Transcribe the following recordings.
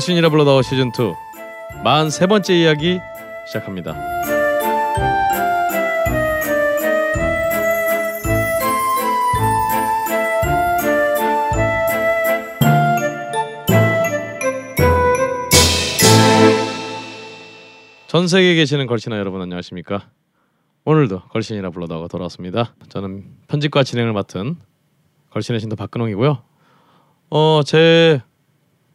걸신이라 불러다오 시즌 2 43 번째 이야기 시작합니다. 전 세계에 계시는 걸신아 여러분 안녕하십니까? 오늘도 걸신이라 불러다가 돌아왔습니다. 저는 편집과 진행을 맡은 걸신의 신도 박근홍이고요. 어, 제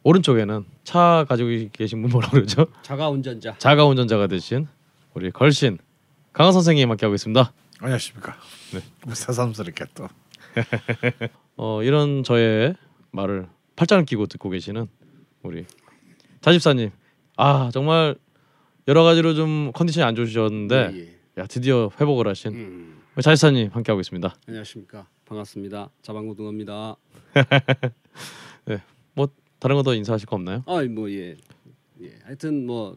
오른쪽에는 차 가지고 계신 분 뭐라 그러죠? 자가 운전자. 자가 운전자가 되신 우리 걸신 강한 선생님 함께 하고 있습니다. 안녕하십니까. 네. 새삼스럽게 또. 어, 이런 저의 말을 팔짱을 끼고 듣고 계시는 우리 자집사님. 아 정말 여러 가지로 좀 컨디션이 안 좋으셨는데 예, 예. 야 드디어 회복을 하신 음, 자집사님 함께 하고 있습니다. 안녕하십니까. 반갑습니다. 자방고등어입니다. 뭐 다른 거 더 인사하실 거 없나요? 아, 뭐 예. 예. 하여튼 뭐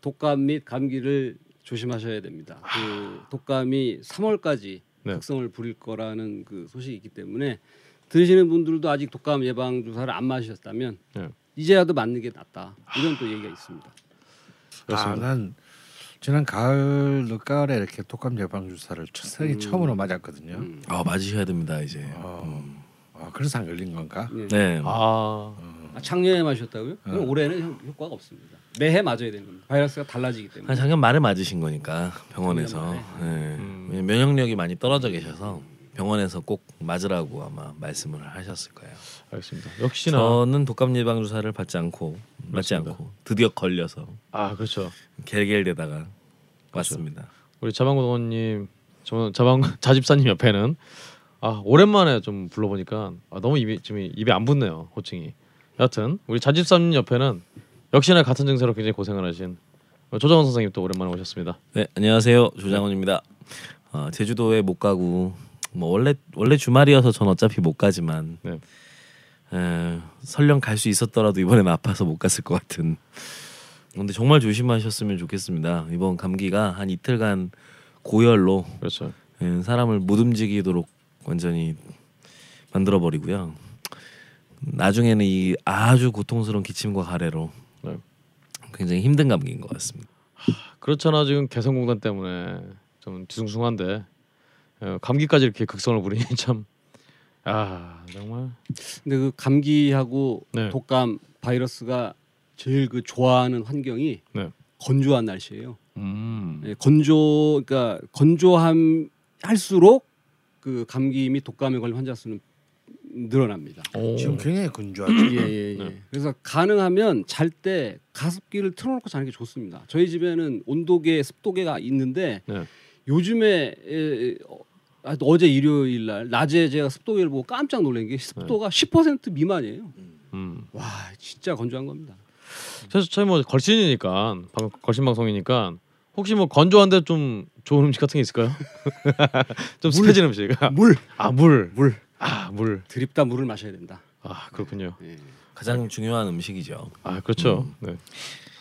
독감 및 감기를 조심하셔야 됩니다. 그 독감이 3월까지 네. 특성을 부릴 거라는 그 소식이 있기 때문에 들으시는 분들도 아직 독감 예방 주사를 안 맞으셨다면 네. 이제라도 맞는 게 낫다. 이런 또 얘기가 있습니다. 아 난 지난 가을 늦가을에 이렇게 독감 예방 주사를 생애 음. 처음으로 맞았거든요. 음. 아 맞으셔야 됩니다 이제. 어, 아, 그래서 안 걸린 건가? 네. 네. 아 아, 작년에 맞으셨다고요? 그럼 올해는 효- 효과가 없습니다. 매해 맞아야 되는 겁니다. 바이러스가 달라지기 때문에. 한 작년 말에 맞으신 거니까 병원에서 네. 음. 왜냐면 면역력이 많이 떨어져 계셔서 병원에서 꼭 맞으라고 아마 말씀을 하셨을 거예요. 알겠습니다. 역시나 저는 독감 예방 주사를 받지 않고 맞지 그렇습니다. 않고 드디어 걸려서 아 그렇죠. 겔겔대다가 왔습니다. 우리 자방고등원님, 저 자방 자집사님 옆에는 아 오랜만에 좀 불러보니까 아, 너무 입이 지금 입에 안 붙네요 호칭이. 여하튼 우리 자집사님 옆에는 역시나 같은 증세로 굉장히 고생을 하신 조정원 선생님 또 오랜만에 오셨습니다. 네 안녕하세요 조장훈입니다. 어, 제주도에 못 가고 뭐 원래 원래 주말이어서 전 어차피 못 가지만 네. 에, 설령 갈 수 있었더라도 이번엔 아파서 못 갔을 것 같은. 근데 정말 조심하셨으면 좋겠습니다. 이번 감기가 한 이틀간 고열로 그렇죠. 예, 사람을 못 움직이도록 완전히 만들어 버리고요. 나중에는 이 아주 고통스러운 기침과 가래로 네. 굉장히 힘든 감기인 것 같습니다. 그렇잖아 지금 개성공단 때문에 좀 뒤숭숭한데 어, 감기까지 이렇게 극성을 부리니 참. 아 정말 근데 그 감기하고 네. 독감 바이러스가 제일 그 좋아하는 환경이 네. 건조한 날씨예요. 음 예, 건조 그러니까 건조함 할수록 그 감기 및 독감에 걸린 환자 수는 늘어납니다. 오. 지금 굉장히 건조하죠. 예 예 예. 네. 그래서 가능하면 잘 때 가습기를 틀어놓고 자는 게 좋습니다. 저희 집에는 온도계, 습도계가 있는데 네. 요즘에 에, 어, 아, 어제 일요일 날 낮에 제가 습도계를 보고 깜짝 놀란 게 습도가 10% 미만이에요. 음. 와 진짜 건조한 겁니다. 사실 저희 뭐 걸신이니까 방, 걸신 방송이니까 혹시 뭐 건조한데 좀 좋은 음식 같은 게 있을까요? 좀 습해진 음식. 물 아 물. 물. 아 물. 드립다 물을 마셔야 된다. 아 그렇군요. 예. 가장 중요한 음식이죠. 아 그렇죠. 네.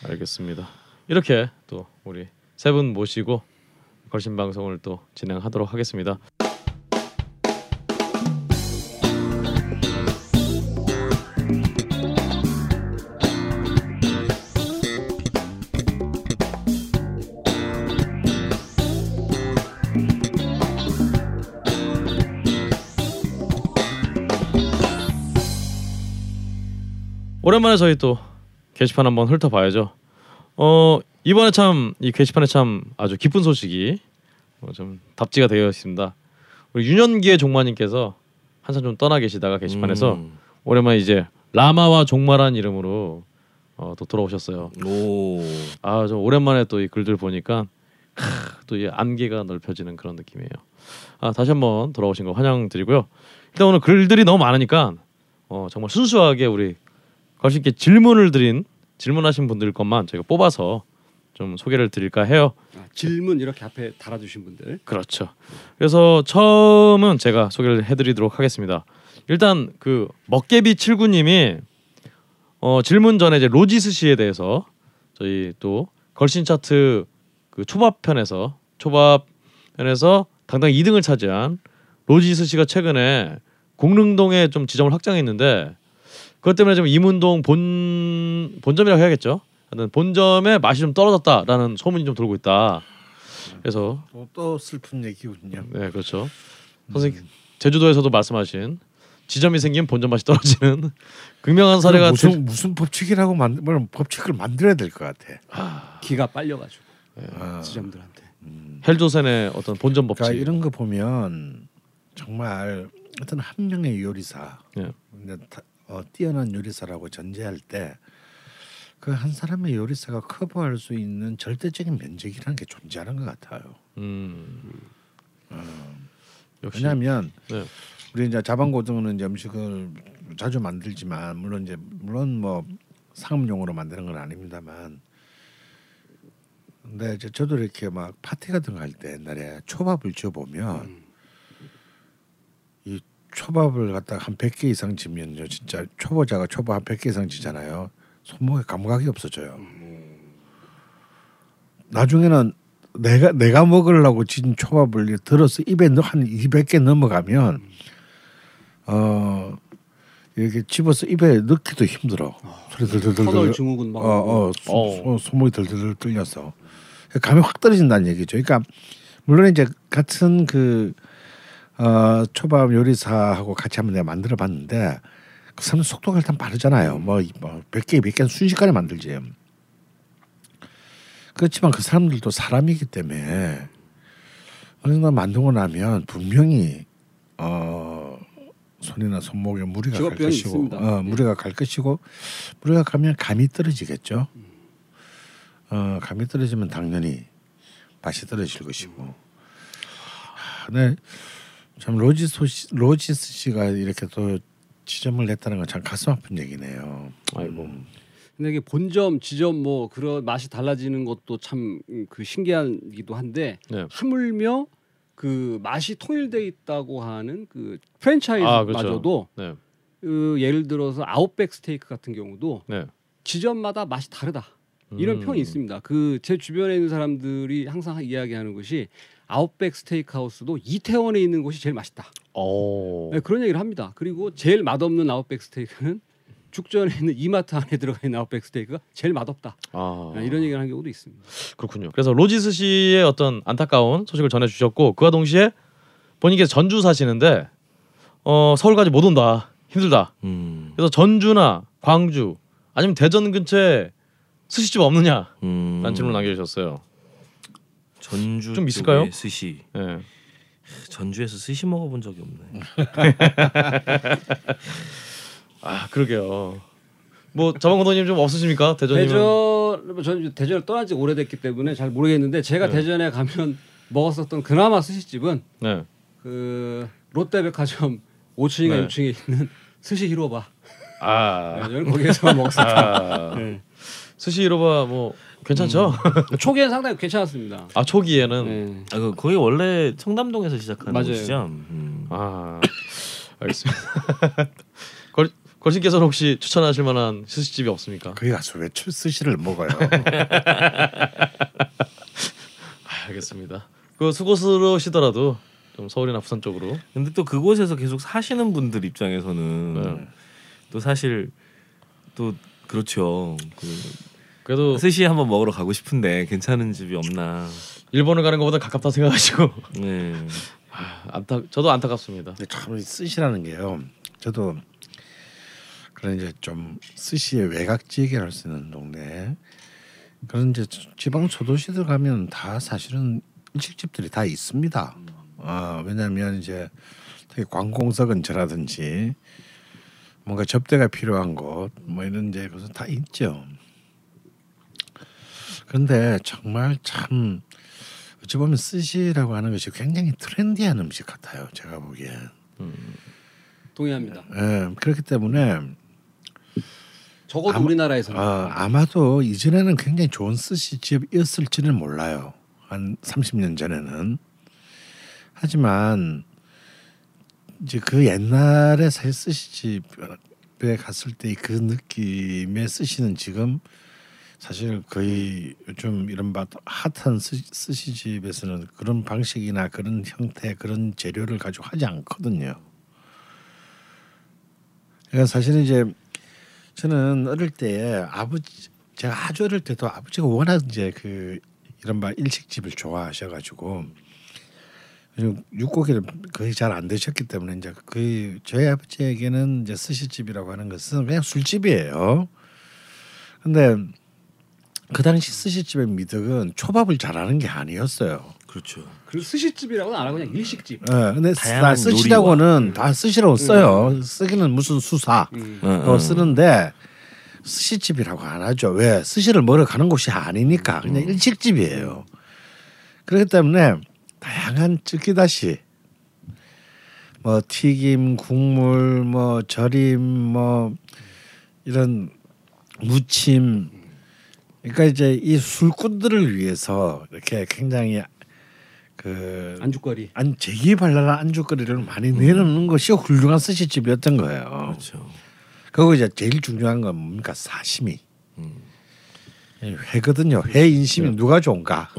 알겠습니다. 이렇게 또 우리 세 분 모시고 걸신 방송을 또 진행하도록 하겠습니다. 오랜만에 저희 또 게시판 한번 훑어봐야죠. 어 이번에 참 이 게시판에 참 아주 기쁜 소식이 어, 좀 답지가 되어 있습니다. 우리 윤현기의 종마님께서 한참 좀 떠나 계시다가 게시판에서 음. 오랜만에 이제 라마와 종마란 이름으로 어, 또 돌아오셨어요. 오. 아, 좀 오랜만에 또 이 글들 보니까 또이 안개가 넓혀지는 그런 느낌이에요. 아, 다시 한번 돌아오신 거 환영드리고요. 일단 오늘 글들이 너무 많으니까 어, 정말 순수하게 우리 걸신께 질문을 드린 질문하신 분들 것만 저희가 뽑아서 좀 소개를 드릴까 해요. 아, 질문 이렇게 앞에 달아주신 분들. 그렇죠. 그래서 처음은 제가 소개를 해드리도록 하겠습니다. 일단 그 먹개비 칠구님이 어, 질문 전에 이제 로지스 씨에 대해서 저희 또 걸신 차트 그 초밥 편에서 초밥 편에서 당당 2등을 차지한 로지스 씨가 최근에 공릉동에 좀 지점을 확장했는데 그것 때문에 지금 이문동 본 본점이라고 해야겠죠. 본점의 맛이 좀 떨어졌다라는 소문이 좀 돌고 있다. 그래서 또, 또 슬픈 얘기군요. 네 그렇죠. 선생님 제주도에서도 말씀하신 지점이 생기면 본점 맛이 떨어지는 극명한 사례가 무슨 무슨 법칙이라고 만 뭐, 법칙을 만들어야 될 것 같아. 기가 빨려가지고 아, 지점들한테. 헬조선의 어떤 본점 법칙. 그러니까 이런 거 보면 정말 어떤 한 명의 요리사, 예. 어, 뛰어난 요리사라고 전제할 때 그 한 사람의 요리사가 커버할 수 있는 절대적인 면적이라는 게 존재하는 것 같아요. 음. 역시. 왜냐하면 네. 우리 이제 자반고등어는 이제 음식을 자주 만들지만 물론 이제 물론 뭐 상업용으로 만드는 건 아닙니다만 근데 이제 저도 이렇게 막 파티 같은 거 할 때 옛날에 초밥을 지어 보면 이 초밥을 갖다가 한 100개 이상 지면요 진짜 초보자가 초밥 한 100개 이상 지잖아요 손목에 감각이 없어져요 나중에는 내가 내가 먹으려고 진 초밥을 들어서 입에 넣- 한 200개 넘어가면 어 이렇게 집어서 입에 넣기도 힘들어. 소리 터널 들들들들. 증후군 막. 어 어 어. 손목이 들들들 떨려서 감이 확 떨어진다는 얘기죠. 그러니까 물론 이제 같은 그 어, 초밥 요리사하고 같이 한번 내가 만들어 봤는데 그 사람 속도가 일단 빠르잖아요. 뭐, 뭐 100개, 200개 순식간에 만들지. 그렇지만 그 사람들도 사람이기 때문에 어느 정도 만들고 나면 분명히 어 손이나 손목에 무리가 갈 것이고 있습니다. 어, 네. 무리가 갈 것이고 무리가 가면 감이 떨어지겠죠. 어 감이 떨어지면 당연히 맛이 떨어질 것이고. 하, 네, 참 로지스시, 로지스시가 이렇게 또 지점을 냈다는 건 참 가슴 아픈 얘기네요. 아이고. 음. 근데 이게 본점, 지점 뭐 그런 맛이 달라지는 것도 참 그 신기하기도 한데 네. 하물며 그 맛이 통일돼 있다고 하는 그 아, 프랜차이즈마저도 네. 그 예를 들어서 아웃백 스테이크 같은 경우도 네. 지점마다 맛이 다르다 이런 음. 평이 있습니다. 그 제 주변에 있는 사람들이 항상 이야기하는 것이 아웃백 스테이크하우스도 이태원에 있는 곳이 제일 맛있다. 오. 네, 그런 얘기를 합니다. 그리고 제일 맛없는 아웃백 스테이크는 죽전에 있는 이마트 안에 들어가 있는 아웃백 스테이크가 제일 맛없다. 아. 네, 이런 얘기를 하는 경우도 있습니다. 그렇군요. 그래서 로지스시의 어떤 안타까운 소식을 전해 주셨고 그와 동시에 본인께서 전주 사시는데 어 서울까지 못 온다. 힘들다. 음. 그래서 전주나 광주 아니면 대전 근처에 스시집 없느냐? 음. 라는 질문 남겨주셨어요. 전주 좀 있을까요? 스시. 예. 전주에서 스시 먹어본 적이 없네. 아 그러게요. 뭐 자방고도님 좀 없으십니까? 대전이면 대전 저는 대전을 떠난 지 오래됐기 때문에 잘 모르겠는데 제가 네. 대전에 가면 먹었었던 그나마 스시집은 네. 그 롯데백화점 5층인가 네. 6층에 있는 스시 히로바. 아, 네, 저는 거기에서 먹었었다. 아 네. 스시 이로바 뭐 괜찮죠? 초기엔 상당히 괜찮았습니다. 아 초기에는 네. 아, 그 거기 원래 청담동에서 시작하는 맞아요. 곳이죠. 음. 아 알겠습니다. 걸 걸신께서는 혹시 추천하실 만한 스시집이 없습니까? 거기 가서 왜 출- 스시를 먹어요? 아, 알겠습니다. 그 수고스러우시더라도 좀 서울이나 부산 쪽으로 근데 또 그곳에서 계속 사시는 분들 입장에서는 네. 또 사실 또 그렇죠. 그 그래도 스시 한번 먹으러 가고 싶은데 괜찮은 집이 없나. 일본을 가는 것보다 가깝다 생각하시고 네. 아, 안타 저도 안타깝습니다. 참 스시라는 게요. 저도 그런 이제 좀 스시의 외곽 지역이라 할수 있는 동네 그런 이제 지방 소도시들 가면 다 사실은 일식집들이 다 있습니다. 아 왜냐하면 이제 특히 관공서 근처라든지 뭔가 접대가 필요한 곳 뭐 이런 이제 것은 다 있죠. 그런데 정말 참 어찌 보면 스시라고 하는 것이 굉장히 trendy한 음식 같아요. 제가 보기엔. 동의합니다. 예, 그렇기 때문에 적어도 아마- 우리나라에서는 어, 아마도 이전에는 굉장히 좋은 스시 집이었을지는 몰라요. 한 30년 전에는. 하지만 이제 그 옛날에 사실 스시 집에 갔을 때 그 느낌의 스시는 지금 사실 거의 요즘 이런 바 핫한 스- 스시집에서는 그런 방식이나 그런 형태 그런 재료를 가지고 하지 않거든요. 그러니까 사실은 이제 저는 어릴 때 아버지 제가 아주 어릴 때도 아버지가 워낙 이제 그 이런 바 일식집을 좋아하셔가지고 육고기를 거의 잘 안 드셨기 때문에 이제 그 저희 아버지에게는 이제 스시집이라고 하는 것은 그냥 술집이에요. 근데 그 당시 스시집의 미덕은 초밥을 잘하는 게 아니었어요. 그렇죠. 그 스시집이라고는 안 하고 그냥 일식집. 예, 근데 다양한 다 스시라고는 다 스시라고 써요. 쓰기는 무슨 스시 음. 어. 쓰는데 스시집이라고 안 하죠. 왜 스시를 먹으러 가는 곳이 아니니까 그냥 일식집이에요. 그렇기 때문에 다양한 쓰키다시 뭐 튀김, 국물, 뭐 절임, 뭐 이런 무침. 그러니까 이제 이 술꾼들을 위해서 이렇게 굉장히 그 안주거리. 안 재기발랄한 안주거리를 많이 내놓는 것이 훌륭한 스시집이었던 거예요. 그렇죠. 그리고 이제 제일 중요한 건 뭡니까 사시미. 이 회거든요. 회 인심이 누가 좋은가?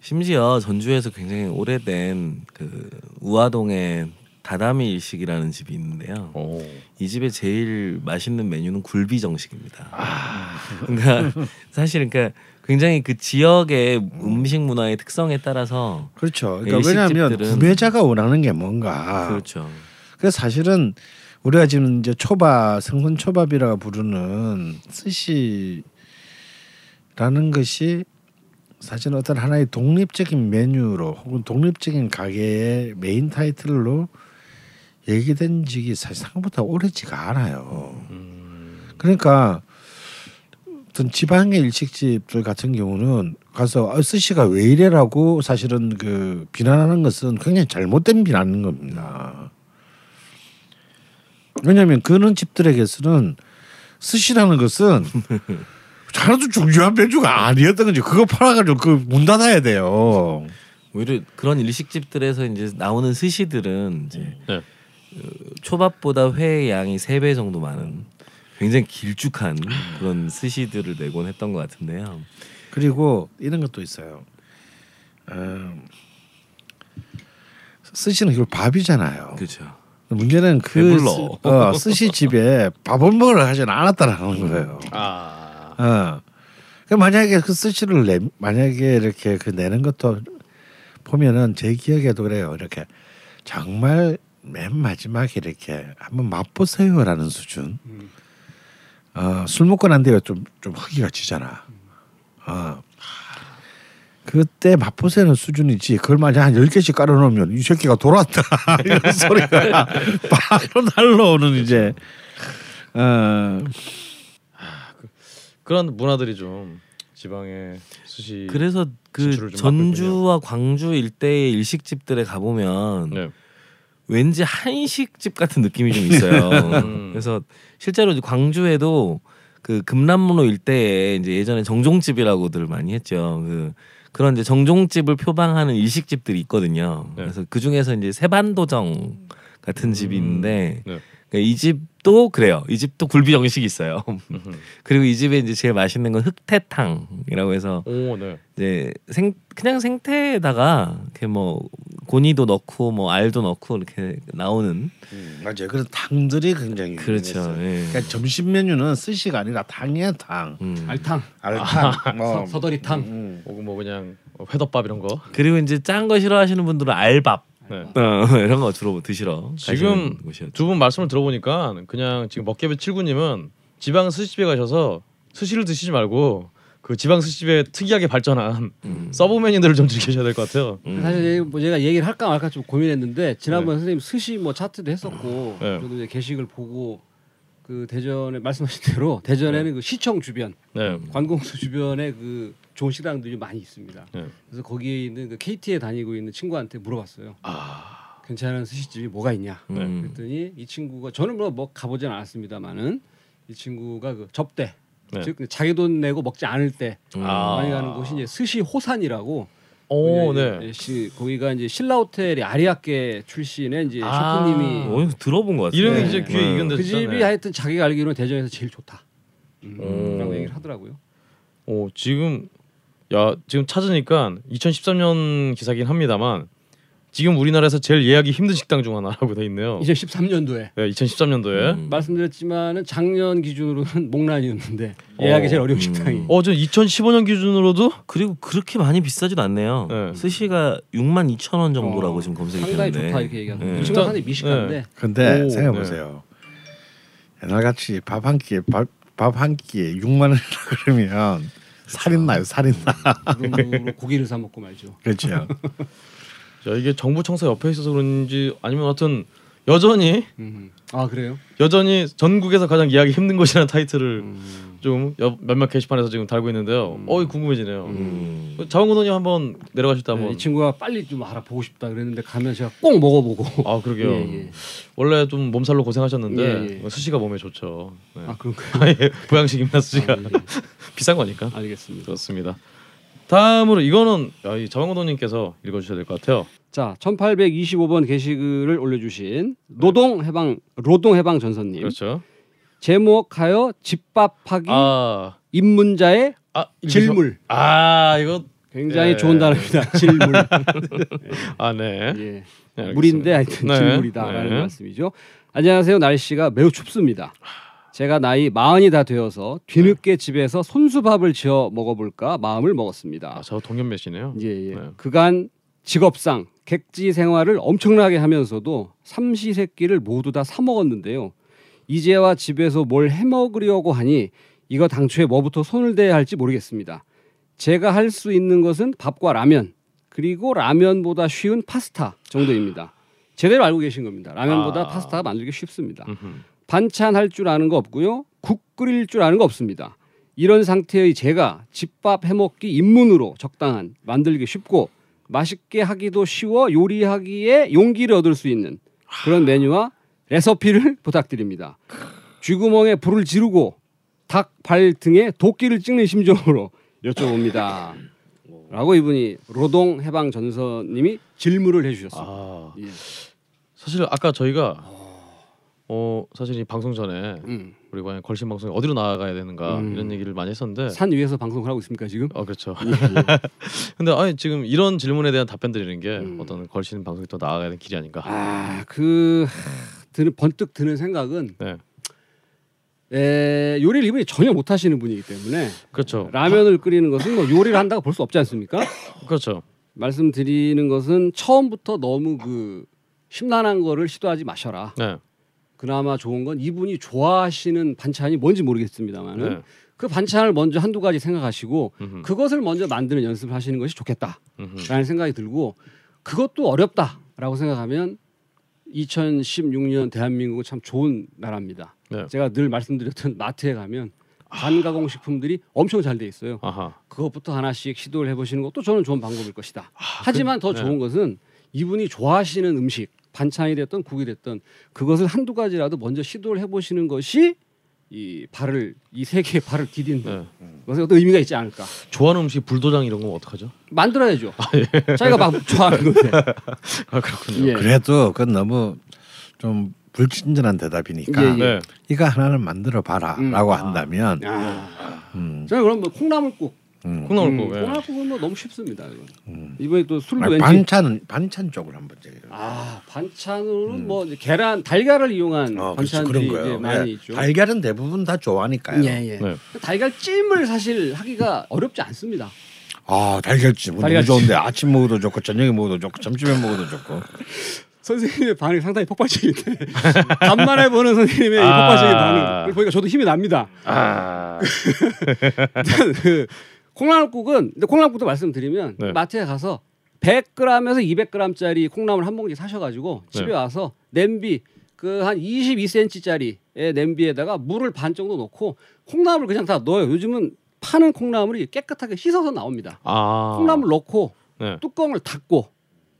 심지어 전주에서 굉장히 오래된 그 우화동에 다다미 일식이라는 집이 있는데요. 오. 이 집의 제일 맛있는 메뉴는 굴비 정식입니다. 그러니까 사실 그러니까 굉장히 그 지역의 음식 문화의 특성에 따라서 그렇죠. 그러니까 왜냐하면 일식집들은- 구매자가 원하는 게 뭔가. 그렇죠. 그래서 사실은 우리가 지금 이제 초밥 생선 초밥이라고 부르는 스시라는 것이 사실은 어떤 하나의 독립적인 메뉴로 혹은 독립적인 가게의 메인 타이틀로 얘기된 적이 사실 생각보다 오래지가 않아요. 그러니까 어떤 지방의 일식집들 같은 경우는 가서 아, 스시가 왜 이래라고 사실은 그 비난하는 것은 굉장히 잘못된 비난인 겁니다. 왜냐하면 그런 집들에게서는 스시라는 것은 하나도 중요한 메뉴가 아니었던 거지. 그거 팔아가지고 그 문 닫아야 돼요. 오히려 그런 일식집들에서 이제 나오는 스시들은 이제 네. 초밥보다 회 양이 세 배 정도 많은 굉장히 길쭉한 그런 스시들을 내곤 했던 것 같은데요. 그리고 이런 것도 있어요. 음, 스시는 결국 밥이잖아요. 그렇죠. 문제는 그. 스, 어, 스시 집에 밥을 먹으러 가지는 않았다라는 거예요. 아. 어. 그 만약에 그 스시를 내 만약에 이렇게 그 내는 것도 보면은 제 기억에도 그래요. 이렇게 정말 맨 마지막에 이렇게 한번 맛보세요라는 수준. 어, 술 먹고 난 뒤에 좀좀 허기가 지잖아. 어. 그때 맛보세요 수준이지 그걸 만약 한 10개씩 깔아놓으면 이 새끼가 돌았다 이런 소리가 바로 날라오는 이제 어, 그런 문화들이 좀 지방의 수시. 그래서 그 전주와 광주 일대의 일식집들에 가보면 네. 왠지 한식집 같은 느낌이 좀 있어요. 음. 그래서 실제로 이제 광주에도 그 금남로 일대에 이제 예전에 정종집이라고들 많이 했죠. 그 그런 이제 정종집을 표방하는 일식집들이 있거든요. 네. 그래서 그 중에서 이제 세반도정 같은 집이 음. 있는데 네. 그러니까 이 집도 그래요. 이 집도 굴비 정식이 있어요. 그리고 이 집에 이제 제일 맛있는 건 흑태탕이라고 해서 오, 네. 이제 생 그냥 생태에다가 이렇게 뭐 고니도 넣고 뭐 알도 넣고 이렇게 나오는 음, 맞아요. 그런 탕들이 굉장히 그렇죠. 유명했어요. 예. 그러니까 점심 메뉴는 스시가 아니라 탕이야 탕. 음. 알탕, 알탕, 뭐 서, 더리탕 음. 혹은 뭐 그냥 회덮밥 이런 거. 그리고 이제 짠 거 싫어하시는 분들은 알밥 네. 어, 이런 거 주로 드시러 지금 가시는 곳이었죠. 두 분 말씀을 들어보니까 그냥 지금 먹개비 칠구님은 지방 스시집에 가셔서 스시를 드시지 말고 그 지방 스시집에 특이하게 발전한 음. 서브 메뉴들을 좀 즐기셔야 될 것 같아요. 음. 사실 얘- 뭐 제가 얘기를 할까 말까 좀 고민했는데 지난번 에 선생님 스시 뭐 차트도 했었고 네. 저도 이제 게시글 보고 그 대전에 말씀하신 대로 대전에는 그 시청 주변 네. 관공서 주변에 그 좋은 식당들이 많이 있습니다. 네. 그래서 거기에 있는 그 KT에 다니고 있는 친구한테 물어봤어요. 아, 괜찮은 스시집이 뭐가 있냐? 음. 그랬더니 이 친구가 저는 뭐, 뭐 가보진 않았습니다만은 이 친구가 그 접대 네. 즉 자기 돈 내고 먹지 않을 때 음. 아. 많이 가는 곳이 이제 스시 호산이라고 오, 네. 시, 거기가 이제 신라 호텔이 아리아께 출신의 이제 아. 셰프님이 어, 들어본 것 같아요. 이름이 네. 이제 귀에 익은데 그 진짜, 집이 네. 하여튼 자기가 알기로는 대전에서 제일 좋다. 음, 오. 라고 얘기를 하더라고요. 오, 지금 야 지금 찾으니까 2013년 기사긴 합니다만 지금 우리나라에서 제일 예약이 힘든 식당 중 하나라고 돼 있네요. 2013년도에 네, 2013년도에. 음. 말씀드렸지만은 작년 기준으로는 목란이었는데 예약이 어. 제일 어려운 음. 식당이. 어, 저 2015년 기준으로도 그리고 그렇게 많이 비싸지도 않네요. 네. 스시가 6만 2천 원 정도라고 어, 지금 검색이 상당히 되는데. 좋다 이렇게 얘기하는. 네. 이 친구가 상당히 미식한데. 근데 오, 생각해 네. 보세요. 옛날 같이 밥 한 끼에 밥 한 끼에 6만 원이라 그러면 살인 나요, 살인 나. 그 돈으로 고기를 사 먹고 말죠. 그렇죠. 자, 이게 정부 청사 옆에 있어서 그런지 아니면 하여튼 여전히 음. 아 그래요? 여전히 전국에서 가장 이해하기 힘든 것이라는 타이틀을 음. 좀 여- 몇몇 게시판에서 지금 달고 있는데요. 음. 어이 궁금해지네요. 음. 자원고도님 한번 내려가실 때 네, 한번 이 친구가 빨리 좀 알아보고 싶다 그랬는데 가면 제가 꼭 먹어보고. 아 그러게요. 예, 예. 원래 좀 몸살로 고생하셨는데 예, 예. 스시가 몸에 좋죠. 네. 아 그런가요? 예, 보양식입니다 스시가 아, 예. 비싼 거니까. 알겠습니다. 그렇습니다. 다음으로 이거는 야, 이 자원고도님께서 읽어주셔야 될 것 같아요. 자, 1825번 게시글을 올려주신 노동 해방 노동 해방 전선님 그렇죠. 제목하여 집밥하기 아, 입문자의 아 질물. 아 이거 굉장히 예. 좋은 단어입니다. 질물. 아 네. 예. 네. 물인데 하여튼 네. 질물이다라는 네. 말씀이죠. 안녕하세요. 날씨가 매우 춥습니다. 제가 나이 마흔이 다 되어서 뒤늦게 집에서 손수밥을 지어 먹어볼까 마음을 먹었습니다. 아, 저 동년배시네요. 예, 예. 네. 그간 직업상 객지 생활을 엄청나게 하면서도 삼시세끼를 모두 다 사 먹었는데요. 이제와 집에서 뭘 해 먹으려고 하니 이거 당초에 뭐부터 손을 대야 할지 모르겠습니다. 제가 할 수 있는 것은 밥과 라면 그리고 라면보다 쉬운 파스타 정도입니다. 제대로 알고 계신 겁니다. 라면보다 아. 파스타가 만들기 쉽습니다. 음흠. 반찬 할 줄 아는 거 없고요. 국 끓일 줄 아는 거 없습니다. 이런 상태의 제가 집밥 해먹기 입문으로 적당한 만들기 쉽고 맛있게 하기도 쉬워 요리하기에 용기를 얻을 수 있는 그런 메뉴와 레시피를 부탁드립니다. 쥐구멍에 불을 지르고 닭발 등에 도끼를 찍는 심정으로 여쭤봅니다. 라고 이분이 노동 해방 전선님이 질문을 해주셨습니다. 아 예. 사실 아까 저희가 어 사실 이 방송 전에 음. 우리 과연 걸신 방송에 어디로 나아가야 되는가 음. 이런 얘기를 많이 했었는데 산 위에서 방송을 하고 있습니까 지금? 어 그렇죠. 예, 예. 근데 아니 지금 이런 질문에 대한 답변 드리는 게 음. 어떤 걸신 방송이 더 나아가야 되는 길이 아닌가. 아, 그 드는 번뜩 드는 생각은 네. 에, 요리를 이분이 전혀 못 하시는 분이기 때문에 그렇죠. 라면을 끓이는 것은 뭐 요리를 한다고 볼 수 없지 않습니까? 그렇죠. 말씀드리는 것은 처음부터 너무 그 심란한 거를 시도하지 마셔라. 네. 그나마 좋은 건 이분이 좋아하시는 반찬이 뭔지 모르겠습니다만은 네. 그 반찬을 먼저 한두 가지 생각하시고 음흠. 그것을 먼저 만드는 연습을 하시는 것이 좋겠다라는 음흠. 생각이 들고 그것도 어렵다라고 생각하면 2016년 대한민국은 참 좋은 나라입니다. 네. 제가 늘 말씀드렸던 마트에 가면 반가공 식품들이 엄청 잘 돼 있어요. 아하. 그것부터 하나씩 시도를 해보시는 것도 저는 좋은 방법일 것이다. 하지만 더 네. 좋은 것은 이분이 좋아하시는 음식 반찬이 됐던 국이 됐던 그것을 한두 가지라도 먼저 시도를 해보시는 것이 이 발을 이 세계의 발을 디딘 네. 것에 어떤 의미가 있지 않을까 좋아하는 음식 불도장 이런 건 어떡하죠? 만들어야죠. 자기가 막 좋아하는 건데. 아 그렇군요. 예. 그래도 그건 너무 좀 불친절한 대답이니까 예, 예. 네. 이거 하나는 만들어 봐라라고 음. 한다면 아, 음, 저는 그럼 뭐 콩나물국. 음. 콩나물국. 음, 예. 콩나물국은 뭐 너무 쉽습니다. 이건. 음. 이번에 또 술도 아니, 왠지 반찬은 반찬 쪽으로 한번 저기. 아 반찬으로는 뭐 이제 계란 달걀을 이용한 어, 그렇지, 반찬들이 그런 이제 거예요. 많이 예. 있죠. 달걀은 대부분 다 좋아하니까요. 예, 예. 네. 달걀찜을 사실 하기가 어렵지 않습니다. 아 달걀찜 너무 달걀찜. 좋은데 아침 먹어도 좋고 저녁에 먹어도 좋고 점심에 먹어도 좋고. 선생님의 선생님의 반응이 상당히 폭발적인데 간만에 보는 선생님의 이 아. 폭발적인 반응 보니까 저도 힘이 납니다. 아. 일단 그 콩나물국은 근데 콩나물국도 말씀드리면 네. 마트에 가서 100g에서 200g짜리 콩나물 한 봉지 사셔가지고 집에 네. 와서 냄비 그 한 22cm짜리의 냄비에다가 물을 반 정도 넣고 콩나물 그냥 다 넣어요. 요즘은 파는 콩나물이 깨끗하게 씻어서 나옵니다. 아. 콩나물 넣고 네. 뚜껑을 닫고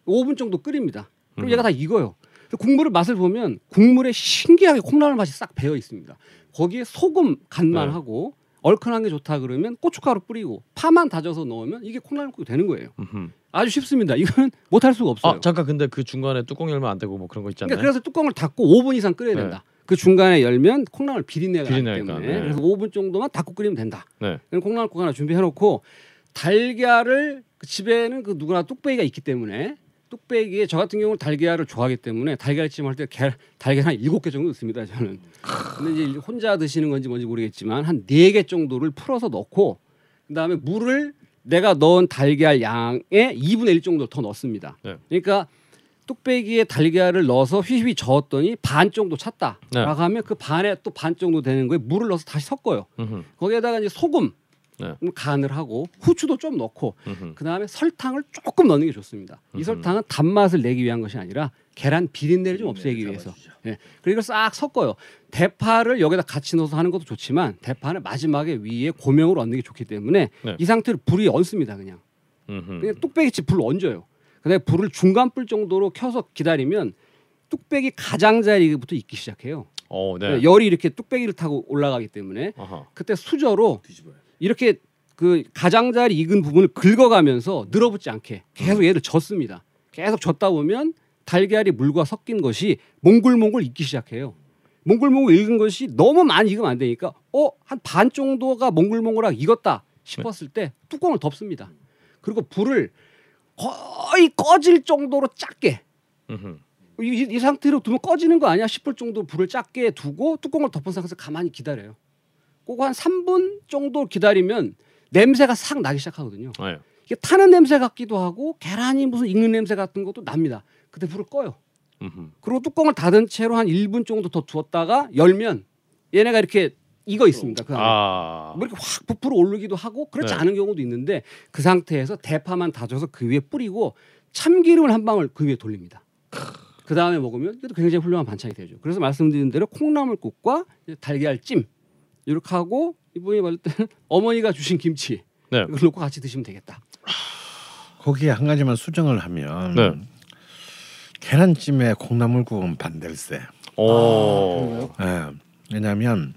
5분 정도 끓입니다. 그럼 음. 얘가 다 익어요. 국물을 맛을 보면 국물에 신기하게 콩나물 맛이 싹 배어 있습니다. 거기에 소금 간만 네. 하고 얼큰한 게 좋다 그러면 고춧가루 뿌리고 파만 다져서 넣으면 이게 콩나물국이 되는 거예요. 음흠. 아주 쉽습니다. 이거는 못 할 수가 없어요. 아 잠깐 근데 그 중간에 뚜껑 열면 안 되고 뭐 그런 거 있잖아요. 그러니까 그래서 뚜껑을 닫고 5분 이상 끓여야 네. 된다. 그 중간에 열면 콩나물 비린내가 나기 때문에 네. 그래서 5분 정도만 닫고 끓이면 된다. 네. 그럼 콩나물국 하나 준비해 놓고 달걀을 그 집에는 그 누구나 뚝배기가 있기 때문에 뚝배기에 저 같은 경우는 달걀을 좋아하기 때문에 달걀찜 할 때 달걀 한 일곱 개 정도 넣습니다. 저는. 근데 이제 혼자 드시는 건지 뭔지 모르겠지만 한 네 개 정도를 풀어서 넣고 그다음에 물을 내가 넣은 달걀 양의 2분의 1 정도 더 넣습니다. 네. 그러니까 뚝배기에 달걀을 넣어서 휘휘 저었더니 반 정도 찼다. 네. 라고 하면 그 반에 또 반 정도 되는 거에 물을 넣어서 다시 섞어요. 음흠. 거기에다가 이제 소금 네. 간을 하고 후추도 좀 넣고. 그 다음에 설탕을 조금 넣는 게 좋습니다. 이 음흠. 설탕은 단맛을 내기 위한 것이 아니라 계란 비린내를 좀 없애기 위해서. 예. 그리고 싹 섞어요. 대파를 여기다 같이 넣어서 하는 것도 좋지만 대파는 마지막에 위에 고명을 얹는 게 좋기 때문에 네. 이 상태로 불이 얹습니다. 그냥. 음흠. 그냥 뚝배기치 불을 얹어요. 그다음에 불을 중간 불 정도로 켜서 기다리면 뚝배기 가장자리부터 익기 시작해요. 어, 네. 열이 이렇게 뚝배기를 타고 올라가기 때문에 아하. 그때 수저로 이렇게 그 가장자리 익은 부분을 긁어가면서 늘어붙지 않게 계속 얘를 젓습니다. 계속 젓다 보면 달걀이 물과 섞인 것이 몽글몽글 익기 시작해요. 몽글몽글 익은 것이 너무 많이 익으면 안 되니까 어 한 반 정도가 몽글몽글하게 익었다 싶었을 때 뚜껑을 덮습니다. 그리고 불을 거의 꺼질 정도로 작게. 이, 이 상태로 두면 꺼지는 거 아니야 싶을 정도 불을 작게 두고 뚜껑을 덮은 상태에서 가만히 기다려요. 그거 한 3분 정도 기다리면 냄새가 싹 나기 시작하거든요. 네. 이게 타는 냄새 같기도 하고 계란이 무슨 익는 냄새 같은 것도 납니다. 그때 불을 꺼요. 음흠. 그리고 뚜껑을 닫은 채로 한 1분 정도 더 두었다가 열면 얘네가 이렇게 익어 있습니다. 그 안에. 아. 뭐 이렇게 확 부풀어 오르기도 하고 그렇지 네. 않은 경우도 있는데 그 상태에서 대파만 다져서 그 위에 뿌리고 참기름을 한 방울 그 위에 돌립니다. 그 다음에 먹으면 이것도 굉장히 훌륭한 반찬이 되죠. 그래서 말씀드린 대로 콩나물국과 달걀찜 이렇게 하고 이분이 말할 때는 어머니가 주신 김치 네. 이걸 넣고 같이 드시면 되겠다. 거기에 한 가지만 수정을 하면 네. 계란찜에 콩나물국은 반댈세. 오. 예. 왜냐하면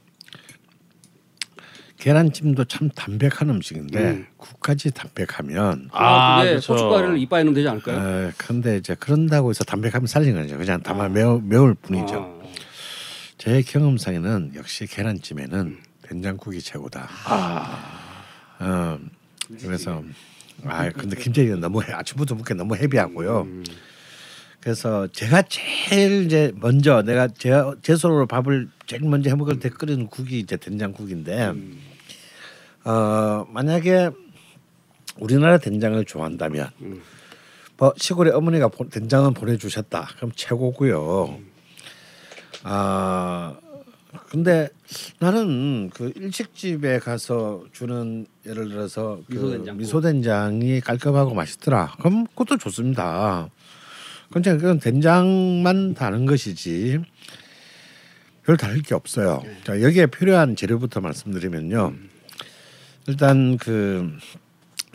계란찜도 참 담백한 음식인데 음. 국까지 담백하면 아, 그게 그렇죠. 고춧가루를 이빠에 넣으면 되지 않을까요? 예, 그런데 이제 그런다고 해서 담백함이 사라진 거죠. 그냥 다만 아. 매우, 매울 뿐이죠. 아. 제 경험상에는 역시 계란찜에는 된장국이 최고다. 어, 그래서 아 근데 김재희는 너무 해- 아침부터 먹기 너무 헤비하고요. 음. 그래서 제가 제일 이제 먼저 내가 제가 제 손으로 밥을 제일 먼저 해 먹을 때 끓이는 국이 이제 된장국인데 음. 어 만약에 우리나라 된장을 좋아한다면 음. 뭐 시골에 어머니가 보- 된장은 보내주셨다 그럼 최고고요. 아 근데 나는 그 일식집에 가서 주는 예를 들어서 그 미소된장국. 미소된장이 깔끔하고 맛있더라. 그럼 그것도 좋습니다. 근데 그건 된장만 다른 것이지 별 다를 게 없어요. 자 여기에 필요한 재료부터 말씀드리면요. 일단 그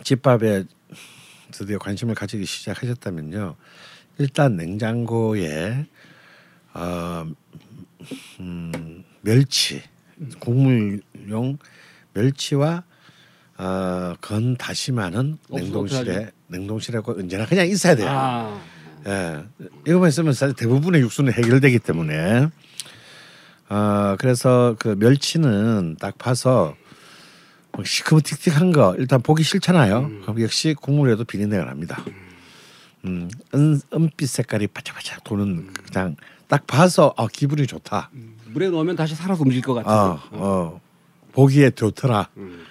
집밥에 드디어 관심을 가지기 시작하셨다면요. 일단 냉장고에 어, 음, 멸치 국물용 멸치와 어, 건 다시마는 없- 냉동실에? 냉동실하고 언제나 그냥 있어야 돼요. 아. 예, 이거만 있으면 사실 대부분의 육수는 해결되기 때문에 어, 그래서 그 멸치는 딱 봐서 뭐 시커멓틱틱한 거 일단 보기 싫잖아요. 그럼 역시 국물에도 비린내가 납니다. 음, 은, 은빛 색깔이 바짝바짝 도는 그냥 딱 봐서 아 기분이 좋다. 물에 넣으면 다시 살아서 움직일 것 같은. 어, 어, 보기에 좋더라. 음.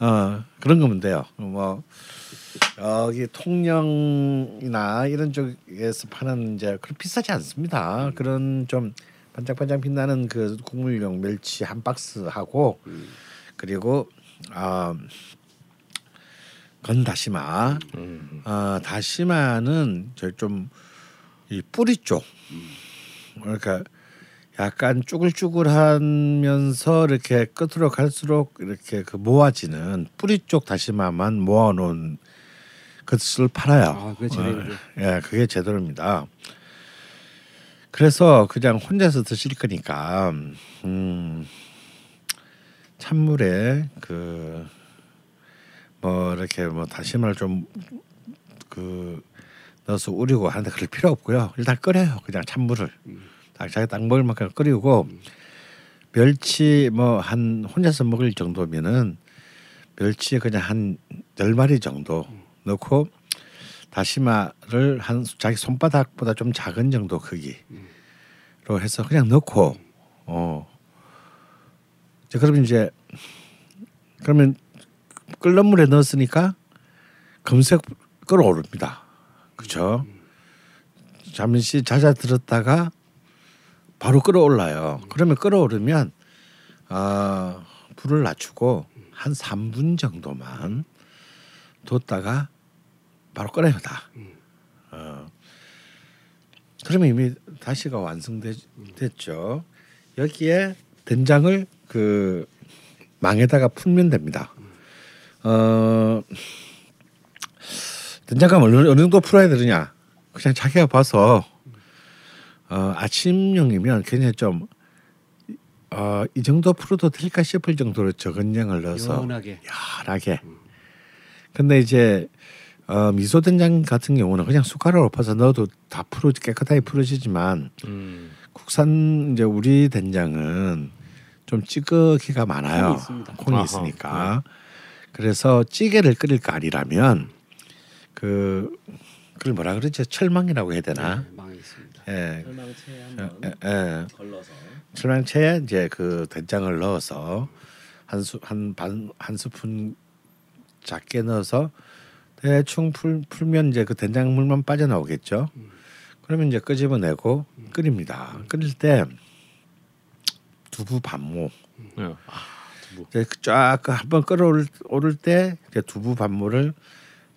어, 그런 거면 돼요. 뭐 여기 통영이나 이런 쪽에서 파는 이제 그런 비싸지 않습니다. 그런 좀 반짝반짝 빛나는 그 국물용 멸치 한 박스 하고 그리고 아 건다시마. 음. 아 다시마는 저 좀 이 뿌리 쪽. 그러니까 약간 쭈글쭈글하면서 이렇게 끝으로 갈수록 이렇게 그 모아지는 뿌리 쪽 다시마만 모아놓은 것을 팔아요. 아, 그게 제대로죠. 어, 예, 그게 제대로입니다. 그래서 그냥 혼자서 드실 거니까 음, 찬물에 그 뭐 이렇게 뭐 다시마를 좀그 넣어서 우리고 하는데 그럴 필요 없고요. 일단 끓여요. 그냥 찬물을 딱 자기 딱 먹을 만큼 끓이고 멸치 뭐 한 혼자서 먹을 정도면은 멸치 그냥 한 열 마리 정도 넣고 다시마를 한 자기 손바닥보다 좀 작은 정도 크기로 해서 그냥 넣고 어 이제 그러면 이제 그러면 끓는 물에 넣었으니까 금세 끓어오릅니다. 그렇죠? 잠시 잦아들었다가 바로 끓어올라요. 그러면 끓어오르면 아 불을 낮추고 한 3분 정도만 뒀다가 바로 꺼냅니다. 어. 그러면 이미 다시가 완성됐죠. 여기에 된장을 그 망에다가 풀면 됩니다. 어, 된장감 어느, 어느 정도 풀어야 되느냐? 그냥 자기가 봐서 어, 아침용이면 굉장히 좀 어, 이 정도 풀어도 될까 싶을 정도로 적은 양을 넣어서 연하게. 연하게. 근데 이제 어, 미소 된장 같은 경우는 그냥 숟가락으로 퍼서 넣어도 다 풀어 깨끗하게 풀어지지만 음. 국산 이제 우리 된장은 좀 찌꺼기가 많아요. 콩이. 콩이 있으니까. 그래서 찌개를 끓일 거 아니라면 그 그걸 뭐라 그러지? 철망이라고 해야 되나? 네, 망이 있습니다. 예. 설망체에 예, 예, 예. 걸러서 철망체에 이제 그 된장을 넣어서 한수한반한 스푼 작게 넣어서 대충 풀 풀면 이제 그 된장물만 빠져나오겠죠. 그러면 이제 끄집어내고 끓입니다. 끓일 때 두부 반모 예. 아, 두부. 이제 쫙 한번 끓어오를 오를 때 이제 두부 반모를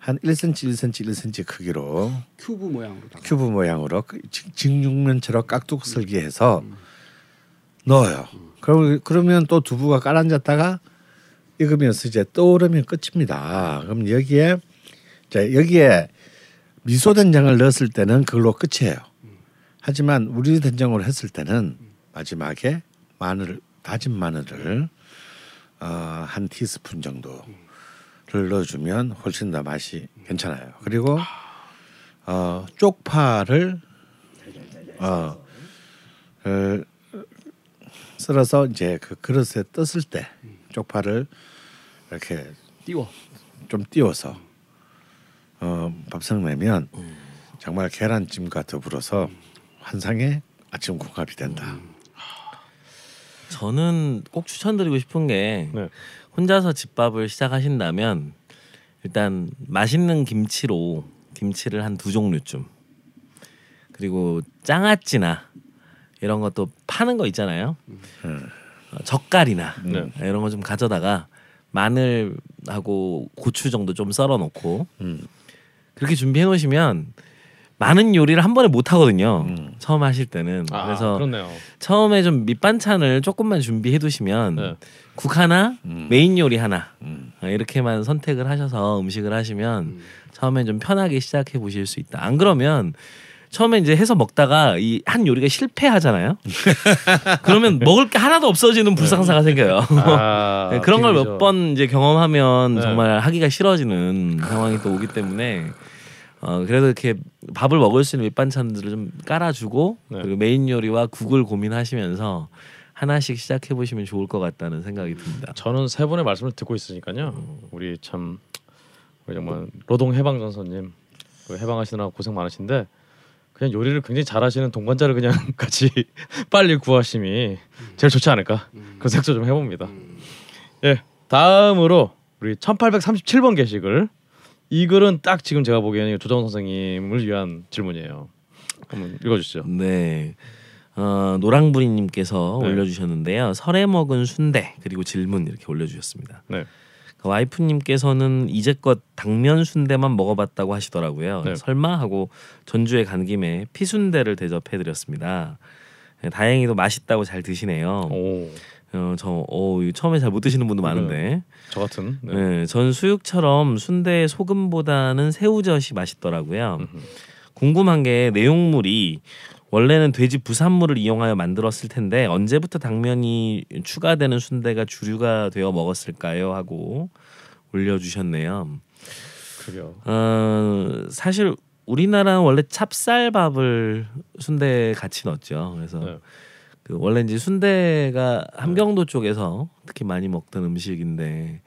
한 1cm, 1cm, 1cm 크기로 큐브 모양으로 큐브 모양으로 그 직- 직육면처럼 깍둑썰기해서 넣어요. 그럼 그러면 또 두부가 가라앉았다가 익으면서 이제 떠오르면 끝입니다. 그럼 여기에 자 여기에 미소 된장을 넣었을 때는 그걸로 끝이에요. 하지만 우리 된장으로 했을 때는 마지막에 마늘 다진 마늘을 어, 한 티스푼 정도를 넣어주면 훨씬 더 맛이 괜찮아요. 그리고 어, 쪽파를 어, 을 썰어서 이제 그 그릇에 떴을 때 쪽파를 이렇게 띄워. 좀 띄워서 어, 밥상 내면 정말 계란찜과 더불어서 환상의 아침 국밥이 된다. 저는 꼭 추천드리고 싶은 게 네. 혼자서 집밥을 시작하신다면 일단 맛있는 김치로 김치를 한 두 종류쯤 그리고 장아찌나 이런 것도 파는 거 있잖아요. 어, 젓갈이나 네. 이런 거 좀 가져다가 마늘하고 고추 정도 좀 썰어 놓고 음. 그렇게 준비해 놓으시면 많은 요리를 한 번에 못 하거든요. 음. 처음 하실 때는 아, 그래서 그렇네요. 처음에 좀 밑반찬을 조금만 준비해 두시면 네. 국 하나, 음. 메인 요리 하나 음. 어, 이렇게만 선택을 하셔서 음식을 하시면 음. 처음엔 좀 편하게 시작해 보실 수 있다. 안 그러면 처음에 이제 해서 먹다가 이 한 요리가 실패하잖아요. 그러면 먹을 게 하나도 없어지는 불상사가 생겨요. 아, 네, 그런 걸 몇. 번 이제 경험하면 네. 정말 하기가 싫어지는 상황이 또 오기 때문에 어 그래도 이렇게 밥을 먹을 수 있는 밑반찬들을 좀 깔아주고 네. 그리고 메인 요리와 국을 고민하시면서 하나씩 시작해 보시면 좋을 것 같다는 생각이 듭니다. 저는 세 분의 말씀을 듣고 있으니까요. 우리 참 우리 정말 노동 해방 전선님 그 해방하시느라 고생 많으신데 그냥 요리를 굉장히 잘하시는 동반자를 그냥 같이 빨리 구하심이 제일 좋지 않을까 그 생각 좀 해봅니다. 예, 다음으로 우리 1837번 게시글 이 글은 딱 지금 제가 보기에는 조정 선생님을 위한 질문이에요. 한번 읽어주시죠. 네. 어, 노랑부리님께서 네. 올려주셨는데요. 설에 먹은 순대 그리고 질문 이렇게 올려주셨습니다. 네. 그 와이프님께서는 이제껏 당면 순대만 먹어봤다고 하시더라고요. 네. 설마 하고 전주에 간 김에 피순대를 대접해드렸습니다. 네, 다행히도 맛있다고 잘 드시네요. 오, 어, 저 어, 처음에 잘 못 드시는 분도 많은데, 저 같은. 네. 네. 전 수육처럼 순대 소금보다는 새우젓이 맛있더라고요. 음흠. 궁금한 게 내용물이 원래는 돼지 부산물을 이용하여 만들었을 텐데 언제부터 당면이 추가되는 순대가 주류가 되어 먹었을까요? 하고 올려주셨네요. 그래요. 어, 사실 우리나라는 원래 찹쌀밥을 순대에 같이 넣었죠. 그래서 네. 그 원래 이제 순대가 함경도 쪽에서 특히 많이 먹던 음식인데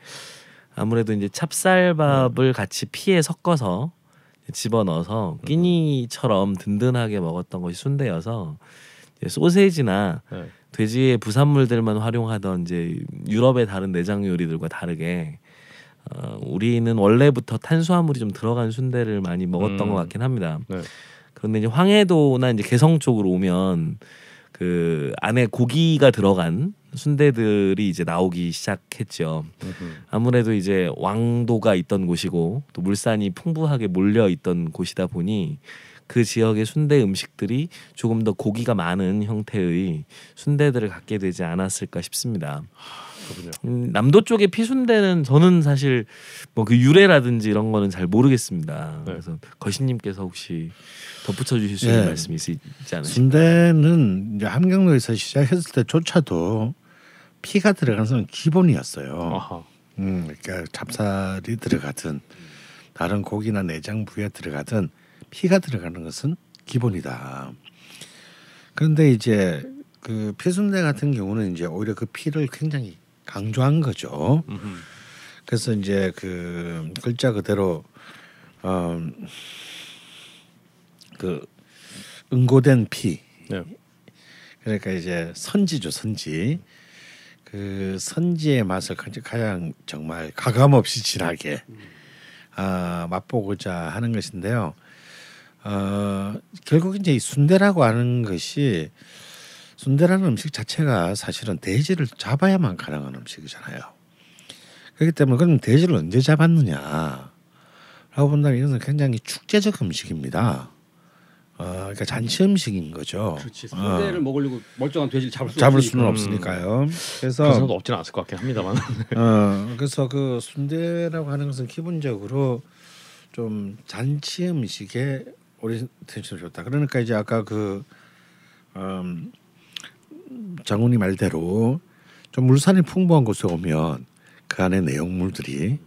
아무래도 이제 찹쌀밥을 같이 피에 섞어서 집어 넣어서 끼니처럼 든든하게 먹었던 것이 순대여서 소세지나 네. 돼지의 부산물들만 활용하던 이제 유럽의 다른 내장 요리들과 다르게 어, 우리는 원래부터 탄수화물이 좀 들어간 순대를 많이 먹었던 음. 것 같긴 합니다. 네. 그런데 이제 황해도나 이제 개성 쪽으로 오면 그 안에 고기가 들어간 순대들이 이제 나오기 시작했죠. 아무래도 이제 왕도가 있던 곳이고 또 물산이 풍부하게 몰려 있던 곳이다 보니 그 지역의 순대 음식들이 조금 더 고기가 많은 형태의 순대들을 갖게 되지 않았을까 싶습니다. 음, 남도 쪽의 피순대는 저는 사실 뭐 그 유래라든지 이런 거는 잘 모르겠습니다. 네. 그래서 거신님께서 혹시 덧붙여 주실 수 네. 있는 말씀이 있, 있지 않으실까요? 순대는 이제 함경도에서 시작했을 때조차도 피가 들어가는 기본이었어요. 아하. 음, 그러니까 찹쌀이 들어가든 다른 고기나 내장 부위에 들어가든 피가 들어가는 것은 기본이다. 그런데 이제 그 피순대 같은 경우는 이제 오히려 그 피를 굉장히 강조한 거죠. 음흠. 그래서 이제 그 글자 그대로 어 그 응고된 피 네. 그러니까 이제 선지죠 선지 그 선지의 맛을 가장- 정말 가감 없이 진하게 아, 맛보고자 하는 것인데요. 어, 결국 이제 이 순대라고 하는 것이 순대라는 음식 자체가 사실은 돼지를 잡아야만 가능한 음식이잖아요. 그렇기 때문에 그럼 돼지를 언제 잡았느냐라고 본다면 이것은 굉장히 축제적 음식입니다. 어, 그러니까 잔치 음식인 거죠. 그렇지. 어. 순대를 먹으려고 멀쩡한 돼지를 잡을 수 잡을. 수는 없으니까요. 그런 그래서 사람도 없지는 않을 것 같긴 합니다만. 어, 그래서 그 순대라고 하는 것은 기본적으로 좀 잔치 음식에 오리텐션을 줬다. 그러니까 이제 아까 그 음, 장훈이 말대로 좀 물산이 풍부한 곳에 오면 그 안에 내용물들이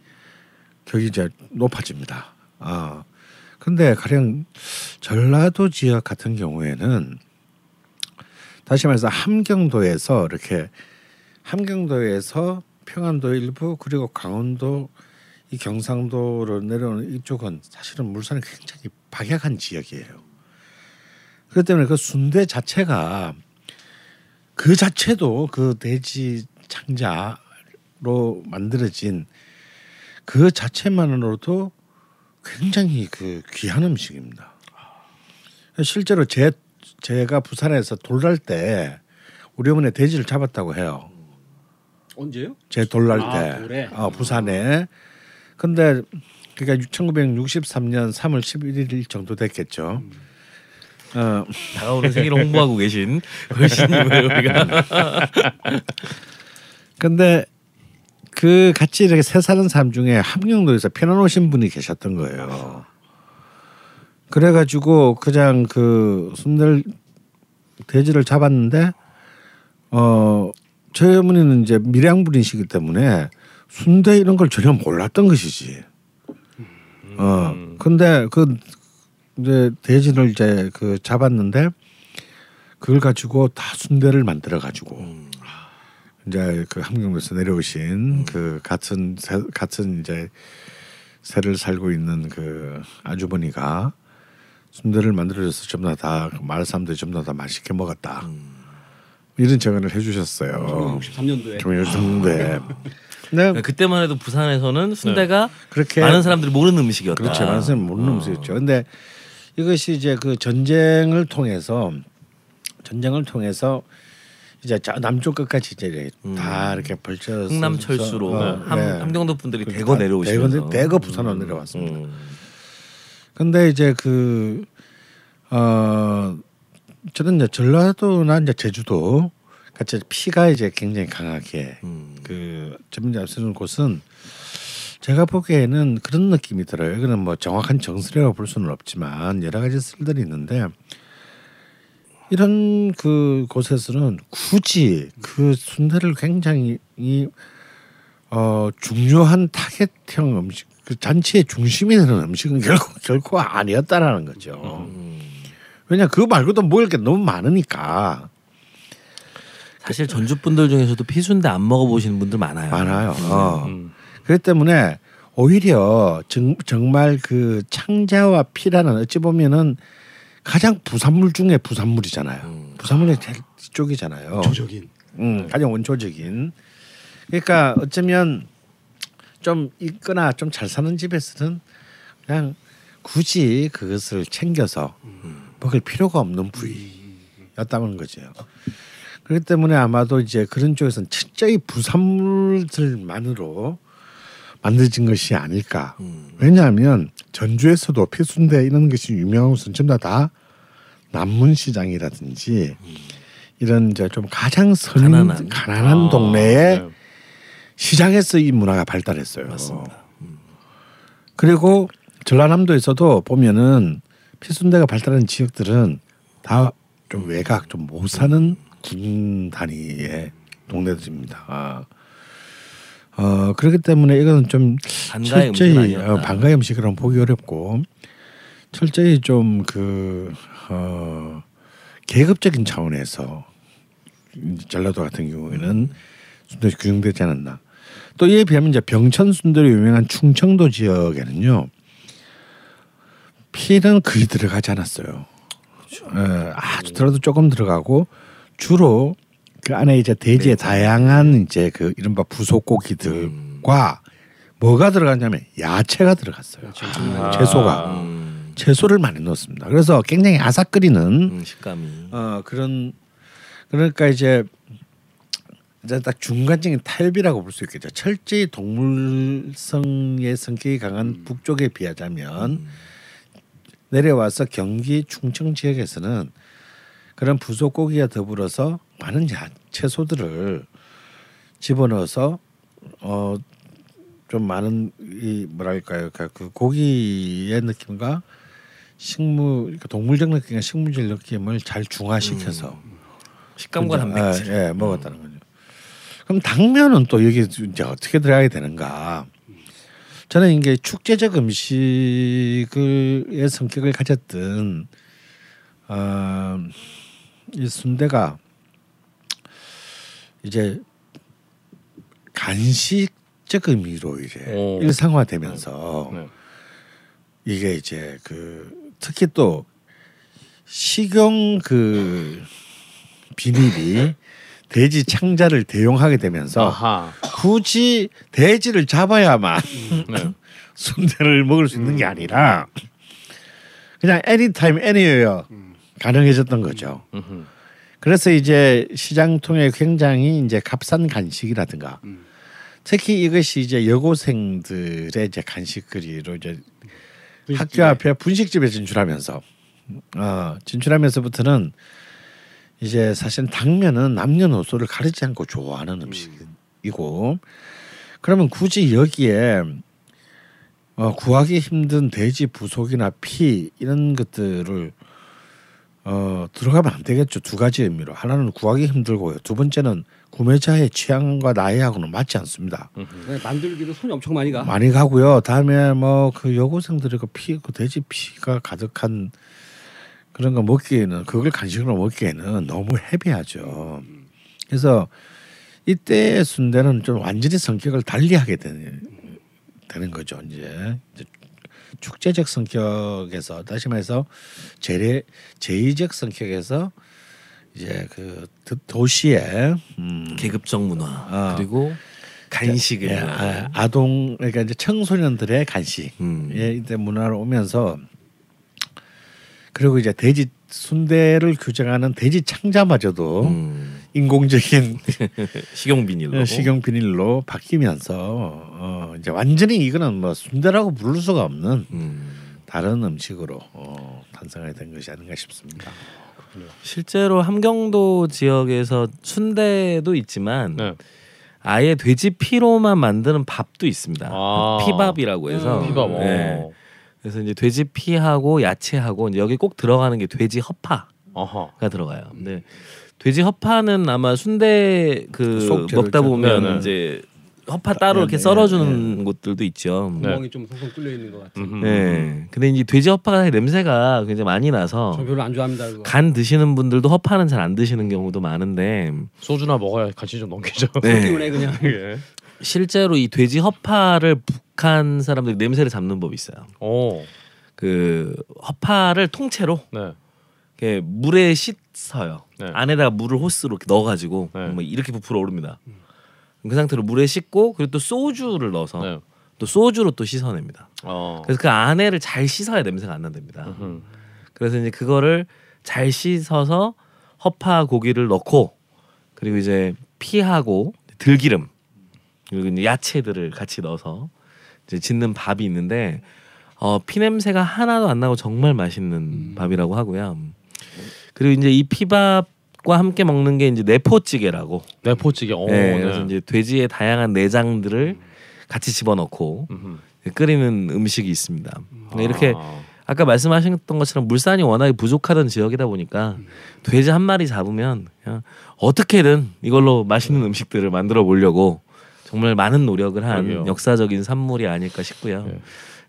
격이 이제 높아집니다. 아, 근데 가령 전라도 지역 같은 경우에는 다시 말해서 함경도에서 이렇게 함경도에서 평안도 일부 그리고 강원도 이 경상도로 내려오는 이쪽은 사실은 물산이 굉장히 박약한 지역이에요. 그렇기 때문에 그 순대 자체가 그 자체도 그 돼지 창자로 만들어진 그 자체만으로도 굉장히 그 귀한 음식입니다. 실제로 제 제가 부산에서 돌날 때 우리 어머니 돼지를 잡았다고 해요. 언제요? 제 돌날 아, 때 돌에? 어, 부산에 근데 그러니까 1963년 3월 11일 정도 됐겠죠. 어, 다가오는 생일을 홍보하고 계신 거신님을 우리가 근데 그 같이 이렇게 새 사는 사람 중에 함경도에서 편안 오신 분이 계셨던 거예요. 그래가지고 그냥 그 순대 돼지를 잡았는데 어 저희 어머니는 이제 밀양 분이시기 때문에 순대 이런 걸 전혀 몰랐던 것이지. 어 근데 그 이제 돼지를 이제 그 잡았는데 그걸 가지고 다 순대를 만들어 가지고 이제 그 함경도에서 내려오신 그 같은 새, 같은 이제 새를 살고 있는 그 아주버니가 순대를 만들어줘서 전부 다 마을 사람들이 전부 다 맛있게 먹었다. 이런 증언을 해주셨어요. 63년도에 정해줬는데, 네 그때만 해도 부산에서는 순대가 그렇게 많은 사람들이 모르는 음식이었다. 그렇죠. 많은 사람 모르는 어. 음식이었죠. 근데 이것이 이제 그 전쟁을 통해서 전쟁을 통해서 이제 저 남쪽 끝까지 이제 다 이렇게 벌쳐서 흥남 철수로 어, 함, 네. 함경도 분들이 그 대거 다- 내려오시면서 대거, 대거 부산으로 내려왔습니다. 음. 근데 이제 그 어, 저는 이제 전라도나 이제 제주도 같이 피가 이제 굉장히 강하게 음. 그 전문지 앞서는 곳은 제가 보기에는 그런 느낌이 들어요. 이거는 뭐 정확한 정설이라고 볼 수는 없지만 여러 가지 설들이 있는데 이런 그 곳에서는 굳이 그 순대를 굉장히 이 어, 중요한 타겟형 음식, 그 잔치의 중심이 되는 음식은 결코 결코 아니었다라는 거죠. 음. 왜냐 그거 말고도 먹을 게 너무 많으니까 사실 전주 분들 중에서도 피순대 안 먹어보시는 분들 많아요. 많아요. 어. 음. 그렇기 때문에 오히려 정, 정말 그 창자와 피라는 어찌 보면은 가장 부산물 중에 부산물이잖아요. 음. 부산물의 제일 쪽이잖아요. 조적인. 음, 가장 원초적인. 그러니까 어쩌면 좀 있거나 좀 잘 사는 집에서는 그냥 굳이 그것을 챙겨서 먹을 필요가 없는 부위였다는 거죠. 그렇기 때문에 아마도 이제 그런 쪽에서는 철저히 부산물들만으로 만들어진 것이 아닐까. 음. 왜냐하면 전주에서도 피순대 이런 것이 유명한 곳은 전부 다 남문시장이라든지 이런 이제 좀 가장 선 가난한. 가난한 아, 동네에 네. 시장에서 이 문화가 발달했어요. 맞습니다. 그리고 전라남도에서도 보면은 피순대가 발달한 지역들은 다 좀 외곽 좀 못 사는 군 단위의 동네들입니다. 아. 어 그렇기 때문에 이거는 좀 반가의 철저히. 어, 반가의 음식이라고 보기 어렵고 철저히 좀그 어, 계급적인 차원에서 전라도 같은 경우에는 순대가 규정되지 않았나. 또 이에 비하면 이제 병천 순대로 유명한 충청도 지역에는요 피는 거의 들어가지 않았어요. 예, 아주 들어도 조금 들어가고 주로 그 안에 이제 돼지의 다양한 이제 그 이른바 부속고기들과 뭐가 들어갔냐면 야채가 들어갔어요. 아. 채소가 음, 채소를 많이 넣었습니다. 그래서 굉장히 아삭거리는 음, 식감이. 어 그런 그러니까 이제 이제 딱 중간적인 타협이라고 볼 수 있겠죠. 철저히 동물성의 성격이 강한 북쪽에 비하자면 음. 내려와서 경기 충청 지역에서는 그런 부속고기와 더불어서 많은 야, 채소들을 집어넣어서 어 좀 많은 이 뭐랄까요 그- 그 고기의 느낌과 식물 그러니까 동물적 느낌과 식물적 느낌을 잘 중화시켜서 식감과 그죠? 단백질. 예, 예, 먹었다는 거죠. 그럼 당면은 또 여기 이제 어떻게 들어가게 되는가? 저는 이게 축제적 음식의 성격을 가졌던 어, 이 순대가 이제 간식적 의미로 이제 오. 일상화되면서 네. 이게 이제 그 특히 또 식용 그 비닐이 돼지 창자를 대용하게 되면서 아하. 굳이 돼지를 잡아야만 네. 순대를 먹을 수 있는 게 아니라 그냥 anytime anywhere 가능해졌던 거죠. 음흠. 그래서 이제 시장 통해 굉장히 이제 값싼 간식이라든가 음. 특히 이것이 이제 여고생들의 이제 간식거리로 이제 분식집에. 학교 앞에 분식집에 진출하면서 어, 진출하면서부터는 이제 사실 당면은 남녀노소를 가리지 않고 좋아하는 음식이고 그러면 굳이 여기에 어, 구하기 힘든 돼지 부속이나 피 이런 것들을 어, 들어가면 안 되겠죠 두 가지 의미로 하나는 구하기 힘들고요 두 번째는 구매자의 취향과 나이하고는 맞지 않습니다. 네, 만들기도 손이 엄청 많이 가. 많이 가고요. 다음에 뭐 그 여고생들이 그 피, 그 돼지 피가 가득한 그런 거 먹기에는 그걸 간식으로 먹기에는 너무 헤비하죠. 그래서 이때 순대는 좀 완전히 성격을 달리하게 되는 되는 거죠. 이제, 이제 축제적 성격에서 다시 말해서 제례 제의적 성격에서 이제 그 도- 도시의 음, 계급적 문화 아. 그리고 간식을 예, 아, 아동 그러니까 이제 청소년들의 간식 음. 예, 이때 문화로 오면서 그리고 이제 돼지 순대를 규정하는 돼지 창자마저도 음. 인공적인 식용 비닐로 식용 비닐로 바뀌면서 어, 이제 완전히 이거는 뭐 순대라고 부를 수가 없는 음. 다른 음식으로 어, 탄생하게 된 것이 아닌가 싶습니다. 실제로 함경도 지역에서 순대도 있지만 네. 아예 돼지 피로만 만드는 밥도 있습니다. 아. 피밥이라고 해서 음, 피밥. 네. 어. 그래서 이제 돼지 피하고 야채하고 이제 여기 꼭 들어가는 게 돼지 허파가 어허. 들어가요. 근데 돼지 허파는 아마 순대 그 속재료 먹다. 보면 네네. 이제 허파 따로 네, 이렇게 네, 썰어주는 곳들도 있죠. 네. 구멍이 좀 송송 뚫려 있는 것 같은. 음흠. 네. 근데 이제 돼지 허파가 냄새가 굉장히 많이 나서 저 별로 안 좋아합니다. 그거. 간 드시는 분들도 허파는 잘 안 드시는 경우도 많은데 소주나 먹어야 같이 좀 넘기죠. 네. 때문에 그냥 예. 실제로 이 돼지 허파를 북한 사람들이 냄새를 잡는 법이 있어요. 오. 그 허파를 통째로 네. 이렇게 물에 씻어요. 네. 안에다가 물을 호스로 이렇게 넣어가지고 네. 뭐 이렇게 부풀어 오릅니다. 그 상태로 물에 씻고 그리고 또 소주를 넣어서 네. 또 소주로 또 씻어냅니다. 어. 그래서 그 안에를 잘 씻어야 냄새가 안 난답니다. 음. 그래서 이제 그거를 잘 씻어서 허파 고기를 넣고 그리고 이제 피하고 들기름 그리고 야채들을 같이 넣어서 이제 짓는 밥이 있는데 어, 피 냄새가 하나도 안 나고 정말 맛있는 밥이라고 하고요. 그리고 이제 이 피밥과 함께 먹는 게 이제 내포찌개라고. 내포찌개. 오, 네, 그래서 이제 돼지의 다양한 내장들을 같이 집어넣고 음흠. 끓이는 음식이 있습니다. 그러니까 이렇게 아. 아까 말씀하셨던 것처럼 물산이 워낙에 부족하던 지역이다 보니까 돼지 한 마리 잡으면 그냥 어떻게든 이걸로 맛있는 음식들을 만들어 보려고 정말 많은 노력을 한 그러게요. 역사적인 산물이 아닐까 싶고요. 네.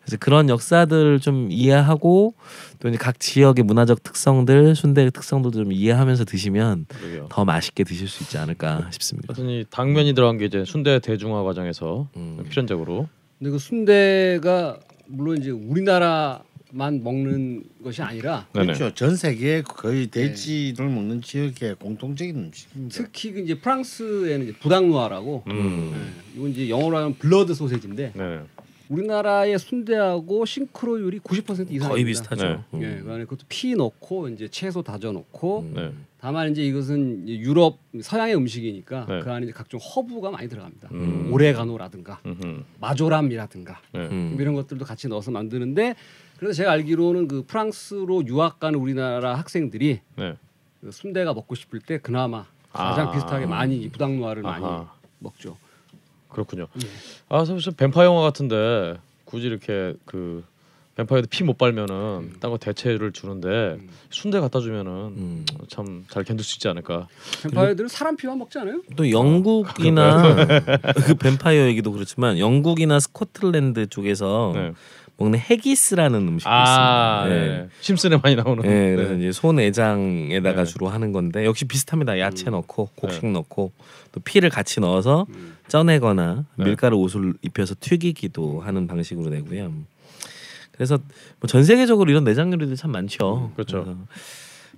그래서 그런 역사들을 좀 이해하고 또 이제 각 지역의 문화적 특성들, 순대의 특성도 좀 이해하면서 드시면 그러게요. 더 맛있게 드실 수 있지 않을까 싶습니다. 하여튼 이 당면이 들어간 게 이제 순대 대중화 과정에서 음. 필연적으로 근데 그 순대가 물론 이제 우리나라 만 먹는 것이 아니라 네네. 그렇죠. 전 세계에 거의 돼지를 먹는 지역의 공통적인 음식입니다. 특히 그 이제 프랑스에는 이제 boudin noir라고 음. 네, 이건 이제 영어로 하면 blood sausage인데 네. 우리나라의 순대하고 싱크로율이 90% 이상입니다. 거의 비슷하죠. 네. 음. 예, 그다음에 그것도 피 넣고 이제 채소 다져 넣고 음. 네. 다만 이제 이것은 이제 유럽 서양의 음식이니까 네. 그 안에 이제 각종 허브가 많이 들어갑니다. 음. 오레가노라든가 음흠. 마조람이라든가 네. 음. 이런 것들도 같이 넣어서 만드는데 그래서 제가 알기로는 그 프랑스로 유학 간 우리나라 학생들이 네. 그 순대가 먹고 싶을 때 그나마 가장 아. 비슷하게 많이 이 boudin noir를 많이. 먹죠. 그렇군요. 예. 아 사실 뱀파이어 영화 같은데 굳이 이렇게 그 뱀파이어도 피 못 빨면은 딴거 대체를 주는데 순대 갖다 주면은 음. 참잘 견딜 수 있지 않을까. 뱀파이어들은 사람 피만 먹지 않아요? 또 영국이나 그 뱀파이어 얘기도 그렇지만 영국이나 스코틀랜드 쪽에서 네. 먹는 헤기스라는 음식도 아, 있습니다. 네. 심슨에 많이 나오는. 네, 그래서 이제 소 내장에다가 네. 주로 하는 건데 역시 비슷합니다. 야채 넣고 곡식 넣고 또 피를 같이 넣어서 음. 쪄내거나 네. 밀가루 옷을 입혀서 튀기기도 하는 방식으로 되고요. 그래서 뭐 전 세계적으로 이런 내장 요리들 참 많죠. 그렇죠.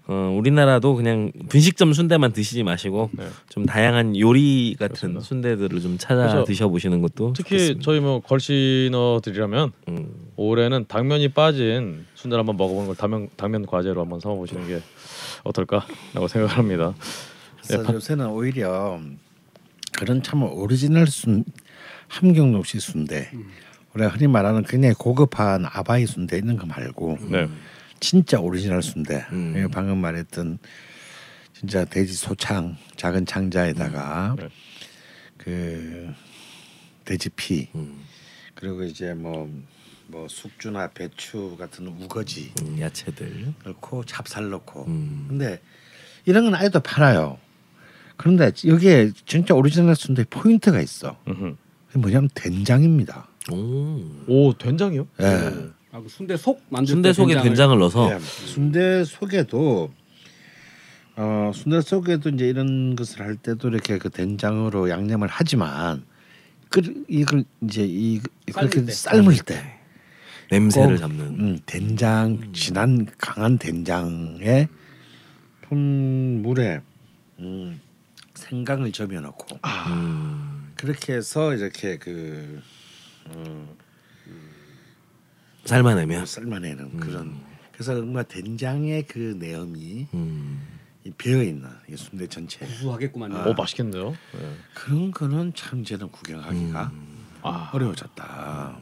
어, 우리나라도 그냥 분식점 순대만 드시지 마시고 네. 좀 다양한 요리 같은 그렇습니다. 순대들을 좀 찾아 드셔보시는 것도 특히 좋겠습니다. 저희 뭐 걸신어들이라면 음. 올해는 당면이 빠진 순대를 한번 먹어보는 걸 당면 당면 과제로 한번 삼아보시는 게 어떨까라고 생각을 합니다. 그래서 네, 요새는 오히려 그런 참 오리지널 순 함경도 없이 순대 우리가 흔히 말하는 굉장히 고급한 아바이 순대 있는 거 말고 네. 진짜 오리지널 순대 음. 예, 방금 말했던 진짜 돼지 소창 작은 창자에다가 네. 그 돼지 피 음. 그리고 이제 뭐 뭐 숙주나 배추 같은 우거지 음, 야채들. 넣고 찹쌀 넣고 음. 근데 이런 건 아직도 팔아요. 그런데 여기에 진짜 오리지널 순대 포인트가 있어. 음흠. 그게 뭐냐면 된장입니다. 오. 오 된장이요? 예. 아, 그 순대 속 만들 순대 때 속에 된장을- 된장을 넣어서 예. 순대 속에도 어 순대 속에도 이제 이런 것을 할 때도 이렇게 그 된장으로 양념을 하지만 그 이걸 이제 이 그렇게 때. 삶을 때 냄새를 꼭, 잡는. 음, 된장 진한 강한 된장에 푼 물에 음, 생강을 점여 넣고 음. 그렇게 해서 이렇게 그 어, 삶아내면. 삶아내는 그런 그래서 뭔가 된장의 그 내음이 음. 이 배어 있는 이 순대 전체 구수하겠구만요. 오 맛있겠는데요. 네. 그런 거는 참 이제는 구경하기가 아 어려워졌다.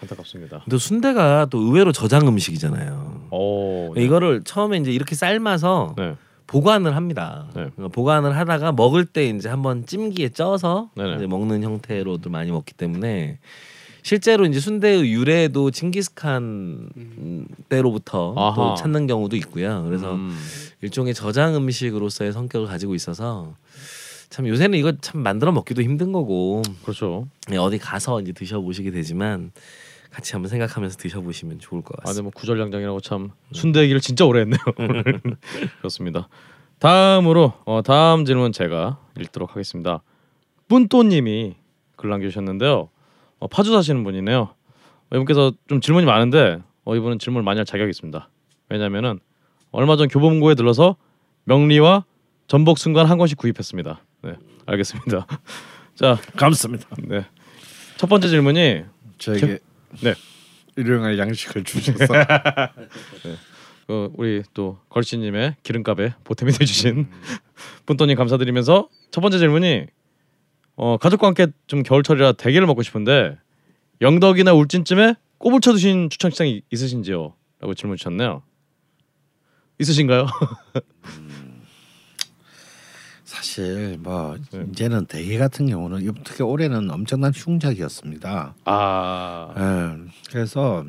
안타깝습니다. 근데 순대가 또 의외로 저장 음식이잖아요. 오 네. 이거를 처음에 이제 이렇게 삶아서 네. 보관을 합니다. 네. 그러니까 보관을 하다가 먹을 때 이제 한번 찜기에 쪄서 네네. 이제 먹는 형태로도 많이 먹기 때문에 실제로 이제 순대의 유래도 징기스칸 때로부터 아하. 또 찾는 경우도 있고요. 그래서 음. 일종의 저장 음식으로서의 성격을 가지고 있어서 참 요새는 이거 참 만들어 먹기도 힘든 거고 그렇죠. 네, 어디 가서 이제 드셔보시게 되지만 같이 한번 생각하면서 드셔보시면 좋을 것 아, 근데 같습니다. 뭐 구절양장이라고 참 순대 얘기를 진짜 오래 했네요. 그렇습니다. 다음으로 어, 다음 질문 제가 읽도록 하겠습니다. 뿜또님이 글 남겨주셨는데요. 어, 파주 사시는 분이네요. 어, 이분께서 좀 질문이 많은데 어, 이분은 질문을 많이 할 자격이 있습니다. 왜냐하면은 얼마 전 교보문고에 들러서 명리와 전복 순간 한 권씩 구입했습니다. 네, 알겠습니다. 자, 감사합니다. 네. 첫 번째 질문이 저에게 네. 일용할 양식을 주셔서 그 우리 또 걸씨님의 기름값에 보탬이 되주신 분또님 감사드리면서 첫 번째 질문이 어 가족과 함께 좀 겨울철이라 대게를 먹고 싶은데 영덕이나 울진쯤에 꼬불 쳐두신 추천시장이 있으신지요? 라고 질문 주셨네요. 있으신가요? 사실 뭐 네. 이제는 대게 같은 경우는 특히 올해는 엄청난 흉작이었습니다. 아, 예, 그래서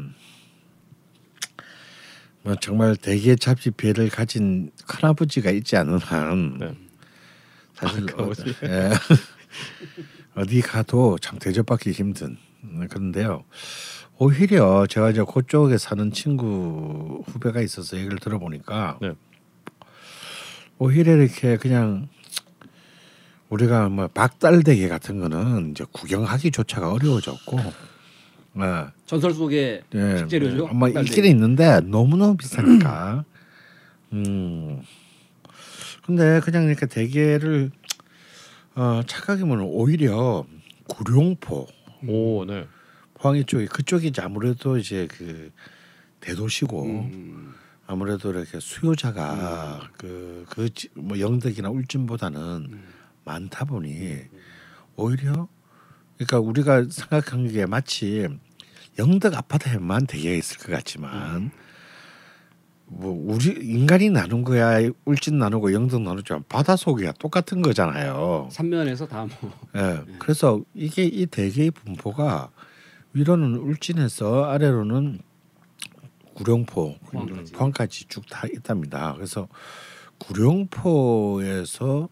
뭐 정말 대게 잡지 배를 가진 큰아버지가 있지 않은 한 네. 사실 아. 어, 예. 어디 가도 참 대접받기 힘든 음, 그런데요. 오히려 제가 이제 그쪽에 사는 친구 후배가 있어서 얘기를 들어보니까 네. 오히려 이렇게 그냥 우리가 뭐 박달대게 같은 거는 이제 구경하기조차가 어려워졌고, 예, 전설 속의 예, 식재료죠. 아마 박달대게. 있기는 있는데 너무 너무 비싸니까. 음. 근데 그냥 이렇게 대게를 어, 보면 오히려 구룡포, 오, 네. 포항이 쪽이 그쪽이 이제 아무래도 이제 그 대도시고 음. 아무래도 이렇게 수요자가 그 그 뭐 영덕이나 울진보다는 많다 보니 오히려 그러니까 우리가 생각한 게 마치 영덕 아파트에만 대게 있을 것 같지만 뭐 우리 인간이 나눈 거야 울진 나누고 영덕 나누지만 바다 속이야 똑같은 거잖아요. 삼면에서 다 뭐. 예. 그래서 이게 이 대게의 분포가 위로는 울진에서 아래로는 구룡포, 포항까지. 포항까지 쭉 다 있답니다. 그래서 구룡포에서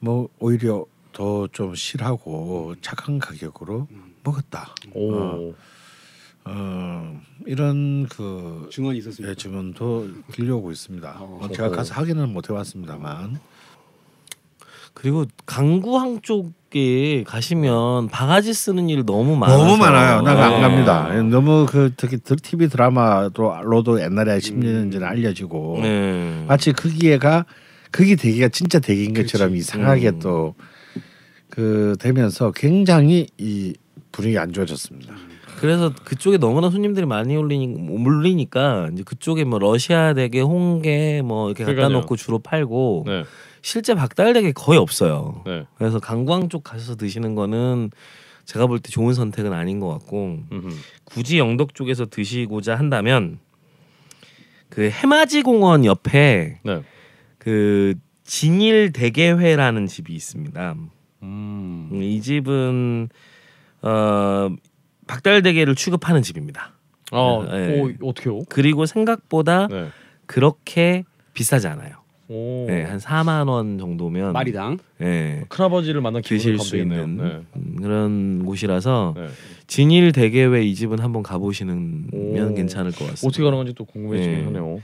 뭐 오히려 더 좀 실하고 착한 가격으로 먹었다. 오, 어. 어, 이런 그 증언이 있었습니다. 예, 증언도 들려오고 있습니다. 어. 어, 제가 가서 확인은 못 해봤습니다만 그리고 강구항 쪽에 가시면 바가지 쓰는 일 너무 많아서 너무 많아요. 난안 네. 갑니다. 너무 그 특히 TV 드라마로도 옛날에 10년 전에 알려지고 네. 마치 거기에가 거기 대기가 진짜 대기인 것처럼 그렇지. 이상하게 음. 또그 되면서 굉장히 이 분위기 안 좋아졌습니다. 그래서 그쪽에 너무나 손님들이 많이 올리니 몰리니까 이제 그쪽에 뭐 러시아 대게, 홍게 뭐 이렇게 갖다 그러니까요. 놓고 주로 팔고 네, 실제 박달 대게 거의 없어요. 네. 그래서 강구항 쪽 가셔서 드시는 거는 제가 볼 때 좋은 선택은 아닌 것 같고 음흠. 굳이 영덕 쪽에서 드시고자 한다면 그 해맞이 공원 옆에 네. 그 진일 대게회라는 집이 있습니다. 음, 음, 이 집은 어 박달 대게를 취급하는 집입니다. 아, 네. 오, 어떻게요? 그리고 생각보다 네. 그렇게 비싸지 않아요. 오, 네, 한 4만 원 정도면 마리당. 예, 큰아버지를 만난 드실 가면 수. 있는 네. 음, 그런 곳이라서 네. 진일 대게회 이 집은 한번 가보시면 오. 괜찮을 것 같습니다. 어떻게 가는 건지 또 궁금해지긴 네. 하네요.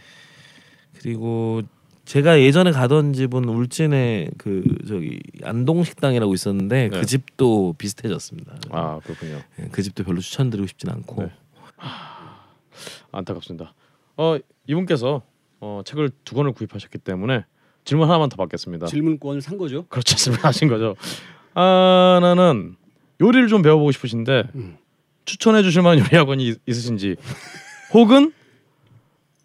그리고 제가 예전에 가던 집은 울진에 그 저기 안동 식당이라고 있었는데 네. 그 집도 비슷해졌습니다. 아 그렇군요. 예, 그 집도 별로 추천드리고 싶진 않고 네. 안타깝습니다. 어 이분께서 어, 책을 두 권을 구입하셨기 때문에 질문 하나만 더 받겠습니다. 질문권을 산 거죠. 그렇죠 질문하신 거죠. 하나는 요리를 좀 배워보고 싶으신데 음. 추천해 주실 만한 요리 학원이 있- 있으신지 혹은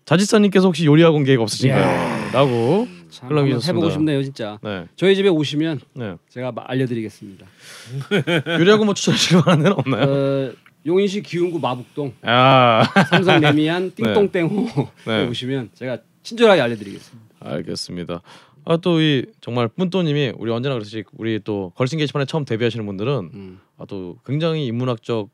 자지사님께서 혹시 요리 학원 계획 없으신가요? 라고 참 연락이. 해보고 싶네요, 진짜. 네, 저희 집에 오시면 네. 제가 마- 알려드리겠습니다. 학원 뭐 추천해 주실 만한 데는 없나요? 어, 용인시 기흥구 마북동 아 삼성 레미안 띵똥땡호 네. 오시면 제가 친절하게 알려드리겠습니다. 알겠습니다. 아 또 이 정말 뿜또님이 우리 언제나 그렇듯이 우리 또 걸신 게시판에 처음 데뷔하시는 분들은 음, 아 또 굉장히 인문학적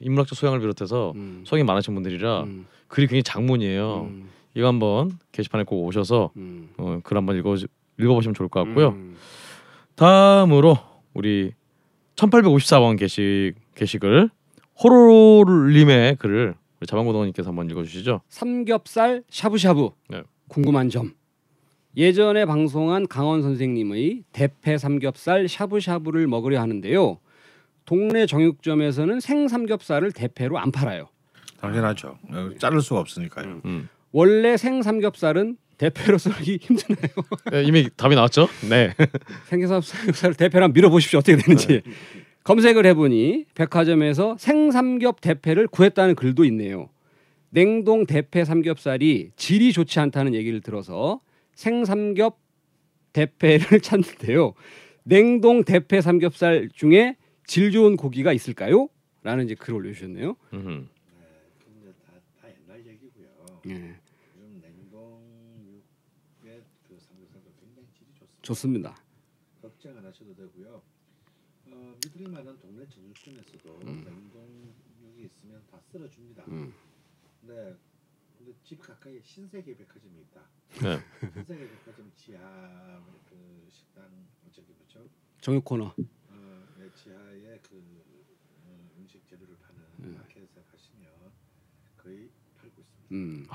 인문학적 소양을 비롯해서 음, 소양이 많으신 분들이라 음, 글이 굉장히 장문이에요. 음, 이거 한번 게시판에 꼭 오셔서 음, 어, 글 한번 읽어 읽어보시면 좋을 것 같고요. 음. 다음으로 우리 1854번 게시 게시글 호로님의 글을 우리 자방고등원님께서 한번 읽어주시죠. 삼겹살 샤브샤브 네. 궁금한 점 예전에 방송한 강원 선생님의 대패 삼겹살 샤브샤브를 먹으려 하는데요. 동네 정육점에서는 생 삼겹살을 대패로 안 팔아요. 당연하죠. 어, 자를 수가 없으니까요. 음. 원래 생 삼겹살은 대패로 썰기 힘드나요? 예, 이미 답이 나왔죠? 네. 생삼겹살을 대패로 한번 밀어보십시오. 어떻게 되는지. 검색을 해보니 백화점에서 생삼겹 대패를 구했다는 글도 있네요. 냉동 대패 삼겹살이 질이 좋지 않다는 얘기를 들어서 생삼겹 대패를 찾는데요. 냉동 대패 삼겹살 중에 질 좋은 고기가 있을까요? 라는 이제 글 올려주셨네요. 음. 다 옛날 얘기고요. 예, 요즘 냉동 육의 그 삼겹살도 굉장히 질이 좋습니다. 걱정 안 하셔도 되고요. 어, 믿을 만한 동네 정육점에서도 냉동육이 있으면 다 쓸어줍니다. 음. 네. 근데 집 가까이에 신세계 백화점이 있다. 네. 신세계 백화점 지하 그 식당 저기 뭐죠? 정육 코너. 어, 네, 지하에 그 어, 음식 재료를 파는 마켓에 가시면 거의 팔고 있습니다. 음.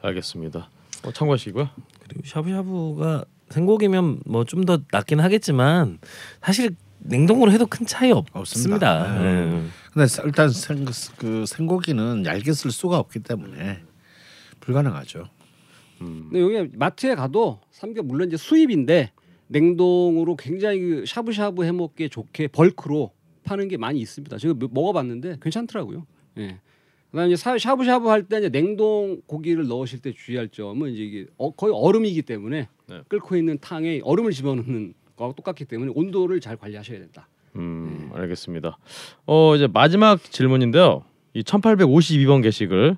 알겠습니다. 어, 참고하시고요. 그리고 샤브샤브가 생고기면 뭐 좀 더 낫긴 하겠지만 사실 냉동으로 해도 큰 차이 없습니다. 없습니다. 네. 예. 근데 일단 생, 그 생고기는 얇게 쓸 수가 없기 때문에 불가능하죠. 근데 여기 마트에 가도 삼겹 물론 이제 수입인데 냉동으로 굉장히 그 샤브샤브 해 먹기에 좋게 벌크로 파는 게 많이 있습니다. 제가 몇- 먹어봤는데 괜찮더라고요. 예. 그다음에 이제 샤브샤브 할 때 이제 냉동 고기를 넣으실 때 주의할 점은 이제 이게 어, 거의 얼음이기 때문에 네. 끓고 있는 탕에 얼음을 집어넣는 거하고 똑같기 때문에 온도를 잘 관리하셔야 된다. 음, 알겠습니다. 어, 이제 마지막 질문인데요. 이 1852번 게시글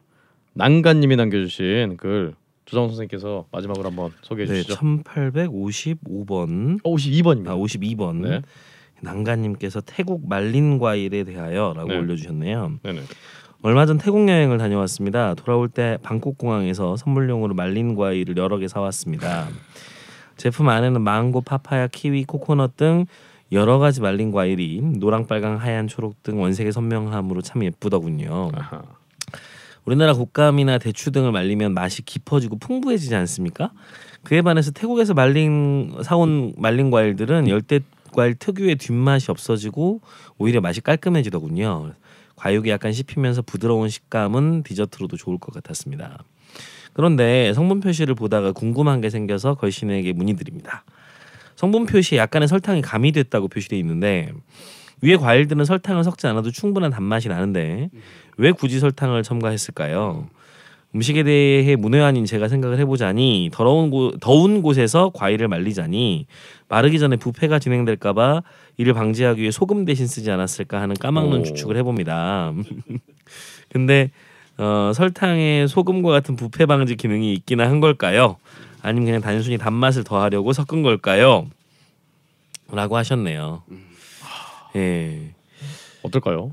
난간님이 남겨주신 글 조정 선생님께서 마지막으로 한번 소개해 네, 주시죠. 1855번 어, 52번입니다. 아 52번 네. 난가님께서 태국 말린 과일에 대하여라고 네. 올려주셨네요. 네네. 얼마 전 태국 여행을 다녀왔습니다. 돌아올 때 방콕 공항에서 선물용으로 말린 과일을 여러 개 사왔습니다. 제품 안에는 망고, 파파야, 키위, 코코넛 등 여러 가지 말린 과일이 노랑, 빨강, 하얀, 초록 등 원색의 선명함으로 참 예쁘더군요. 아하. 우리나라 곶감이나 대추 등을 말리면 맛이 깊어지고 풍부해지지 않습니까? 그에 반해서 태국에서 말린 사온 말린 과일들은 열대 과일 특유의 뒷맛이 없어지고 오히려 맛이 깔끔해지더군요. 과육이 약간 씹히면서 부드러운 식감은 디저트로도 좋을 것 같았습니다. 그런데 성분 표시를 보다가 궁금한 게 생겨서 걸신에게 문의드립니다. 성분 표시에 약간의 설탕이 가미됐다고 표시되어 있는데 위에 과일들은 설탕을 섞지 않아도 충분한 단맛이 나는데 왜 굳이 설탕을 첨가했을까요? 음식에 대해 문외한인 제가 생각을 해보자니 더러운 곳, 더운 곳에서 과일을 말리자니 마르기 전에 부패가 진행될까봐 이를 방지하기 위해 소금 대신 쓰지 않았을까 하는 까막눈 오. 추측을 해봅니다. 근데 어, 설탕에 소금과 같은 부패 방지 기능이 있기는 한 걸까요? 아니면 그냥 단순히 단맛을 더하려고 섞은 걸까요? 라고 하셨네요. 예. 어떨까요?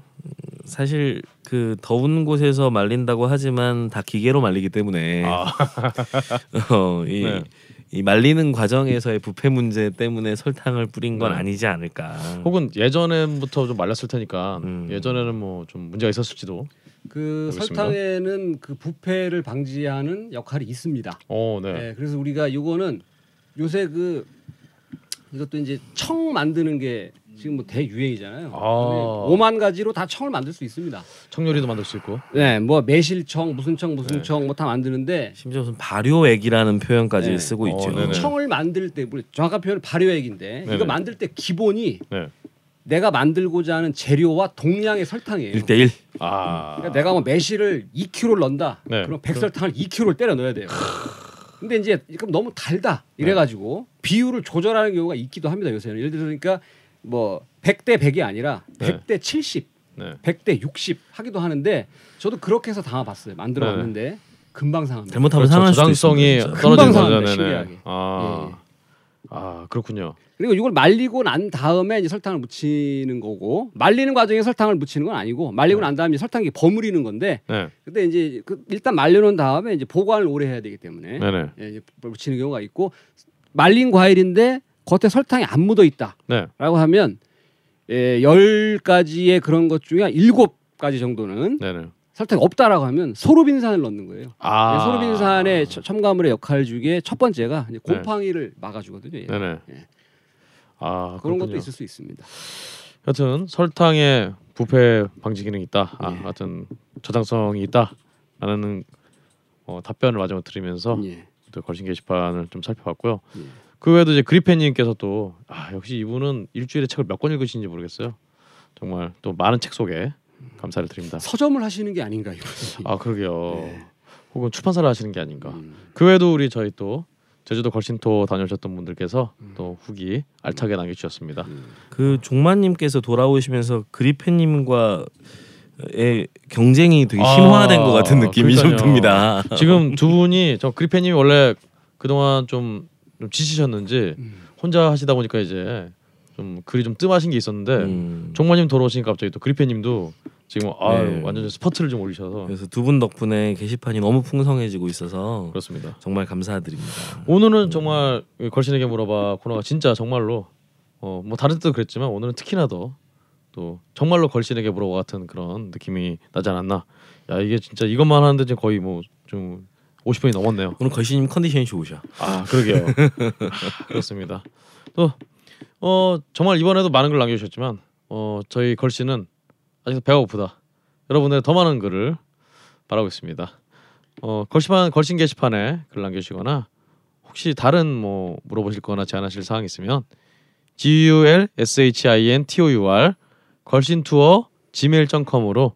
사실 그 더운 곳에서 말린다고 하지만 다 기계로 말리기 때문에 아, 어, 이, 네. 이 말리는 과정에서의 부패 문제 때문에 설탕을 뿌린 건 네. 아니지 않을까. 혹은 예전부터 좀 말렸을 테니까 음. 예전에는 뭐 좀 문제가 있었을지도. 그. 설탕에는 그 부패를 방지하는 역할이 있습니다. 어, 네. 네, 그래서 우리가 이거는 요새 그 이것도 이제 청 만드는 게 지금 뭐 대유행이잖아요. 아. 오만 가지로 다 청을 만들 수 있습니다. 청요리도 만들 수 있고. 네, 뭐 매실청, 무슨 청, 무슨 네. 청뭐 다 만드는데 심지어 무슨 발효액이라는 표현까지 네. 쓰고 어, 있죠. 네네. 청을 만들 때 우리 정확한 표현은 발효액인데 네네. 이거 만들 때 기본이 네. 내가 만들고자 하는 재료와 동량의 설탕이에요. 1대1. 아. 그러니까 내가 뭐 매실을 2kg를 넣는다. 네. 그럼 백설탕을 2kg를 때려 넣어야 돼요. 근데 이제 그럼 너무 달다 이래 가지고 비율을 조절하는 경우가 있기도 합니다 요새는 예를 들어 그러니까 뭐 100대 100이 아니라 네. 100대 70, 네. 100대 60 하기도 하는데 저도 그렇게 해서 담아 봤어요 만들어 왔는데 금방 상합니다. 잘못하면 그렇죠. 상할 수도. 진짜. 떨어지는. 네네. 신기하게. 아. 예. 아, 그렇군요. 그리고 이걸 말리고 난 다음에 이제 설탕을 묻히는 거고 말리는 과정에 설탕을 묻히는 건 아니고 말리고 네. 난 다음에 설탕이 버무리는 건데 네. 근데 이제 그 일단 말려놓은 다음에 이제 보관을 오래 해야 되기 때문에 네네. 예, 이제 묻히는 경우가 있고 말린 과일인데 겉에 설탕이 안 묻어 있다라고 네. 하면 예, 열 가지의 그런 것 중에 한 일곱 가지 정도는 네네. 설탕이 없다라고 하면 소르빈산을 넣는 거예요. 아. 네, 소르빈산의 처- 첨가물의 역할 중에 첫 번째가 이제 곰팡이를 막아주거든요. 얘. 네네. 예. 아 그런 것도 그렇군요. 있을 수 있습니다. 여튼 설탕에 부패 방지 기능이 있다. 아, 예. 하여튼 저장성이 있다라는 어, 답변을 마지막으로 드리면서 예. 또 걸신 게시판을 좀 살펴봤고요. 예. 그 외에도 이제 그리펜님께서 또 아, 역시 이분은 일주일에 책을 몇 권 읽으시는지 모르겠어요. 정말 또 많은 책 속에 감사를 드립니다. 서점을 하시는 게 아닌가 이거. 아 그러게요. 네. 혹은 출판사를 하시는 게 아닌가. 음. 그 외에도 우리 저희 또 제주도 걸신토 다녀오셨던 분들께서 음. 또 후기 알차게 남겨주셨습니다. 그 종마님께서 돌아오시면서 그리펜님과 의 경쟁이 되게 아, 심화된 것 같은 느낌이 좀 그러니까요. 듭니다. 지금 두 분이 저 그리펜님이 원래 그동안 좀, 좀 지치셨는지 음. 혼자 하시다 보니까 이제 좀 글이 좀 뜸하신 게 있었는데 음. 종마님 돌아오시니까 갑자기 또 그리펜님도 지금 아 네. 완전 스퍼트를 좀 올리셔서 그래서 두 분 덕분에 게시판이 너무 풍성해지고 있어서 그렇습니다. 정말 감사드립니다. 오늘은 정말 이 걸신에게 물어봐 코너가 진짜 정말로 어 뭐 다른 때도 그랬지만 오늘은 특히나 더 또 정말로 걸신에게 물어봐 같은 그런 느낌이 나지 않았나. 야 이게 진짜 이것만 하는데 지금 거의 뭐좀 50분이 넘었네요. 오늘 걸신님 컨디션이 좋으셔. 아 그러게요. 아, 그렇습니다. 또 어 정말 이번에도 많은 글 남겨주셨지만 어 저희 걸씨는 아직 배가 고프다. 여러분의 더 많은 글을 바라고 있습니다. 어 걸씨판 걸신 게시판에 글 남겨주시거나 혹시 다른 뭐 물어보실거나 제안하실 사항 있으면 g u l s h i n t o u r 걸신 투어 gmail.com으로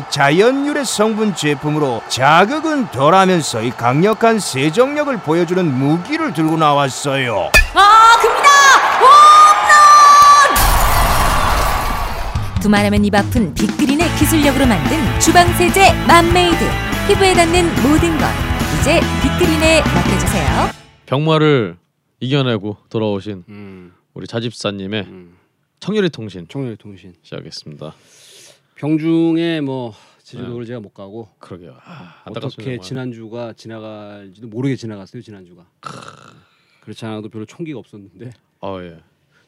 이 자연 유래 성분 제품으로 자극은 덜하면서 이 강력한 세정력을 보여주는 무기를 들고 나왔어요. 아 큽니다. 홈런. 두말하면 입 아픈 빅그린의 기술력으로 만든 주방 세제 맘메이드 피부에 닿는 모든 것 이제 빅그린에 맡겨주세요. 병마를 이겨내고 돌아오신 음. 우리 자집사님의 음. 청요리 통신 청요리 통신. 시작하겠습니다. 병중에 뭐 제주도를 제가 못 가고 그러게요. 아, 어떻게 안타깝습니다. 지난주가 지나갈지도 모르게 지나갔어요 지난주가. 그렇지 않아도 별로 총기가 없었는데 아 예.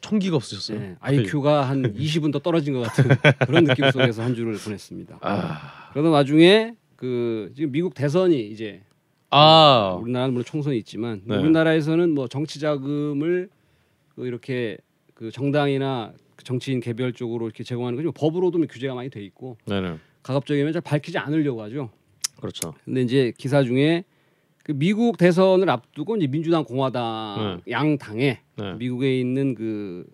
총기가 없으셨어요. 네, IQ가 한 20은 더 떨어진 것 같은 그런 느낌 속에서 한 주를 보냈습니다. 아, 그러던 와중에 그 지금 미국 대선이 이제 아 우리나라는 물론 총선이 있지만 네. 우리나라에서는 뭐 정치 자금을 그 이렇게 그 정당이나 그 정치인 개별적으로 이렇게 제공하는 거죠 법으로도 뭐 규제가 많이 돼 있고 네네 가급적이면 잘 밝히지 않으려고 하죠. 그렇죠. 근데 이제 기사 중에 그 미국 대선을 앞두고 이제 민주당 공화당 양 당에 네. 미국에 있는 그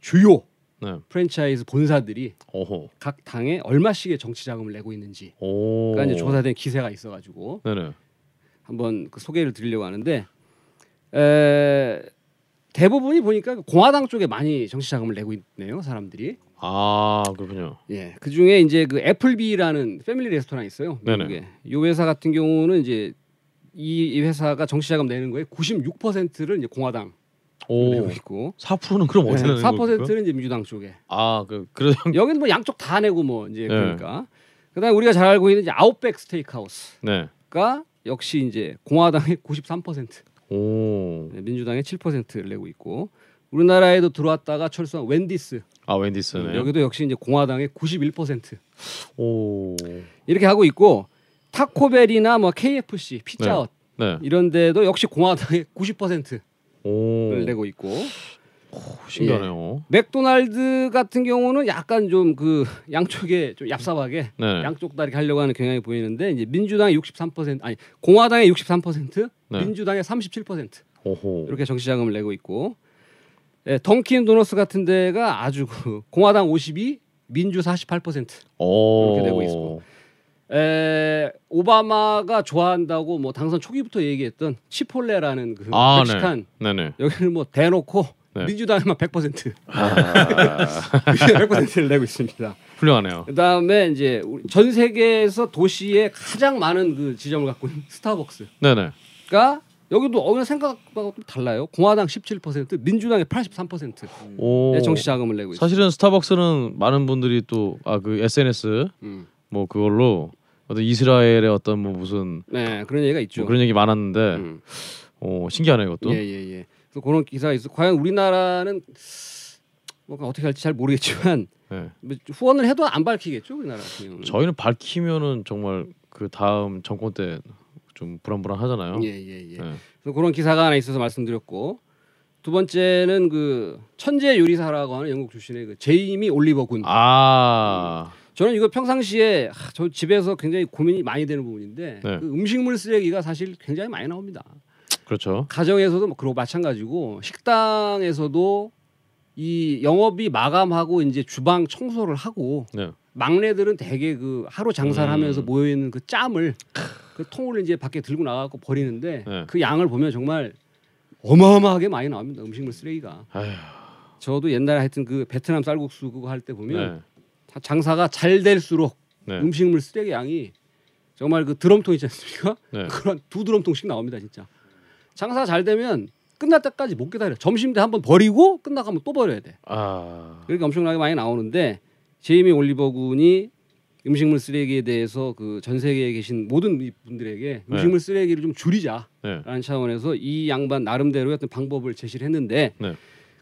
주요 네. 프랜차이즈 본사들이 오호. 각 당에 얼마씩의 정치 자금을 내고 있는지 오. 그러니까 이제 조사된 기세가 있어가지고 네네. 한번 그 소개를 드리려고 하는데 에, 대부분이 보니까 공화당 쪽에 많이 정치 자금을 내고 있네요 사람들이. 아 그렇군요. 예, 그 중에 이제 그 애플비라는 패밀리 레스토랑 있어요. 네네. 미국에. 이 회사 같은 경우는 이제 이, 이 회사가 정치 자금 내는 거에 96%를 이제 공화당 오. 내고 있고 4%는 그럼 어떻게 되는 겁니까? 4%는 이제 민주당 쪽에. 아 그 그래도 형. 여기는 뭐 양쪽 다 내고 뭐 이제 네. 그러니까. 그다음에 우리가 잘 알고 있는 이제 아웃백 스테이크하우스가 네. 역시 이제 공화당의 93%, 오. 네, 민주당의 7%를 내고 있고 우리나라에도 들어왔다가 철수한 웬디스 아 웬디스네. 여기도 역시 이제 공화당의 91% 오. 이렇게 하고 있고 타코벨이나 뭐 KFC, 피자헛 네. 이런 데도 역시 공화당의 90%를 오. 내고 있고 신기하네요. 맥도날드 같은 경우는 약간 좀 그 양쪽에 좀 얍삽하게 네. 양쪽 다리 가려고 하는 경향이 보이는데 이제 민주당의 63% 아니 공화당의 63% 네. 민주당의 37% 오호. 이렇게 정치 자금을 내고 있고 예, 던킨 도너스 같은 데가 아주 그 공화당 52 민주 48% 오. 이렇게 되고 있고. 에, 오바마가 좋아한다고 뭐 당선 초기부터 얘기했던 치폴레라는 그 아, 멕시칸 네. 네네. 여기는 뭐 대놓고 네. 민주당에만 100% 아. 100%를 내고 있습니다. 훌륭하네요. 그다음에 이제 전 세계에서 도시에 가장 많은 그 지점을 갖고 있는 스타벅스가 네네. 여기도 어느 생각하고 좀 달라요. 공화당 17%, 민주당이 83% 오. 의 정치 자금을 내고 있어요. 사실은 스타벅스는 많은 분들이 또 아 그 SNS 음. 뭐 그걸로 어떤 이스라엘의 어떤 뭐 무슨 네, 그런 얘기가 있죠. 뭐 그런 얘기 많았는데 음. 어 신기하네요 이것도. 예, 예, 예. 그래서 그런 기사가 있어. 과연 우리나라는 뭐 어떻게 할지 잘 모르겠지만 네. 뭐 후원을 해도 안 밝히겠죠, 우리나라 같은 경우는. 저희는 밝히면은 정말 그 다음 정권 때 좀 불안불안하잖아요. 예, 예, 예. 네. 그래서 그런 기사가 하나 있어서 말씀드렸고 두 번째는 그 천재 요리사라고 하는 영국 출신의 그 제이미 올리버 군. 아, 저는 이거 평상시에 하, 저 집에서 굉장히 고민이 많이 되는 부분인데 네. 그 음식물 쓰레기가 사실 굉장히 많이 나옵니다. 그렇죠. 가정에서도 뭐 그러고 마찬가지고 식당에서도 이 영업이 마감하고 이제 주방 청소를 하고 네. 막내들은 대개 그 하루 장사를 음. 하면서 모여 있는 그 짬을 그 통을 이제 밖에 들고 나가고 버리는데 네. 그 양을 보면 정말 어마어마하게 많이 나옵니다. 음식물 쓰레기가. 아휴, 저도 옛날에 하여튼 그 베트남 쌀국수 그거 할 때 보면 네. 다 장사가 잘 될수록 네. 음식물 쓰레기 양이 정말 그 드럼통 있지 않습니까? 네. 그런 두 드럼통씩 나옵니다 진짜. 장사 잘 되면 끝날 때까지 못 기다려. 점심 때 한번 버리고 한번 또 버려야 돼. 아, 그러니까 엄청나게 많이 나오는데 제이미 올리버 군이 음식물 쓰레기에 대해서 그 전 세계에 계신 모든 이 분들에게 네. 음식물 쓰레기를 좀 줄이자라는 네. 차원에서 이 양반 나름대로의 어떤 방법을 제시를 했는데 네.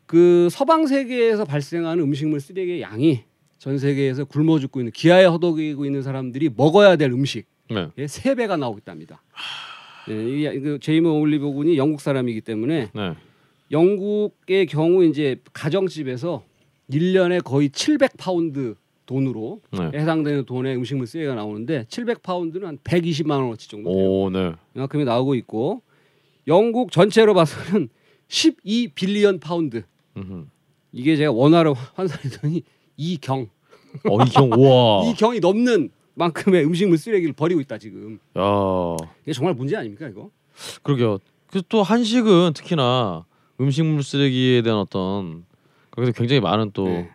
그 서방 세계에서 발생하는 음식물 쓰레기의 양이 전 세계에서 굶어 죽고 있는 기아에 허덕이고 있는 사람들이 먹어야 될 음식의 네. 세 배가 나오고 있답니다. 네, 이그 제이미 올리버 군이 영국 사람이기 때문에 네. 영국의 경우 이제 가정집에서 1년에 거의 700파운드 돈으로 네. 해당되는 돈의 음식물 쓰레기가 나오는데 700파운드는 한 120만 원어치 정도 돼요. 오, 네. 이만큼이 나오고 있고 영국 전체로 봐서는 12 billion 파운드. 음흠. 이게 제가 원화로 환산했더니 이경 어, 이경 우와. 이경이 넘는 만큼의 음식물 쓰레기를 버리고 있다 지금. 야, 이게 정말 문제 아닙니까 이거? 그러게요. 그 또 한식은 특히나 음식물 쓰레기에 대한 어떤 거기서 굉장히 많은 또 네.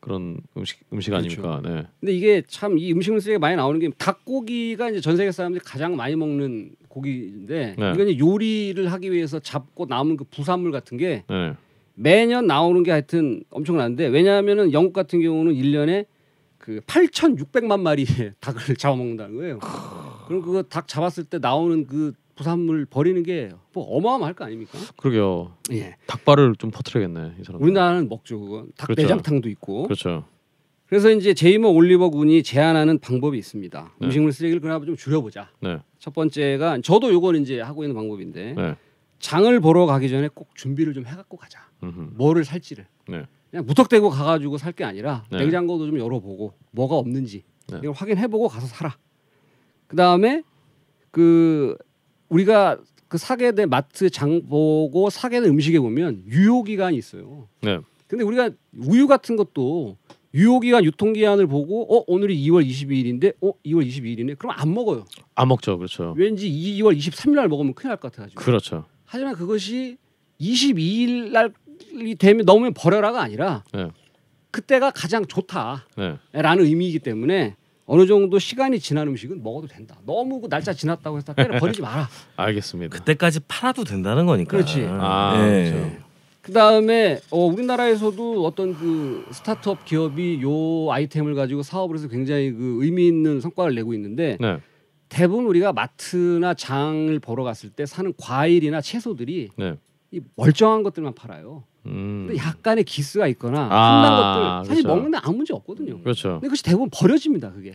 그런 음식 음식 그렇죠. 아닙니까? 네. 근데 이게 참 이 음식물 쓰레기가 많이 나오는 게 닭고기가 이제 전 세계 사람들이 가장 많이 먹는 고기인데 네. 이건 요리를 하기 위해서 잡고 남은 그 부산물 같은 게 네. 매년 나오는 게 하여튼 엄청난데 왜냐하면은 영국 같은 경우는 1년에 그 8,600만 마리의 닭을 잡아먹는다는 거예요. 그럼 그거 닭 잡았을 때 나오는 그 부산물 버리는 게 뭐 어마어마할 거 아닙니까? 그러게요. 예. 닭발을 좀 퍼뜨려야겠네 이 사람. 우리나라는 먹죠 그거. 닭 그렇죠. 내장탕도 있고. 그렇죠. 그래서 이제 제이머 올리버 군이 제안하는 방법이 있습니다. 네. 음식물 쓰레기를 그나마 좀 줄여보자. 네. 첫 번째가 저도 요건 이제 하고 있는 방법인데 네. 장을 보러 가기 전에 꼭 준비를 좀 해갖고 가자. 음흠. 뭐를 살지를. 네. 그냥 무턱대고 가가지고 살 게 아니라 네. 냉장고도 좀 열어보고 뭐가 없는지 네. 이걸 확인해보고 가서 사라. 그 다음에 그 우리가 그 사게 된 마트 장 보고 사게 된 음식에 보면 유효 기간이 있어요. 네. 근데 우리가 우유 같은 것도 유효 기간 유통 기한을 보고 어 오늘이 2월 22일인데 어 2월 22일이네. 그럼 안 먹어요. 안 먹죠. 그렇죠. 왠지 2월 23일 날 먹으면 큰일 날 것 같아가지고. 그렇죠. 하지만 그것이 22일 날 이 되면 넘으면 버려라가 아니라 네. 그때가 가장 좋다라는 네. 의미이기 때문에 어느 정도 시간이 지난 음식은 먹어도 된다. 너무 그 날짜 지났다고 해서 다 때려 버리지 마라. 알겠습니다. 그때까지 팔아도 된다는 거니까. 그렇지. 아, 예. 그렇죠. 그 다음에 어, 우리나라에서도 어떤 그 스타트업 기업이 요 아이템을 가지고 사업을 해서 굉장히 그 의미 있는 성과를 내고 있는데 네. 대부분 우리가 마트나 장을 보러 갔을 때 사는 과일이나 채소들이 네. 이 멀쩡한 것들만 팔아요. 음. 근데 약간의 기스가 있거나 아, 흔난 것들 사실 그렇죠. 먹는데 아무 문제 없거든요. 그렇죠. 근데 그것이 대부분 버려집니다. 그게.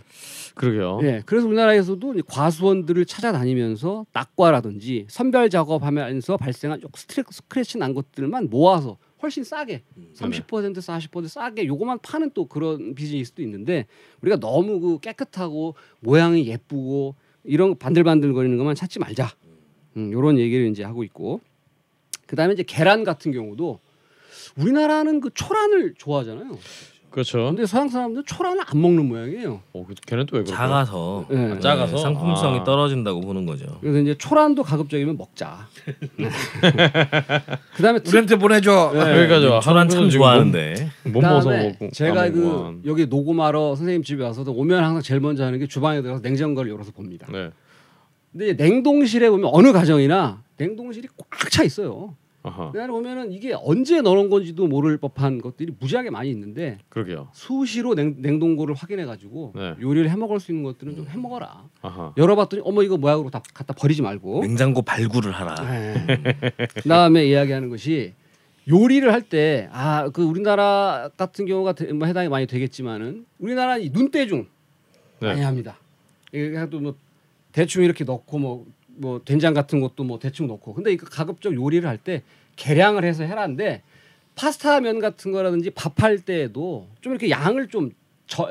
그러게요. 예. 그래서 우리나라에서도 과수원들을 찾아다니면서 낙과라든지 선별 작업하면서 발생한 요 스트레, 스크래치 난 것들만 모아서 훨씬 싸게 음, 30% 40% 싸게 요거만 파는 또 그런 비즈니스도 있는데 우리가 너무 그 깨끗하고 모양이 예쁘고 이런 거 반들반들거리는 것만 찾지 말자. 음, 요런 얘기를 이제 하고 있고 그다음에 이제 계란 같은 경우도 우리나라는 그 초란을 좋아하잖아요. 그렇죠. 근데 서양 사람들은 초라는 안 먹는 모양이에요. 어, 그- 걔는 또왜 그럴까? 작아서 네. 작아서? 상품성이 아. 떨어진다고 보는 거죠. 그래서 이제 초란도 가급적이면 먹자. 그다음에 특- 우리한테 보내줘. 네. 그러니까 저 초란 참 좋아하는데 못 먹어서 먹고 제가 안 그. 여기 녹음하러 선생님 집에 와서도 오면 항상 제일 먼저 하는 게 주방에 들어가서 냉장고를 열어서 봅니다. 네. 근데 냉동실에 보면 어느 가정이나 냉동실이 꽉 차 있어요. 그날 보면은 이게 언제 넣어놓은 건지도 모를 법한 것들이 무지하게 많이 있는데 그러게요. 수시로 냉, 냉동고를 확인해 가지고 네. 요리를 해 먹을 수 있는 것들은 좀 해 먹어라. 아하. 열어봤더니 어머 이거 뭐야 그러고 다 갖다 버리지 말고. 냉장고 발굴을 하라. 네. 그다음에 이야기하는 것이 요리를 할 때 아 그 우리나라 같은 경우가 대- 뭐 해당이 많이 되겠지만은 우리나라 이 눈대중 네. 많이 합니다. 이게 또뭐 대충 이렇게 넣고 뭐 뭐 된장 같은 것도 뭐 대충 넣고 근데 이거 가급적 요리를 할 때 계량을 해서 해라는데 파스타 면 같은 거라든지 밥할 때에도 좀 이렇게 양을 좀 저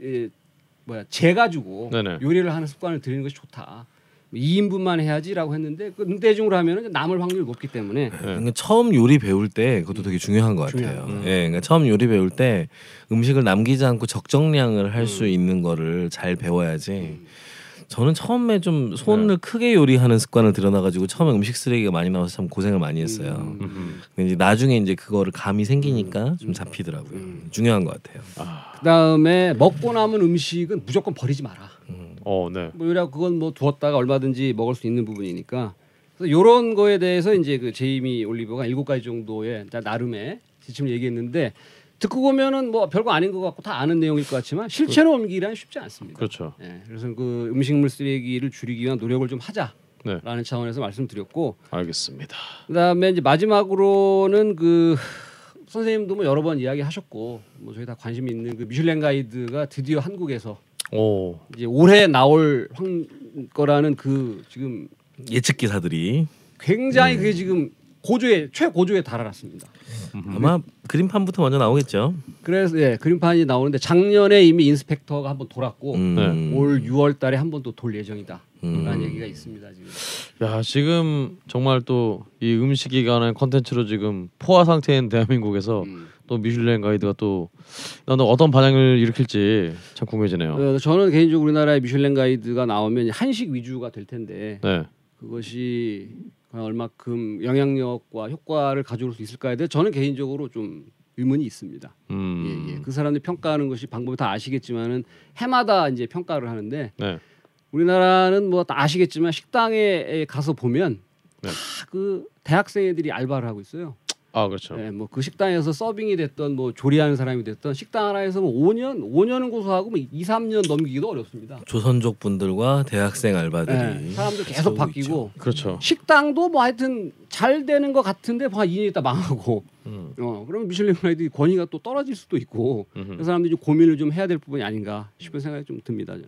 이, 뭐야 재가지고 네네. 요리를 하는 습관을 들이는 것이 좋다. 2인분만 해야지라고 했는데 그 눈대중으로 하면은 남을 확률이 높기 때문에 그러니까 처음 요리 배울 때 그것도 되게 중요한 것 같아요. 음. 예, 그러니까 처음 요리 배울 때 음식을 남기지 않고 적정량을 할수 음. 있는 거를 잘 배워야지. 저는 처음에 좀 손을 크게 요리하는 습관을 들여놔가지고 처음에 음식 쓰레기가 많이 나와서 참 고생을 많이 했어요. 음. 음. 근데 이제 나중에 이제 그거를 감이 생기니까 좀 잡히더라고요. 음. 중요한 것 같아요. 그다음에 먹고 남은 음식은 무조건 버리지 마라. 어, 네. 뭐 요리하고 그건 뭐 두었다가 얼마든지 먹을 수 있는 부분이니까 그래서 요런 거에 대해서 이제 그 제이미 올리버가 일곱 가지 정도의 나- 나름의 지침을 얘기했는데 듣고 보면은 뭐 별거 아닌 것 같고 다 아는 내용일 것 같지만 실체로 옮기기란 쉽지 않습니다. 그렇죠. 예, 그래서 그 음식물 쓰레기를 줄이기 위한 노력을 좀 네. 하자라는 차원에서 말씀드렸고 알겠습니다. 그다음에 이제 마지막으로는 그 선생님도 뭐 여러 번 이야기하셨고 뭐 저희 다 관심 있는 그 미슐랭 가이드가 드디어 한국에서 오. 이제 올해 나올 황 거라는 그 지금 예측 기사들이 굉장히 그게 지금 고조에 최고조에 달아났습니다. 아마 그림판부터 먼저 나오겠죠. 그래서 예, 그림판이 나오는데 작년에 이미 인스펙터가 한번 돌았고 음. 네. 올 6월 달에 한 번 또 돌 예정이다. 음. 라는 얘기가 있습니다, 지금. 야, 지금 정말 또 이 음식이 관한 컨텐츠로 지금 포화 상태인 대한민국에서 음. 또 미슐랭 가이드가 또 나는 어떤 반향을 일으킬지 참 궁금해지네요. 어, 저는 개인적으로 우리나라의 미슐랭 가이드가 나오면 한식 위주가 될 텐데 네. 그것이 얼마큼 영향력과 효과를 가져올 수 있을까에 대해 저는 개인적으로 좀 의문이 있습니다. 음. 예, 예. 그 사람들 평가하는 것이 방법이 다 아시겠지만은 해마다 이제 평가를 하는데 네. 우리나라는 뭐 다 아시겠지만 식당에 가서 보면 네. 다그 대학생 애들이 알바를 하고 있어요. 아, 그렇죠. 예, 뭐그 식당에서 서빙이 됐던 뭐 조리하는 사람이 됐던 식당 하나에서 뭐 5년, 5년은 고소하고 뭐 2, 3년 넘기기도 어렵습니다. 조선족 분들과 대학생 알바들이 예, 사람들 계속 바뀌고 그렇죠. 식당도 뭐 하여튼 잘 되는 것 같은데 한 2년 있다 망하고 음. 어 그러면 미슐랭 가이드 권위가 또 떨어질 수도 있고. 그 사람들이 좀 고민을 좀 해야 될 부분이 아닌가 싶은 생각이 좀 듭니다. 저는.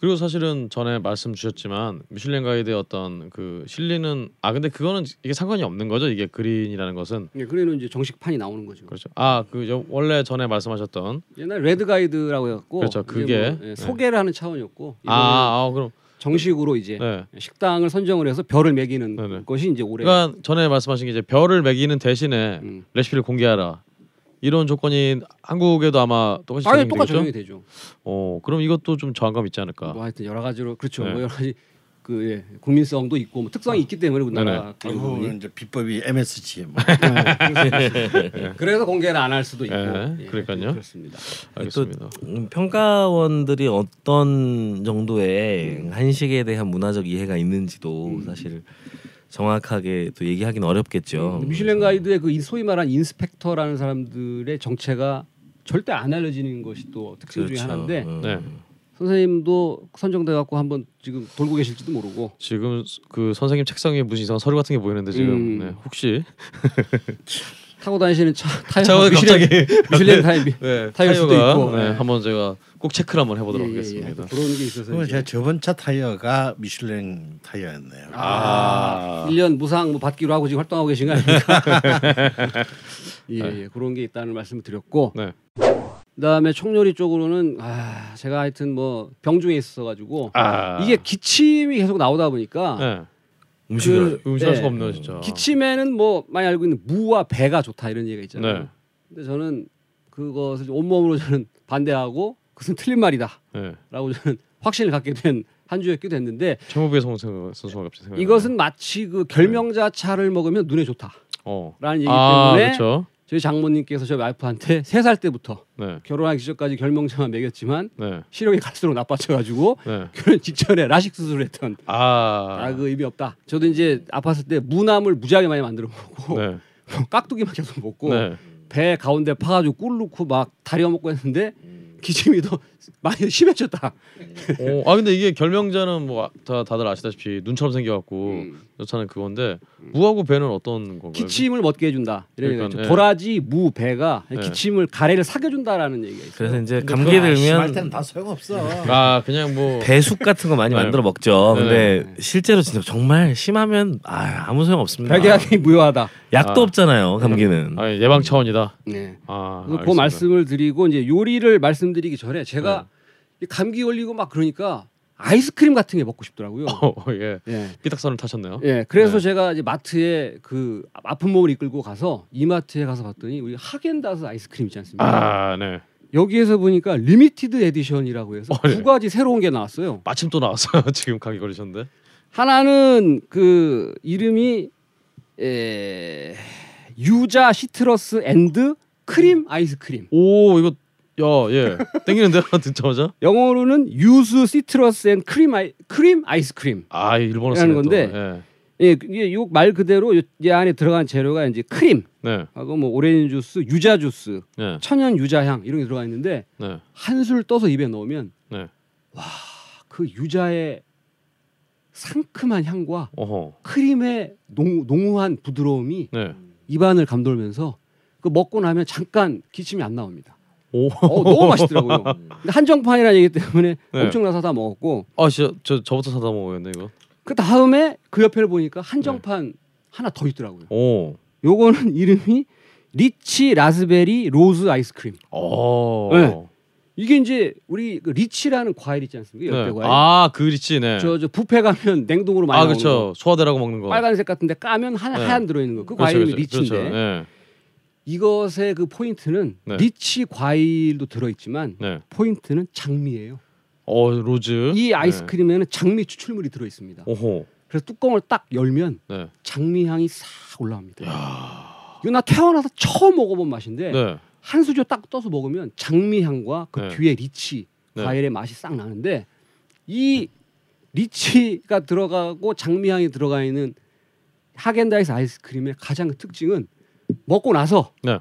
그리고 사실은 전에 말씀 주셨지만 미슐랭 가이드의 어떤 그 실리는 아 근데 그거는 이게 상관이 없는 거죠. 이게 그린이라는 것은 예, 그래는 이제 정식판이 나오는 거죠. 그렇죠. 아 그 원래 전에 말씀하셨던 옛날 레드 가이드라고 해갖고 그렇죠. 그게, 뭐, 예, 네. 소개를 하는 차원이었고 아, 아 그럼 정식으로 이제 네. 식당을 선정을 해서 별을 매기는 네네. 것이 이제 올해 그러니까 전에 말씀하신 게 이제 별을 매기는 대신에 음. 레시피를 공개하라 이런 조건이 한국에도 아마 똑같이 아예 적용이 똑같이 되겠죠? 적용이 되죠. 어 그럼 이것도 좀 저항감 있지 않을까? 뭐 하여튼 여러 가지로 그렇죠. 네. 뭐 여러 가지 그 예, 국민성도 있고 뭐 특성이 있기 때문에 우리나라 그런 아이고 부분이. 이제 비법이 MSG 뭐. 그래서 공개를 안 할 수도 있고. 네, 예, 그러니까요. 그렇습니다. 알겠습니다. 음, 평가원들이 어떤 정도의 한식에 대한 문화적 이해가 있는지도 사실 정확하게 또 얘기하기는 어렵겠죠. 근데 미슐랭 가이드의 그 인- 소위 말한 inspector라는 사람들의 정체가 절대 안 알려지는 것이 또 특징 중에 하나인데 음. 네. 선생님도 선정돼 갖고 한번 지금 돌고 계실지도 모르고 지금 그 선생님 책상 위에 무슨 이상한 서류 같은 게 보이는데 지금 음. 네, 혹시 타고 다니시는 차 타이어 갑자기 미슐랭 타입이 네, 타이어 수도 타이어가 있고. 네, 네. 한번 제가 꼭 체크를 한번 해보도록 예, 예, 예. 하겠습니다. 그런 게 있어서 제가 저번 차 타이어가 미슐랭 타이어였네요. 아, 1년 무상 뭐 받기로 하고 지금 활동하고 계신 거 아닙니까? 예, 예, 그런 게 있다는 말씀을 드렸고 네. 그다음에 총요리 쪽으로는 아, 제가 하여튼 뭐 병중에 있어 가지고 아 이게 기침이 계속 나오다 보니까 네. 음식을 그- 음식할 네. 수가 없네요 진짜. 기침에는 뭐 많이 알고 있는 무와 배가 좋다 이런 얘기가 있잖아요. 네. 근데 저는 그것을 온몸으로 저는 반대하고 그것은 틀린 말이다라고 네. 저는 확신을 갖게 된한 선수가 갑자기 생각. 이것은 마치 그 결명자 차를 먹으면 눈에 좋다라는 어. 얘기 아 때문에 그렇죠. 저희 장모님께서 저희 와이프한테 세 살 때부터 네. 결혼하기 전까지 결명자만 먹였지만 네. 시력이 갈수록 나빠져가지고 네. 결혼 직전에 라식 수술을 했던 아. 아그 의미 없다. 저도 이제 아팠을 때 무남을 무지하게 많이 만들어 먹고 네. 깍두기만 계속 먹고 네. 배 가운데 파가지고 꿀 넣고 막 다려 먹고 했는데 기침이 더 많이 심해졌다. 어, 아 근데 이게 결명자는 뭐 다 다들 아시다시피 눈처럼 생겨갖고 음. 여차는 그건데 무하고 배는 어떤 건가요? 기침을 멎게 해준다. 이런 그러니까. 예. 도라지 무 배가 예. 기침을 가래를 사겨준다라는 얘기가 있어요. 그래서 이제 근데 감기 들면 때는 다 소용없어. 아 그냥 뭐 배숙 같은 거 많이 네. 만들어 먹죠. 근데 네. 실제로 진짜 정말 심하면 아, 아무 소용 없습니다. 백약이 무효하다. 약도 아. 없잖아요. 감기는. 아, 예방 차원이다. 네. 아, 그. 말씀을 드리고 이제 요리를 말씀드리기 전에 제가 네. 이 감기 걸리고 막 그러니까 아이스크림 같은 게 먹고 싶더라고요. 어, 예. 예. 삐딱선을 타셨네요. 예, 그래서 네. 제가 이제 마트에 그 아픈 몸을 이끌고 가서 이마트에 가서 봤더니 우리 하겐다스 아이스크림 있지 않습니까? 아, 네. 여기에서 보니까 limited edition이라고 해서 어, 네. 두 가지 새로운 게 나왔어요. 마침 또 나왔어요. 지금 감기 걸리셨는데. 하나는 그 이름이 에... 유자 citrus and 크림 아이스크림. 오, 이거 야, 예. 땡기는데요. 듣자마자. 영어로는 Yuzu Citrus and Cream 아이 크림 아이스크림. 아, 일본어 쓰네 건데. 또. 예. 예, 이게 요말 그대로 요- 이 안에 들어간 재료가 이제 크림 네. 하고 뭐 오렌지 주스, 유자 주스, 네. 천연 유자향 이런 게 들어가 있는데 네. 한술 떠서 입에 넣으면 네. 그 유자의 상큼한 향과 어허. 크림의 농, 농후한 부드러움이 네. 입안을 감돌면서 그 먹고 나면 잠깐 기침이 안 나옵니다. 오. 어, 너무 맛있더라고요. 근데 한정판이라는 얘기 때문에 네. 엄청나 사다 먹었고 아, 진짜 저 저부터 사다 먹어야겠네, 이거. 그 다음에 그 옆에를 보니까 한정판 하나 더 있더라고요. 오. 요거는 이름이 Lychee Raspberry Rose 아이스크림. 어. 네. 이게 이제 우리 그 리치라는 과일 있지 않습니까? 네. 과일. 아, 그 리치 네. 저, 저 뷔페 가면 냉동으로 많이 아. 그렇죠. 소화되라고 먹는 거. 빨간색 같은데 까면 하, 네. 하얀 들어있는 거. 그 그렇죠, 과일이 그렇죠. 리치인데 그렇죠. 네. 이것의 그 포인트는 네. 리치 과일도 들어있지만 네. 포인트는 장미예요. 어, rose. 이 아이스크림에는 장미 추출물이 들어 있습니다. 네. 오호. 그래서 뚜껑을 딱 열면 네. 장미 향이 싹 올라옵니다. 이거 나 태어나서 처음 먹어본 맛인데 네. 한 수저 딱 떠서 먹으면 장미 향과 그 네. 뒤에 리치 네. 과일의 맛이 싹 나는데 이 리치가 들어가고 장미 향이 들어가 있는 하겐다즈 아이스크림의 가장 큰 특징은 먹고 나서 네.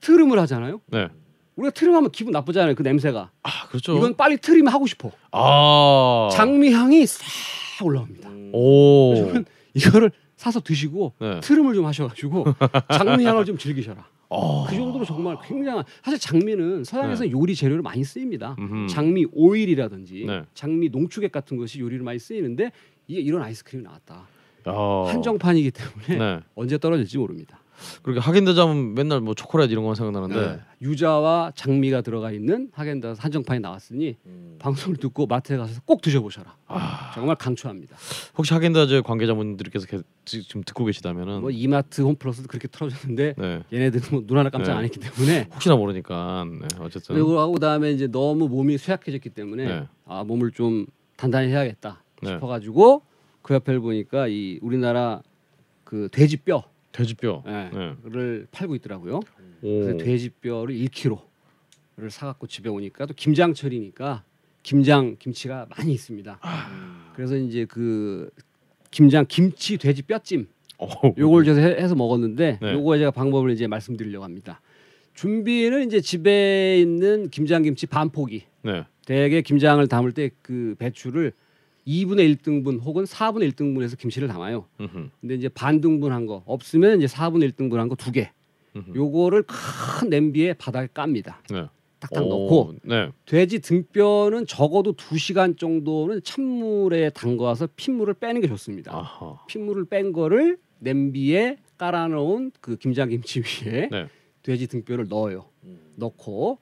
트름을 하잖아요. 네. 우리가 트름하면 기분 나쁘잖아요. 그 냄새가. 아, 그렇죠. 이건 빨리 트림 하고 싶어. 아. 장미 향이 싹 올라옵니다. 오. 그래서 이거를 사서 드시고 네. 트름을 좀 하셔가지고 장미 향을 좀 즐기셔라. 아. 그 정도로 정말 굉장한 사실 장미는 서양에서 요리 재료로 많이 쓰입니다. 네. 음흠. 장미 오일이라든지 네. 장미 농축액 같은 것이 요리로 많이 쓰이는데 이게 이런 아이스크림이 나왔다. 야. 한정판이기 때문에 네. 언제 떨어질지 모릅니다. 그렇게 하겐다즈 하면 맨날 뭐 초콜릿 이런 거 생각나는데 네. 유자와 장미가 들어가 있는 하겐다스 한정판이 나왔으니 음. 방송을 듣고 마트에 가서 꼭 드셔보셔라. 아. 정말 강추합니다. 혹시 하겐다즈 관계자분들께서 게- 지- 지금 듣고 계시다면은 뭐 이마트 홈플러스도 그렇게 틀어줬는데 네. 얘네들은 뭐눈 하나 깜짝 네. 안 했기 때문에 혹시나 모르니까 네. 어쨌든 그리고 하고 그다음에 이제 너무 몸이 쇠약해졌기 때문에 네. 아 몸을 좀 단단히 해야겠다 네. 싶어가지고 그 옆에 보니까 이 우리나라 그 돼지뼈를 돼지뼈. 네. 팔고 있더라고요. 오. 그래서 돼지뼈를 1kg를 사갖고 집에 오니까 또 김장철이니까 김장 김치가 많이 있습니다. 그래서 이제 그 김장 김치 돼지 뼈찜 어. 요걸 제가 해- 해서 먹었는데 네. 요거 제가 방법을 이제 말씀드리려고 합니다. 준비는 이제 집에 있는 김장 김치 반 포기. 네. 대개 김장을 담을 때 그 배추를 2분의 1등분 혹은 4분의 1등분해서 김치를 담아요. 음흠. 근데 이제 반등분한 거 없으면 이제 4분의 1등분한 거 두 개. 음흠. 요거를 큰 냄비에 바닥에 깝니다. 네. 딱딱 오, 넣고 네. 돼지 등뼈는 적어도 2시간 정도는 찬물에 담가서 핏물을 빼는 게 좋습니다. 아하. 핏물을 뺀 거를 냄비에 깔아 놓은 그 김장김치 위에 네. 돼지 등뼈를 넣어요. 넣고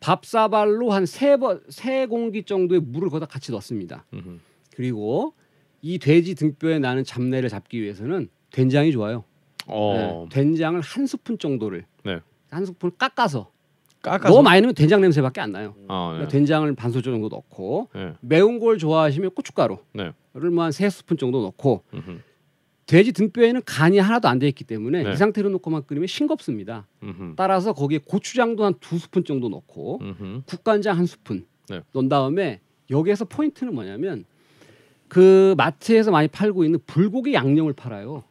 밥사발로 한 세 번 세 공기 정도의 물을 거기다 같이 넣습니다. 음흠. 그리고 이 돼지 등뼈에 나는 잡내를 잡기 위해서는 된장이 좋아요. 어. 네, 된장을 한 스푼 정도를 네. 한 스푼 깎아서 깎아서. 너무 많이 넣으면 된장 냄새밖에 안 나요. 아, 네. 그러니까 된장을 반 소주 정도 넣고 네. 매운 걸 좋아하시면 고춧가루를 네. 뭐한세 스푼 정도 넣고 음흠. 돼지 등뼈에는 간이 하나도 안 돼 있기 때문에 네. 이 상태로 놓고만 끓이면 싱겁습니다. 음흠. 따라서 거기에 고추장도 한 두 스푼 정도 넣고 음흠. 국간장 한 스푼 네. 넣은 다음에 여기에서 포인트는 뭐냐면 그 마트에서 많이 팔고 있는 불고기 양념을 팔아요.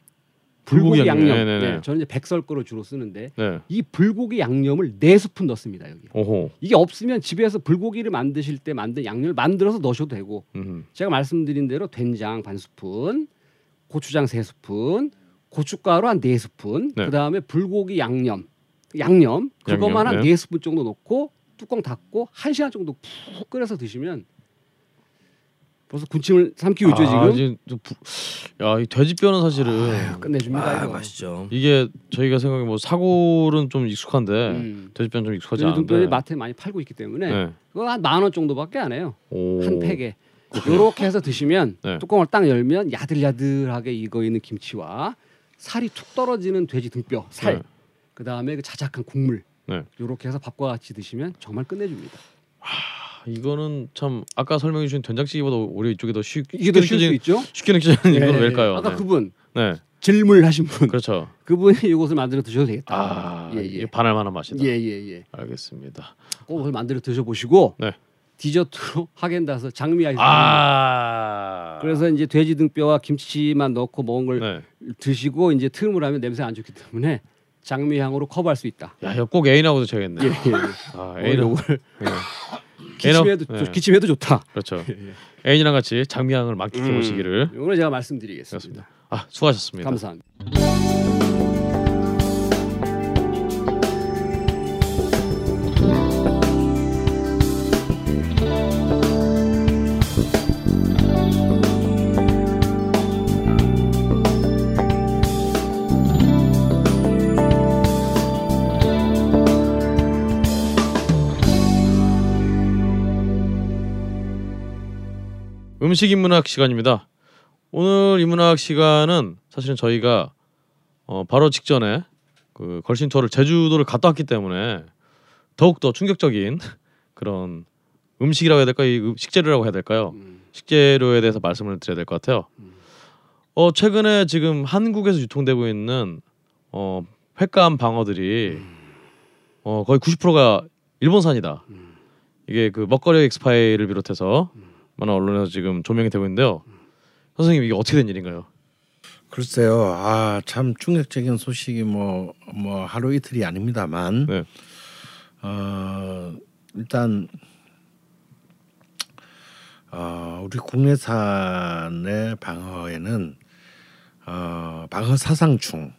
불고기 불고기, 양념. 양념. 네네네. 네, 저는 이제 백설 거로 주로 쓰는데 네. 이 불고기 양념을 네 스푼 넣습니다 여기. 오호. 이게 없으면 집에서 불고기를 만드실 때 만든 양념을 만들어서 넣으셔도 되고 음흠. 제가 말씀드린 대로 된장 반 스푼, 고추장 세 스푼, 고춧가루 한 네 스푼, 네. 그 다음에 불고기 양념, 양념 그것만 한 네. 네 스푼 정도 넣고 뚜껑 닫고 한 시간 정도 푹 끓여서 드시면 벌써 군침을 삼키고 있죠 아, 지금. 이제 좀 부... 야, 이 돼지뼈는 사실은 아유, 끝내줍니다 아, 이거. 맛있죠. 이게 저희가 생각해 뭐 사골은 좀 익숙한데 음. 돼지뼈는 좀 익숙하지 돼지 등뼈를 않은데. 마트에 많이 팔고 있기 때문에 네. 그거 한 만 원 정도밖에 안 해요. 오. 한 팩에. 요렇게 해서 드시면 네. 뚜껑을 딱 열면 야들야들하게 익어 있는 김치와 살이 툭 떨어지는 돼지 등뼈 살 네. 그 다음에 그 자작한 국물 네. 요렇게 해서 밥과 같이 드시면 정말 끝내줍니다. 아, 이거는 참 아까 설명해 주신 된장찌개보다 우리 이쪽이 더 쉽, 이게 더쉴수 있죠? 쉽게 느껴지는 이건 예, 왜일까요? 아까 네. 그분 네. 질문하신 분 그렇죠. 그분이 이것을 만들어 드셔도 되겠다. 아, 예, 예. 반할 만한 맛이다. 예예 예. 알겠습니다. 꼭 그걸 만들어 드셔보시고 네. 디저트로 하겐다스 장미 아이스. 아. 그래서 이제 돼지 등뼈와 김치만 넣고 먹은 걸 네. 드시고 이제 트름을 하면 냄새 안 좋기 때문에 장미 향으로 커버할 수 있다. 야, 이거 꼭 애인하고도 줘야겠네. 예, 예. 아, 어, 애인하고. 요걸 네. 기침해도 네. 좋- 기침해도 좋다. 그렇죠. 애인이랑 같이 장미향을 만끽해 음. 보시기를. 이거는 제가 말씀드리겠습니다. 그렇습니다. 아, 수고하셨습니다. 감사합니다. 음식 인문학 시간입니다. 오늘 인문학 시간은 사실은 저희가 어, 바로 직전에 그 걸신 투어를 제주도를 갔다 왔기 때문에 더욱 더 충격적인 그런 음식이라고 해야 될까요? 이 음- 식재료라고 해야 될까요? 음. 식재료에 대해서 말씀을 드려야 될 것 같아요. 어 최근에 지금 한국에서 유통되고 있는 어 횟감 방어들이 어 거의 90%가 일본산이다. 이게 그 먹거리 엑스파일을 비롯해서 많은 언론에서 지금 조명이 되고 있는데요. 선생님 이게 어떻게 된 일인가요? 글쎄요. 아, 참 충격적인 소식이 뭐, 뭐 하루 이틀이 아닙니다만, 네. 어, 일단, 어, 우리 국내산의 방어에는 어, 방어 사상충,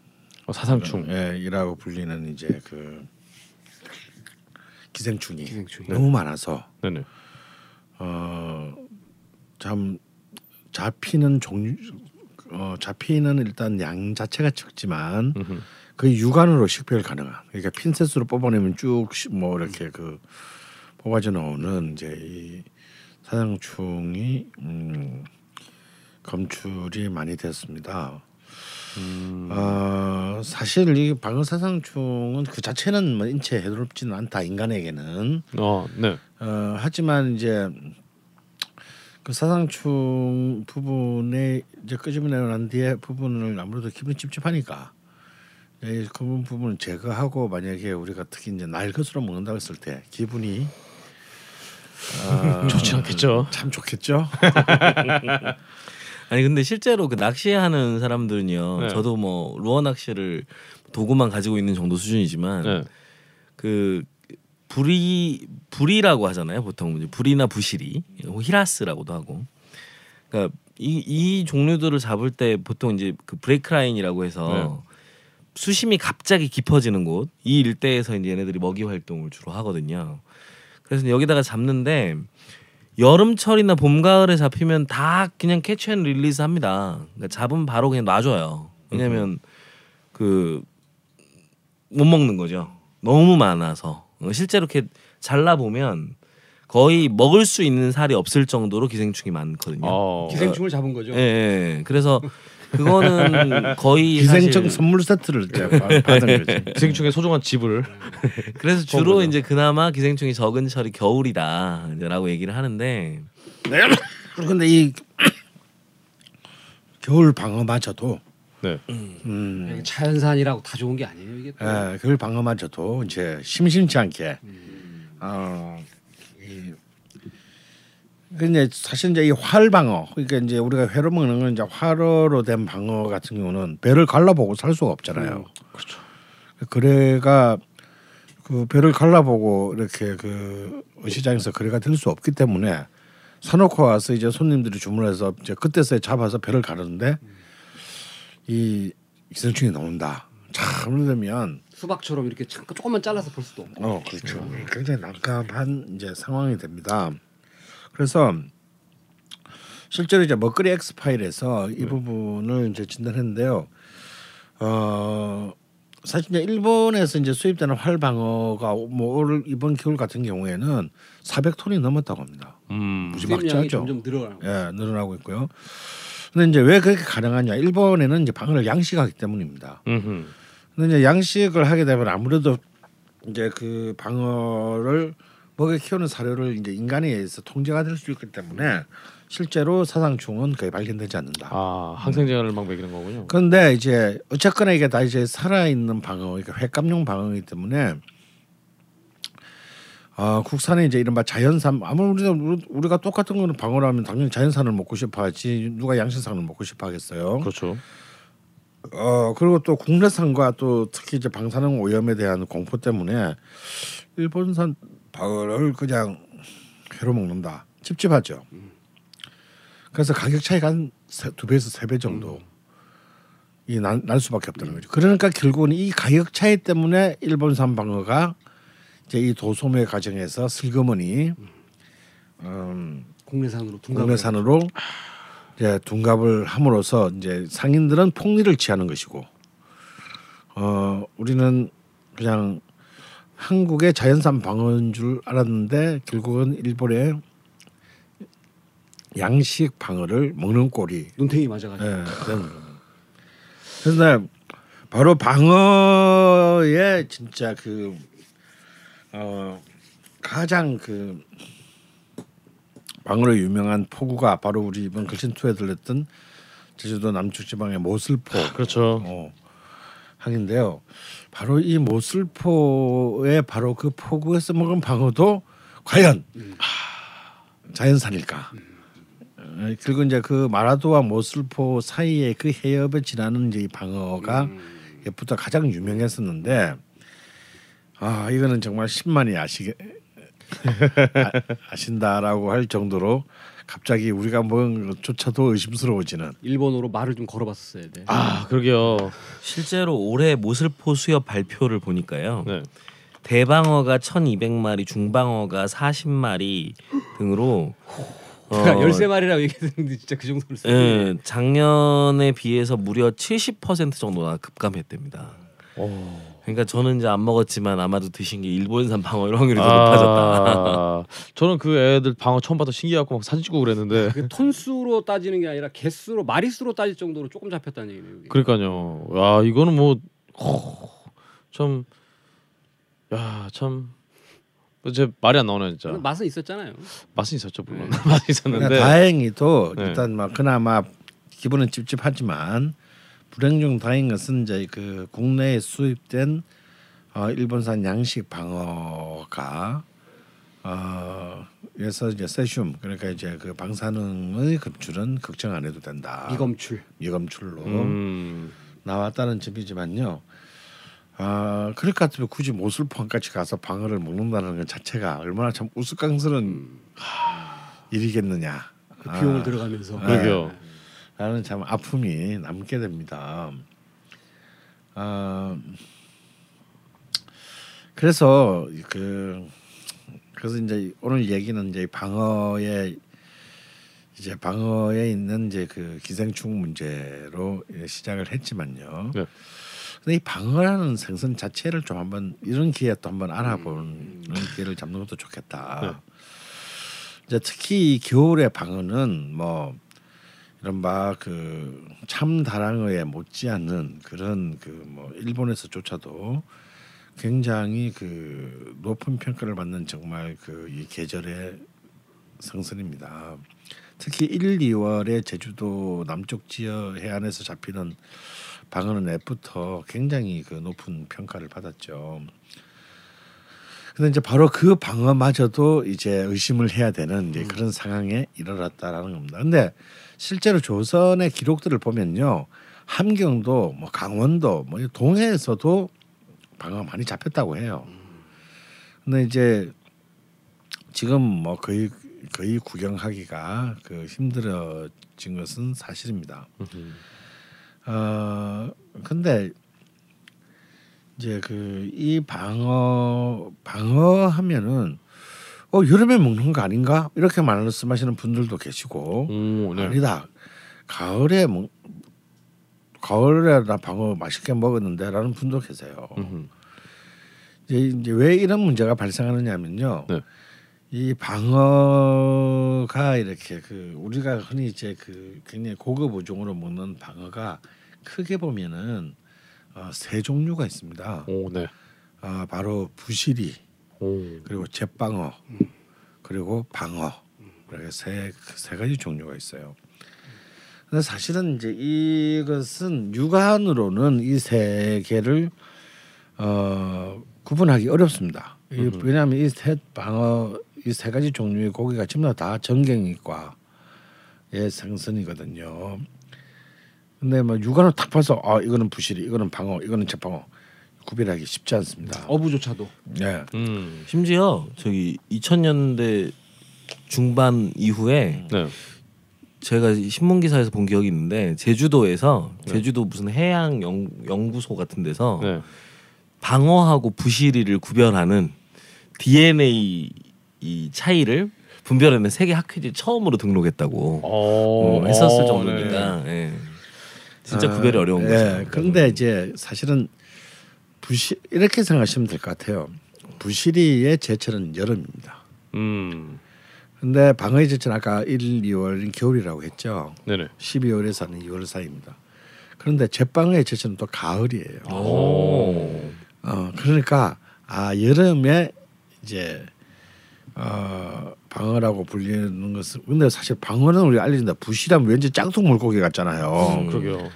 어, 사상충. 예, 이라고 불리는 이제 그 기생충이, 기생충이. 너무 많아서 네네. 어, 참 잡히는 종류 어, 잡히는 일단 양 자체가 적지만 음흠. 그 육안으로 식별 가능한 그러니까 핀셋으로 뽑아내면 쭉 뭐 이렇게 그 뽑아져 나오는 이제 이 사냥충이 음, 검출이 많이 됐습니다. 어, 사실 이 방어 사상충은 그 자체는 뭐 인체에 해롭지는 않다 인간에게는 어, 네. 어, 하지만 이제 그 사상충 부분에 이제 끄집어내고 난 뒤에 부분을 아무래도 기분이 찝찝하니까 이그 부분을 제거하고 만약에 우리가 특히 이제 날 것으로 먹는다고 했을 때 기분이 어, 좋지 않겠죠. 참 좋겠죠. 아니 근데 실제로 그 낚시하는 사람들은요. 네. 저도 뭐 루어 낚시를 도구만 가지고 있는 정도 수준이지만 네. 그 불이 불이라고 하잖아요. 보통 불이나 부시리, 히라스라고도 하고. 그러니까 이, 이 종류들을 잡을 때 보통 이제 그 브레이크 라인이라고 해서 수심이 갑자기 깊어지는 곳 이 일대에서 이제 얘네들이 먹이 활동을 주로 하거든요. 그래서 여기다가 잡는데 여름철이나 봄 가을에 잡히면 다 그냥 catch and release 합니다. 그러니까 잡으면 바로 그냥 놔줘요. 왜냐면 그 못 먹는 거죠. 너무 많아서 어, 실제로 이렇게 잘라 보면 거의 먹을 수 있는 살이 없을 정도로 기생충이 많거든요. 어. 기생충을 잡은 거죠. 예, 예. 그래서 그거는 거의 기생충 사실 선물 세트를 받- 받은 거지. 기생충의 소중한 집을 그래서 주로 거죠. 이제 그나마 기생충이 적은 철이 겨울이다라고 얘기를 하는데 근데 이 겨울 방어마저도 네. 음, 자연산이라고 다 좋은 게 아니에요 이게. 또. 예, 겨울 방어마저도 이제 심심치 않게 어, 이 근데 사실 이제 이 활방어 그러니까 이제 우리가 회로 먹는 건 이제 활어로 된 방어 같은 경우는 배를 갈라보고 살 수가 없잖아요. 그렇죠. 그래가 그 배를 갈라보고 이렇게 그 시장에서 거래가 될 수 없기 때문에 사놓고 와서 이제 손님들이 주문해서 이제 그때서야 잡아서 배를 가르는데 이 기생충이 나온다. 참 그러면 수박처럼 이렇게 잠깐 조금만 잘라서 볼 수도 없고. 어 그렇죠. 굉장히 난감한 이제 상황이 됩니다. 그래서 실제로 이제 먹거리 엑스 파일에서 이 부분을 이제 진단했는데요. 어 사실 이제 일본에서 이제 수입되는 활 방어가 뭐올 이번 겨울 같은 경우에는 400톤이 넘었다고 합니다. 음. 무지 수입량이 막지하죠. 점점 늘어나고. 예, 늘어나고 있고요. 근데 이제 왜 그렇게 가능하냐? 일본에는 이제 방어를 양식하기 때문입니다. 음흠. 근데 이제 양식을 하게 되면 아무래도 이제 그 방어를 먹여 키우는 사료를 이제 인간에 의해서 통제가 될 수 있기 때문에 실제로 사상충은 거의 발견되지 않는다. 아 항생제를 막 먹이는 거군요. 그런데 이제 어쨌거나 이게 다 이제 살아 있는 방어, 그러니까 횟감용 방어이기 때문에 어, 국산에 이제 이른바 자연산 아무리 우리- 우리가 똑같은 거는 방어라면 당연히 자연산을 먹고 싶어하지 누가 양식산을 먹고 싶어하겠어요. 그렇죠. 어 그리고 또 국내산과 또 특히 이제 방사능 오염에 대한 공포 때문에 일본산 방어를 그냥 회로 먹는다 찝찝하죠. 그래서 가격 차이가 한 두 배에서 세 배 정도 이날 날 수밖에 없다는 거죠. 그러니까 결국은 이 가격 차이 때문에 일본산 방어가 이제 이 도소매 과정에서 슬그머니 음, 국내산으로 둔갑을 국내산으로 이제 둔갑을 함으로써 이제 상인들은 폭리를 취하는 것이고 어 우리는 그냥 한국의 자연산 방어인 줄 알았는데 결국은 일본의 양식 방어를 먹는 꼴이 눈탱이 맞아가지고. 예. 그래서 바로 방어의 진짜 그 어, 가장 그 방어로 유명한 포구가 바로 우리 이번 글신 투에 들렸던 제주도 남쪽 지방의 모슬포 그렇죠. 어, 항인데요. 바로 이 모슬포의 바로 그 포구에서 먹은 방어도 과연 자연산일까? 어, 그리고 이제 그 마라도와 모슬포 사이에 그 해협에 지나는 이제 이 방어가 예부터 가장 유명했었는데 아 이거는 정말 신만이 아시게 아, 아신다라고 할 정도로 갑자기 우리가 먹은 것조차도 의심스러워지는 일본어로 말을 좀 걸어봤었어야 돼. 아 그러게요. 실제로 올해 모슬포 수협 발표를 보니까요. 네. 대방어가 1,200마리, 중방어가 40마리 등으로 어, 제가 13마리라고 얘기했는데 진짜 그 정도를 쓰 예, 작년에 비해서 무려 70% 정도나 급감했답니다. 그러니까 저는 이제 안 먹었지만 아마도 드신 게 일본산 방어일 확률이 더 높아졌다. 아, 저는 그 애들 방어 처음 봐서 신기해갖고 막 사진 찍고 그랬는데 그 톤수로 따지는 게 아니라 개수로 마리수로 따질 정도로 조금 잡혔다는 얘기네요. 이게. 그러니까요. 야 이거는 뭐참 야, 참. 제 말이 안 나오네 진짜. 맛은 있었잖아요. 맛은 있었죠 물론. 맛은 있었는데. 그러니까 다행히도 네. 일단 막 그나마 기분은 찝찝하지만 불행 중 다행인 것은 이제 그 국내에 수입된 어, 일본산 양식 방어가 어, 그래서 이제 세슘 그러니까 이제 그 방사능의 급출은 걱정 안 해도 된다. 미검출. 미검출로 음. 나왔다는 점이지만요. 아 그럴 것 같으면 굳이 모슬포항까지 가서 방어를 먹는다는 것 자체가 얼마나 참 우스꽝스러운 일이겠느냐. 그 비용을 아, 들어가면서. 그러게요. 라는 참 아픔이 남게 됩니다. 아 그래서 그 그래서 이제 오늘 얘기는 이제 방어에 이제 방어에 있는 이제 그 기생충 문제로 시작을 했지만요. 네. 근데 이 방어라는 생선 자체를 좀 한번 이런 기회에 또 한번 알아보는 기회를 잡는 것도 좋겠다. 네. 이제 특히 이 겨울의 방어는 뭐 이른바 그 참다랑어에 못지않는 그런 그 뭐 일본에서조차도 굉장히 그 높은 평가를 받는 정말 그 이 계절의 성선입니다. 특히 1, 2월에 제주도 남쪽 지역 해안에서 잡히는 방어는 애부터 굉장히 그 높은 평가를 받았죠. 근데 이제 바로 그 방어마저도 이제 의심을 해야 되는 이제 그런 상황에 이르렀다라는 겁니다. 근데 실제로 조선의 기록들을 보면요. 함경도 뭐 강원도 뭐 동해에서도 방어 많이 잡혔다고 해요. 근데 이제 지금 뭐 거의 거의 구경하기가 그 힘들어진 것은 사실입니다. 어 근데 이제 그 이 방어 방어하면은 어 여름에 먹는 거 아닌가 이렇게 말씀하시는 분들도 계시고 오, 네. 아니다 가을에 먹 가을에 나 방어 맛있게 먹었는데라는 분도 계세요. 음흠. 이제, 이제 왜 이런 문제가 발생하느냐면요. 네. 이 방어가 이렇게 그 우리가 흔히 이제 그 굉장히 고급 어종으로 먹는 방어가 크게 보면은 어, 세 종류가 있습니다. 오, 네. 아 바로 부시리 오. 그리고 jet방어 그리고 방어 이렇게 세 세 가지 종류가 있어요. 근데 사실은 이제 이것은 육안으로는 이 세 개를 어, 구분하기 어렵습니다. 이, 왜냐하면 이 세 방어 이 세 가지 종류의 고기가 전부 다 정갱이과의 생선이거든요. 근데 뭐 육안으로 딱 봐서 아 이거는 부시리, 이거는 방어, 이거는 jet방어 구별하기 쉽지 않습니다. 어부조차도 네. 음. 심지어 저기 2000년대 중반 이후에 네. 제가 신문 기사에서 본 기억이 있는데 제주도에서 네. 제주도 무슨 해양 연, 연구소 같은 데서 네. 방어하고 부시리를 구별하는 DNA 이 차이를 분별하는 세계 학회지 처음으로 등록했다고 어, 어, 했었을 어, 정도니까 예. 진짜 아, 구별이 어려운 예, 거죠. 그런데 이제 사실은 부시 이렇게 생각하시면 될 것 같아요. 부시리의 제철은 여름입니다. 음. 근데 방어의 제철은 아까 1, 2월인 겨울이라고 했죠. 네네. 12월에서 는 2월 사이입니다. 그런데 제방어의 제철은 또 가을이에요. 오. 어, 그러니까 아 여름에 이제 어, 방어라고 불리는 것은 근데 사실 방어는 우리 알려진다. 부시라면 왠지 짱통 물고기 같잖아요. 어, 그러게요.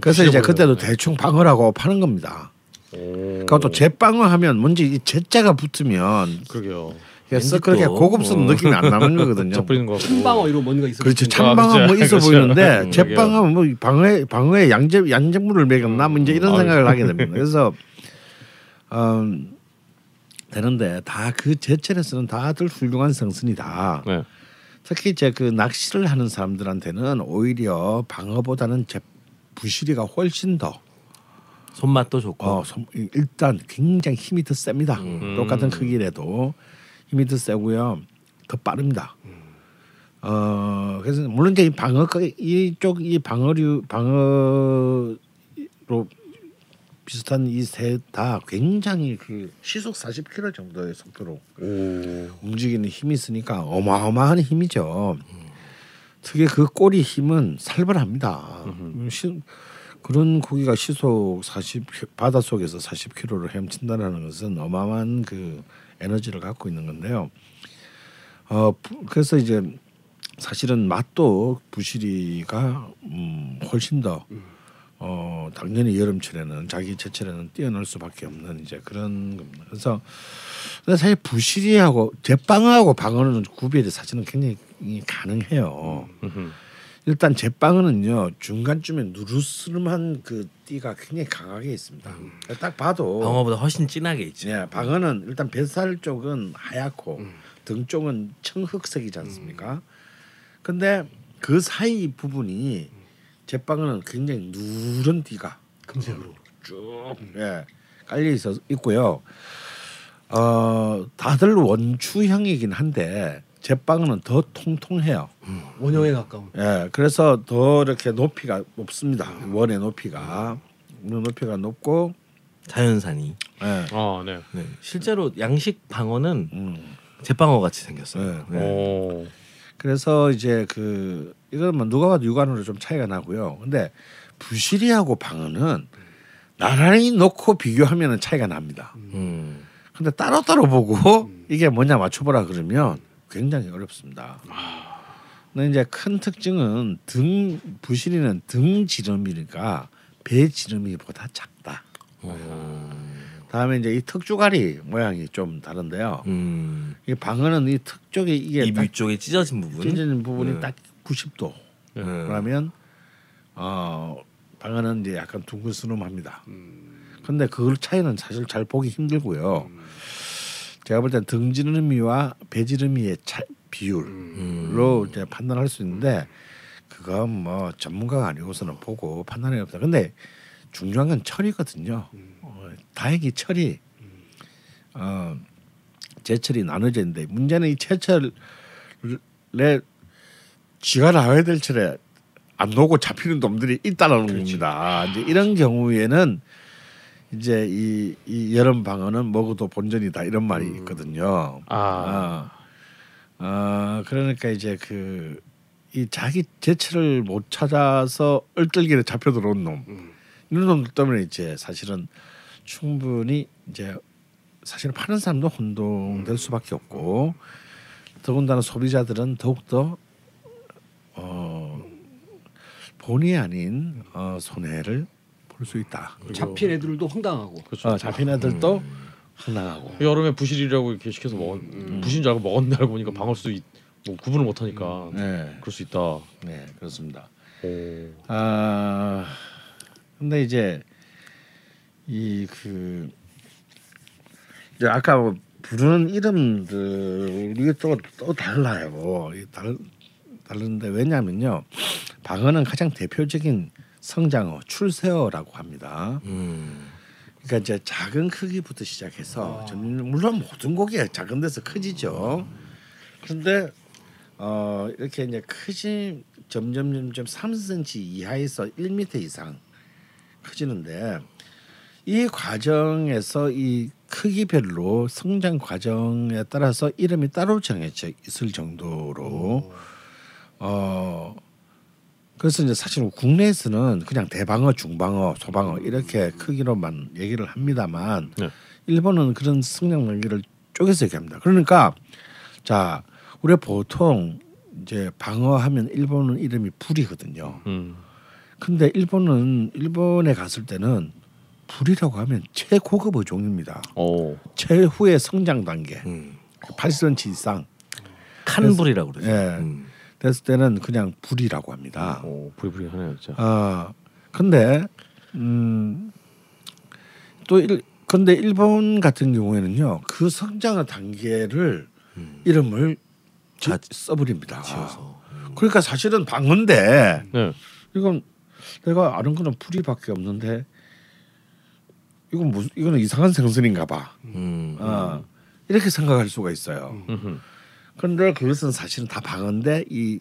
그래서 이제 그때도 보여요. 대충 방어라고 파는 겁니다. 오. 그것도 제빵어 하면 뭔지 이 제자가 붙으면 그러게요. 그래서 그렇게 또, 고급스러운 어. 느낌이 안 나는 거거든요. 잡히는 거 같고. 한방어 이런 뭔가 있어. 그렇죠. 아, 참방어 그렇죠. 뭐 있어 그렇죠. 보이는데 음, 제빵어 뭐 방어에 방어에 양재 양재물을 먹였나 뭐 이제 이런 아, 생각을 하게 됩니다. 그래서 음, 되는데 다 그 제철에서는 다들 훌륭한 성순이다. 네. 특히 이제 그 낚시를 하는 사람들한테는 오히려 방어보다는 제 부시리가 훨씬 더 손맛도 좋고 어, 손- 일단 굉장히 힘이 더 셉니다. 음. 똑같은 크기라도 힘이 더 세고요. 더 빠릅니다. 어 그래서 물론 이제 이 방어 이쪽 이 방어류 방어로 비슷한 이새다 굉장히 그 시속 40km 정도의 속도로 오. 움직이는 힘이 있으니까 어마어마한 힘이죠. 특히 그 꼬리 힘은 살벌합니다. 음, 시, 그런 고기가 시속 40 바다 속에서 40km를 헤엄친다는 것은 어마어마한 그 에너지를 갖고 있는 건데요. 어 부- 그래서 이제 사실은 맛도 부시리가 음, 훨씬 더 어, 당연히 여름철에는 자기 제철에는 뛰어날 수밖에 없는 이제 그런 겁니다. 그래서 근데 사실 부시리하고 제빵하고 방어는 구별이 사실은 굉장히 가능해요. 일단 제빵어는요 중간쯤에 누르스름한 그 띠가 굉장히 강하게 있습니다. 딱 봐도 방어보다 훨씬 진하게 있죠. 예, 방어는 일단 뱃살 쪽은 하얗고 등 쪽은 청흑색이지 않습니까? 근데 그 사이 부분이 제빵어는 굉장히 누런 띠가 금색으로. 쭉 예, 깔려 있어 있고요. 어 다들 원추형이긴 한데 제빵어는 더 통통해요. 원형에 가까운. 예, 그래서 더 이렇게 높이가 높습니다. 원의 높이가 원의 높이가 높고, 자연산이. 예, 아, 네. 네. 실제로 양식 방어는 음, 제방어 같이 생겼어요. 네. 네. 오. 그래서 이제 그 이건 뭐 누가 봐도 육안으로 좀 차이가 나고요. 근데 부시리하고 방어는 나란히 놓고 비교하면은 차이가 납니다. 음. 근데 따로따로 보고 이게 뭐냐 맞춰보라 그러면 굉장히 어렵습니다. 근데 이제 큰 특징은 등 부시리는 등 지름이니까 배 지름이보다 작다. 다음에 이제 이 턱주가리 모양이 좀 다른데요. 음. 이 방어는 이 턱 쪽에 이게 입딱 위쪽에 찢어진 부분. 찢어지는 부분이 네. 딱 90도. 네. 그러면 어 방어는 이제 약간 둥글스름합니다. 근데 그 차이는 사실 잘 보기 힘들고요. 제가 볼땐 등지름이와 배지름이의 차, 비율로 이제 판단할 수 있는데 그건 뭐 전문가가 아니고서는 보고 판단이 없다. 근데 중요한 건 철이거든요. 어, 다행히 철이 어, 제철이 나눠져 있는데 문제는 이 제철에 쥐가 나와야 될 철에 안 놓고 잡히는 놈들이 있다는 겁니다. 이제 이런 경우에는 이제 이, 이 여름 방어는 먹어도 본전이다. 이런 말이 있거든요. 아. 어, 어, 그러니까 이제 그 이 자기 제철을 못 찾아서 얼떨결에 잡혀 들어온 놈. 이런 놈들 때문에 이제 사실은 충분히 이제 사실 파는 사람도 혼동될 수밖에 없고 더군다나 소비자들은 더욱더 어, 본의 아닌 어, 손해를 볼수 있다. 잡힌 애들도 황당하고. 그렇죠. 어, 잡힌 애들도 황당하고. 여름에 부실이라고 이렇게 시켜서 먹었 부신 줄 알고 먹었는데 알고 보니까 방을 수 있, 뭐 구분을 못 하니까 네, 그럴 수 있다. 오. 네 그렇습니다. 아 근데 이제 이그 이제 아까 뭐 부르는 이름들이 또, 또 달라요. 이 달, 다른데 왜냐면요. 방어는 가장 대표적인 성장어 출세어라고 합니다. 음. 그러니까 이제 작은 크기부터 시작해서 전- 물론 모든 고기가 작은 데서 커지죠. 그런데 어 이렇게 이제 크지 점점 점점 3cm 이하에서 1m 이상 커지는데 이 과정에서 이 크기별로 성장 과정에 따라서 이름이 따로 정해져 있을 정도로 어 그래서 이제 사실 국내에서는 그냥 대방어, 중방어, 소방어 이렇게 크기로만 얘기를 합니다만 네. 일본은 그런 성장 단계를 쪼개서 얘기합니다. 그러니까 자 우리 보통 이제 방어하면 일본은 이름이 불이거든요. 음. 근데 일본은 일본에 갔을 때는 불이라고 하면 최고급 어종입니다. 오. 최후의 성장 단계. 음. 8cm 이상 칸불이라고 그러죠. 예. 음. 됐을 때는 그냥 불이라고 합니다. 오, 부리부리하네요, 진짜. 아 근데 음 또 일, 근데 일본 같은 경우에는요 그 성장의 단계를 이름을 지, 다 써버립니다. 지어서. 그러니까 사실은 방어인데 네. 이건 내가 아는 거는 불이밖에 없는데 이건 무슨 이거는 이상한 생선인가 봐. 음. 아 이렇게 생각할 수가 있어요. 음흠. 그런데 그것은 사실은 다 방어인데 이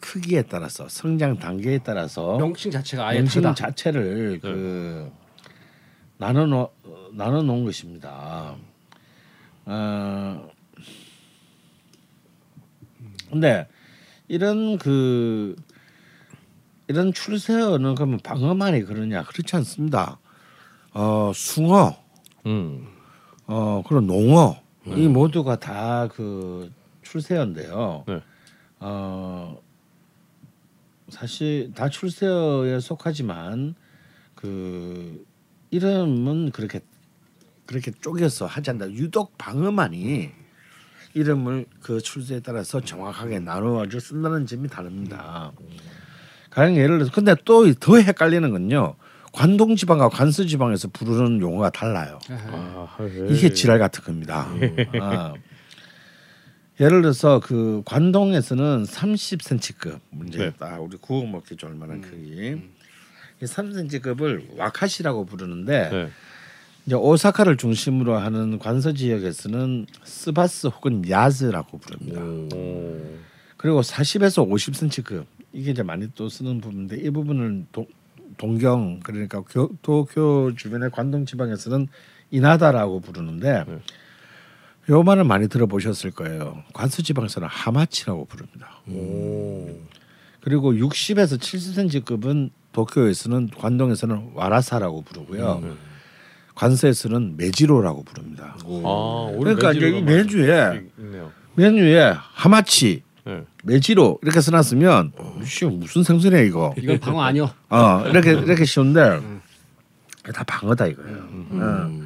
크기에 따라서 성장 단계에 따라서 명칭 자체가 아예 명칭 다르다. 자체를 그 나눠 놓 나눠 놓은 것입니다. 어, 근데 이런 그 이런 출세어는 그러면 방어만이 그러냐 그렇지 않습니다. 어 숭어, 음. 어 그런 농어 이 모두가 다 그 출세어인데요. 네. 어 사실 다 출세어에 속하지만 그 이름은 그렇게 그렇게 쪼개서 하지 않는다. 유독 방어만이 이름을 그 출세에 따라서 정확하게 나누어져 쓴다는 점이 다릅니다. 가령 예를 들어서 근데 또 더 헷갈리는 건요. 관동 지방과 관서 지방에서 부르는 용어가 달라요. 아, 예. 이게 지랄 같은 겁니다. 아. 예를 들어서 그 관동에서는 30cm급 문제 네. 딱 우리 구워 먹기 좋을 만한 크기. 이 3cm급을 와카시라고 부르는데 네. 이제 오사카를 중심으로 하는 관서 지역에서는 스바스 혹은 야즈라고 부릅니다. 오. 그리고 40에서 50cm급 이게 이제 많이 또 쓰는 부분인데 이 부분은 동, 동경 그러니까 교, 도쿄 주변의 관동 지방에서는 이나다라고 부르는데 네. 요 말을 많이 들어보셨을 거예요. 관수지방에서는 하마치라고 부릅니다. 오. 그리고 60에서 70cm급은 도쿄에서는 관동에서는 와라사라고 부르고요. 음. 관서에서는 메지로라고 부릅니다. 아, 그러니까 매지로가 메뉴에 있네요. 메뉴에 하마치, 네. 메지로 이렇게 써놨으면 씨 무슨 생선이야 이거. 이건 방어 아니요. 어 이렇게 이렇게 쉬운데 다 방어다 이거예요. 어.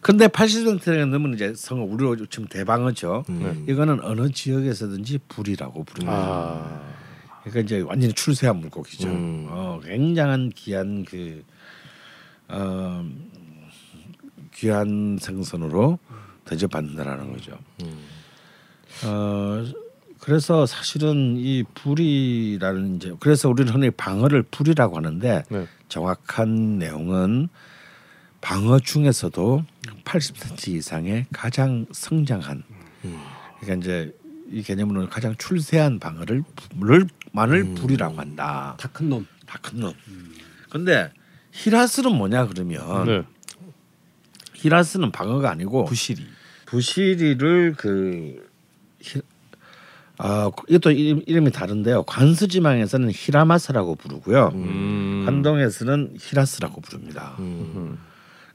근데 80cm가 넘으면 이제 성어 우리로 지금 대방어죠. 음. 이거는 어느 지역에서든지 불이라고 부릅니다. 아. 그러니까 이제 완전히 출세한 물고기죠. 음. 어, 굉장한 귀한 그 어, 귀한 생선으로 대접받는다라는 거죠. 어, 그래서 사실은 이 불이라는 이제 그래서 우리는 흔히 방어를 불이라고 하는데 네. 정확한 내용은 방어 중에서도 80cm 이상의 가장 성장한 그러니까 이제 이 개념으로는 가장 출세한 방어를 를 만을 불이라고 한다. 다 큰 놈. 다 큰 놈. 근데 히라스는 뭐냐 그러면 네. 히라스는 방어가 아니고 부실이. 부시리를 그 히, 아 이것도 이름, 이름이 다른데요. 관수지방에서는 히라마스라고 부르고요. 음. 한동에서는 히라스라고 부릅니다. 음.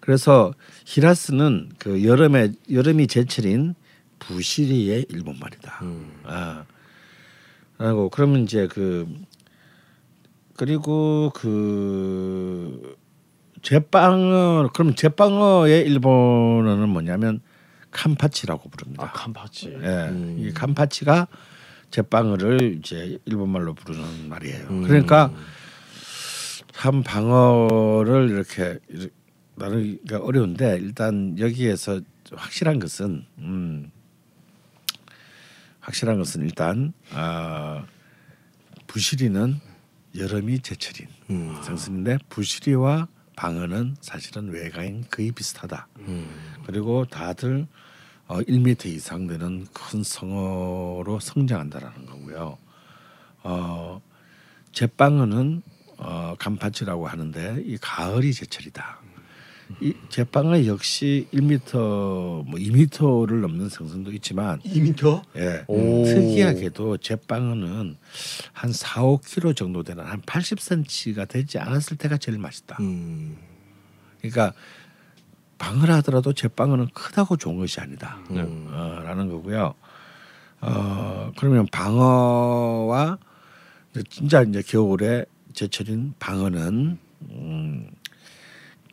그래서 히라스는 그 여름에 여름이 제철인 부시리의 일본 말이다. 음. 아. 그리고 그러면 이제 그 그리고 그 제빵어 그러면 제빵어의 일본어는 뭐냐면 캄파치라고 부릅니다. 아, 캄파치. 예, 음. 이 캄파치가 제빵어를 이제 일본 말로 부르는 말이에요. 음. 그러니까 참 방어를 이렇게 나누기가 어려운데 일단 여기에서 확실한 것은 음, 확실한 것은 일단 아, 부시리는 여름이 제철인 음. 생선인데 부시리와 방어는 사실은 외가인 거의 비슷하다. 음. 그리고 다들 어, 1m 이상 되는 큰 성어로 성장한다라는 거고요. 어, 제빵어는 어, 간파치라고 하는데 이 가을이 제철이다. 이 제빵어 역시 1m 뭐 2m를 넘는 생선도 있지만 2m? 예. 오. 특이하게도 제빵어는 한 4, 5kg 정도 되는 한 80cm가 되지 않았을 때가 제일 맛있다. 음. 그러니까 방어를 하더라도 제빵어는 크다고 좋은 것이 아니다. 음. 어, 라는 거고요. 어, 그러면 방어와 진짜 이제 겨울에 제철인 방어는 음,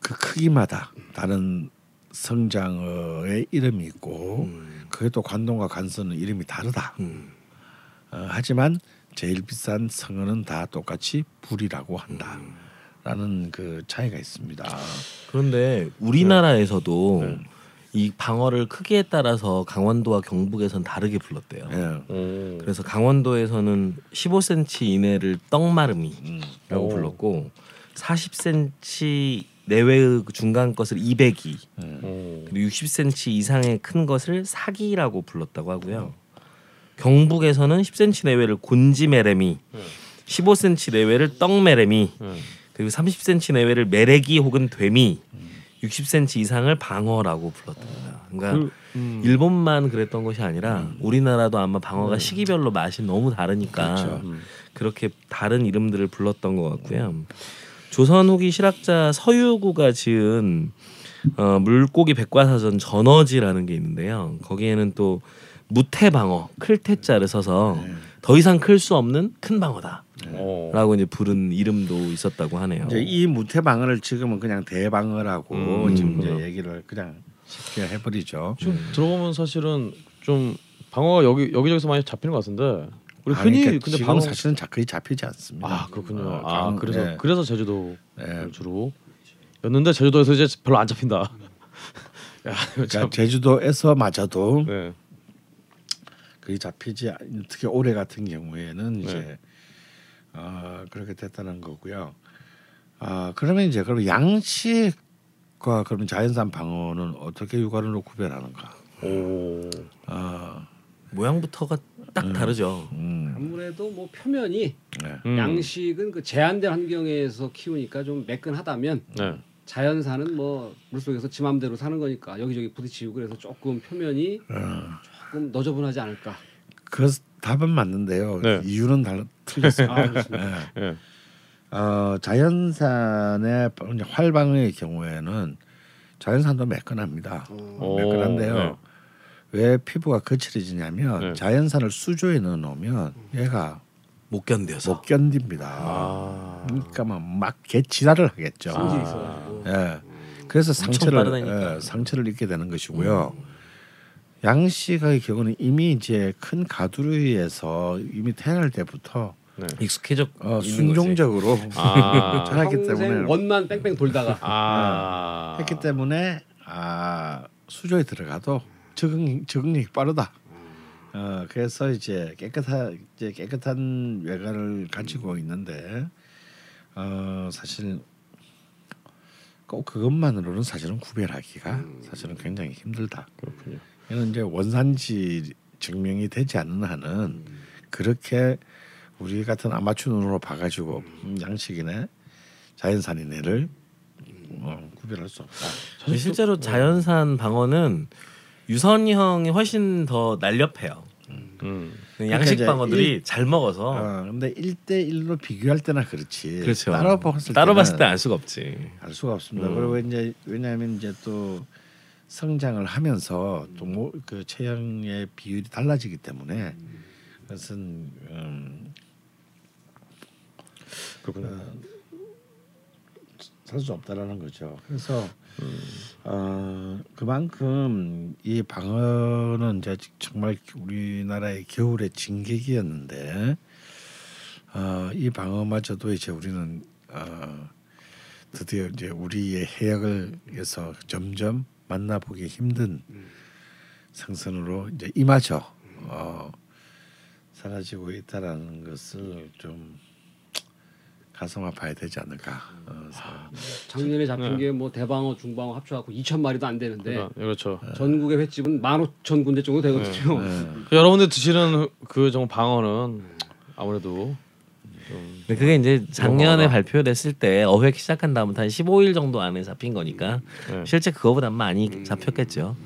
그 크기마다 다른 성장어의 이름이 있고 음. 그게 또 관동과 관서는 이름이 다르다. 음. 어, 하지만 제일 비싼 성어는 다 똑같이 불이라고 한다라는 그 차이가 있습니다. 그런데 우리나라에서도 네. 이 방어를 크기에 따라서 강원도와 경북에선 다르게 불렀대요. 예. 오. 그래서 강원도에서는 15cm 이내를 떡마름이라고 음. 오. 불렀고 40cm 내외의 그 중간 것을 이백이 음. 오. 그리고 60cm 이상의 큰 것을 사기라고 불렀다고 하고요. 경북에서는 10cm 내외를 곤지메레미, 15cm 내외를 떡메레미, 네. 그리고 30cm 내외를 메레기 혹은 되미, 60cm 이상을 방어라고 불렀답니다. 그러니까 그, 음. 일본만 그랬던 것이 아니라 우리나라도 아마 방어가 시기별로 맛이 너무 다르니까 그렇죠. 그렇게 다른 이름들을 불렀던 것 같고요. 조선 후기 실학자 서유구가 지은 어, 물고기 백과사전 전어지라는 게 있는데요. 거기에는 또 무태방어 클태자를 써서 더 이상 클 수 없는 큰 방어다 라고 어. 이제 부른 이름도 있었다고 하네요. 이제 이 무태방어를 지금은 그냥 대방어라고 음. 지금 이제 얘기를 그냥 쉽게 해버리죠. 지금 들어보면 사실은 좀 방어가 여기 여기저기서 많이 잡히는 것 같은데 우리 아니, 흔히 그러니까 근데 지금 방어 사실은 자 거의 잡히지 않습니다. 아 그렇군요. 어, 아 강- 그래서 네. 그래서 제주도 네. 주로 였는데 제주도에서 이제 별로 안 잡힌다. 야. 그러니까 제주도에서마저도 네. 거의 잡히지 않- 특히 올해 같은 경우에는 이제 네. 어, 그렇게 됐다는 거고요. 아 그러면 이제 그럼 양식과 그러면 자연산 방어는 어떻게 육안으로 구별하는가? 오. 아, 모양부터가 딱 다르죠. 음, 아무래도 뭐 표면이 네. 음. 양식은 그 제한된 환경에서 키우니까 좀 매끈하다면 네. 자연산은 뭐 물속에서 지 맘대로 사는 거니까 여기저기 부딪히고 그래서 조금 표면이 조금 너저분하지 않을까. 그 답은 맞는데요. 네. 이유는 달라 틀렸어요. 아. 예. 예. 어, 자연산의 이제 활방의 경우에는 자연산도 매끈합니다. 오, 매끈한데요. 네. 왜 피부가 거칠어지냐면 네. 자연산을 수조에 넣어놓으면 얘가 못 견뎌서. 못 견딥니다. 아. 그러니까 막 개지랄을 하겠죠. 있어가지고. 예. 그래서 상처를. 예, 상처를 입게 되는 것이고요. 양씨의 경우는 이미 이제 큰 가두리에서 이미 태어날 때부터 네. 익숙해져 어, 순종적으로 아. 자랐기 때문에 원만 뺑뺑 돌다가 아. 했기 때문에 아 수조에 들어가도 적응 적응력이 빠르다. 어 그래서 이제 깨끗한 이제 깨끗한 외관을 가지고 있는데 어 사실 꼭 그것만으로는 사실은 구별하기가 사실은 굉장히 힘들다. 그렇군요. 이는 이제 원산지 증명이 되지 않는 한은 그렇게 우리 같은 아마추어 눈으로 봐가지고 음, 양식이네 자연산이네를 어, 구별할 수 없다. 실제로 자연산 방어는 유선형이 훨씬 더 날렵해요. 음. 양식 이제 방어들이 일- 잘 먹어서 어, 근데 1대 1로 비교할 때나 그렇지. 그렇죠. 따로 봤을 따로 봤을 때 알 수가 없지. 알 수가 없습니다. 음. 그리고 이제 왜냐하면 이제 또 성장을 하면서 또그 체형의 비율이 달라지기 때문에 그것은 음, 그렇군요. 살수 없다라는 거죠. 그래서 어, 그만큼 이 방어는 이제 정말 우리나라의 겨울의 진격이었는데 어, 이 방어마저도 이제 우리는 어, 드디어 이제 우리의 해역을 해서 점점 만나보기 힘든 생선으로 이제 이마저 어, 사라지고 있다라는 것을 좀 가슴 아파야 되지 않을까 어, 생각합니다. 작년에 잡힌 네. 게뭐 대방어, 중방어 합쳐갖고 2천 마리도 안 되는데 그러니까, 그렇죠. 전국의 횟집은 15,000 군데 정도 되거든요. 네. 그 여러분들 드시는 그 정말 방어는 아무래도 좀 근데 그게 이제 작년에 넘어가라. 발표됐을 때 어획 시작한 다음부터 한 15일 정도 안에 잡힌 거니까 네. 실제 그거보다 많이 잡혔겠죠.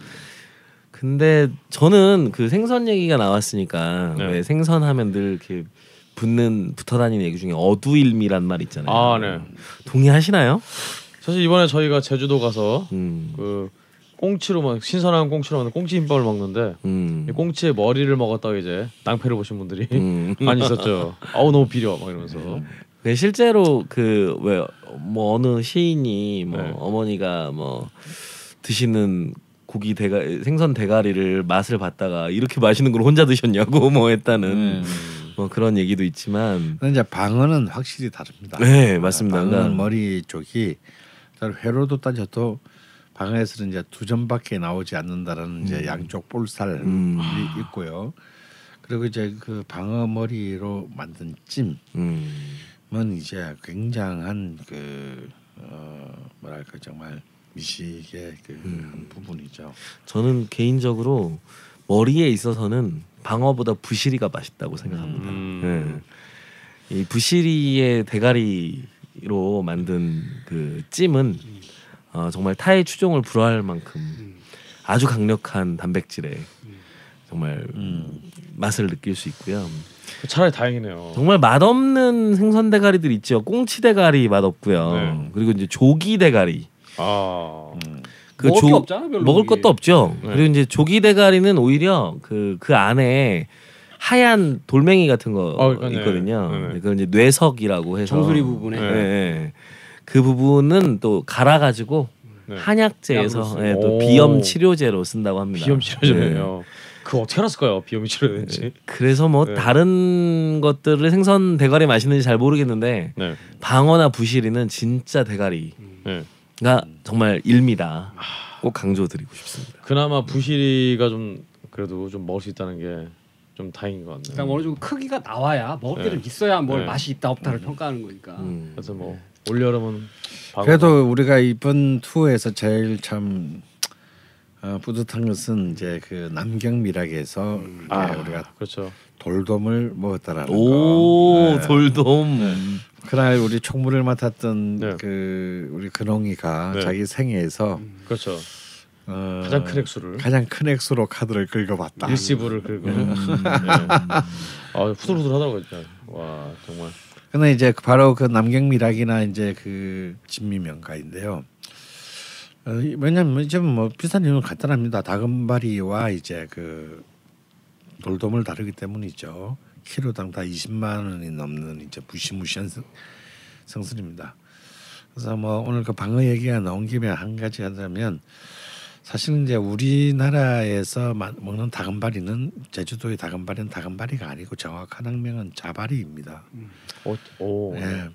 근데 저는 그 생선 얘기가 나왔으니까 네. 왜 생선하면 늘 이렇게 붙는 붙어 다니는 얘기 중에 어두일미란 말 있잖아요. 아, 네. 동의하시나요? 사실 이번에 저희가 제주도 가서 음. 그 꽁치로 막 신선한 꽁치로 만든 꽁치 김밥을 먹는데 음. 이 꽁치의 머리를 먹었다가 이제 낭패를 보신 분들이 음. 많이 있었죠. 아우 너무 비려 막 이러면서. 네, 실제로 그 왜 뭐 어느 시인이 뭐 네. 어머니가 뭐 드시는 고기 대가 생선 대가리를 맛을 봤다가 이렇게 맛있는 걸 혼자 드셨냐고 뭐 했다는 뭐 그런 얘기도 있지만 근데 이제 방어는 확실히 다릅니다. 네 맞습니다. 방어는 그러니까 머리 쪽이 회로도 따져도 방어에서는 이제 두 점밖에 나오지 않는다라는 이제 양쪽 볼살이 음. 있고요. 그리고 이제 그 방어 머리로 만든 찜은 음, 이제 굉장한 그 어, 뭐랄까 정말 미식의 그 음. 한 부분이죠. 저는 개인적으로 머리에 있어서는 방어보다 부시리가 맛있다고 생각합니다. 음. 네. 이 부시리의 대가리로 만든 그 찜은 어, 정말 타의 추종을 불허할 만큼 아주 강력한 단백질에 정말 맛을 느낄 수 있고요. 차라리 다행이네요. 정말 맛없는 생선 대가리들 있죠. 꽁치 대가리 맛없고요. 네. 그리고 이제 조기 대가리. 아. 그 먹을 게 조- 없잖아, 별로 먹을. 것도 없죠. 네. 그리고 이제 조기 대가리는 오히려 그그 안에 하얀 돌멩이 같은 거 어, 네. 있거든요. 네, 네. 그걸 이제 뇌석이라고 해서 정수리 부분에. 네, 네. 그 부분은 또 갈아 가지고 네. 한약재에서 네, 또 오. 비염 치료제로 쓴다고 합니다. 비염 네. 치료제네요. 그거 어떻게 알았을까요? 비염 치료제인지. 그래서 뭐 네. 다른 것들을 생선 대가리 마시는지 잘 모르겠는데 네. 방어나 부시리는 진짜 대가리 가 네. 정말 일미다. 꼭 강조드리고 싶습니다. 그나마 부시리가 좀 그래도 좀 먹을 수 있다는 게 좀 다행인 것 같네요. 그러니까 어느 정도 크기가 나와야 먹을 게 네. 좀 있어야 뭘 네. 맛이 있다 없다를 평가하는 거니까. 음. 그래서 뭐 올 여름은 방어. 그래도 우리가 이번 투어에서 제일 참 어, 뿌듯한 것은 이제 그 남경 미락에서 이제 아, 우리가 그렇죠. 돌돔을 먹었다라는 오 거. 네. 돌돔. 그날 우리 총무를 맡았던 네. 그 우리 근홍이가 네. 자기 생애에서 그렇죠. 어, 가장 큰 액수를 가장 큰 액수로 카드를 긁어봤다. 일시부를 긁고. 음. 네. 아 후들후들하더라고요. 와 정말. 근데 이제 바로 그 남경미락이나 이제 그 진미명가인데요. 어, 왜냐면 지금 뭐 비슷한 이유는 간단합니다. 다금바리와 이제 그 돌돔을 다루기 때문이죠. 키로당 다 20만 원이 넘는 이제 무시무시한 성- 성술입니다. 그래서 뭐 오늘 그 방어 얘기가 나온 김에 한 가지 하자면 사실은 이제 우리나라에서 마- 먹는 다금바리는 제주도의 다금바리는 다금바리가 아니고 정확한 학명은 자바리입니다. 어, 오. 예.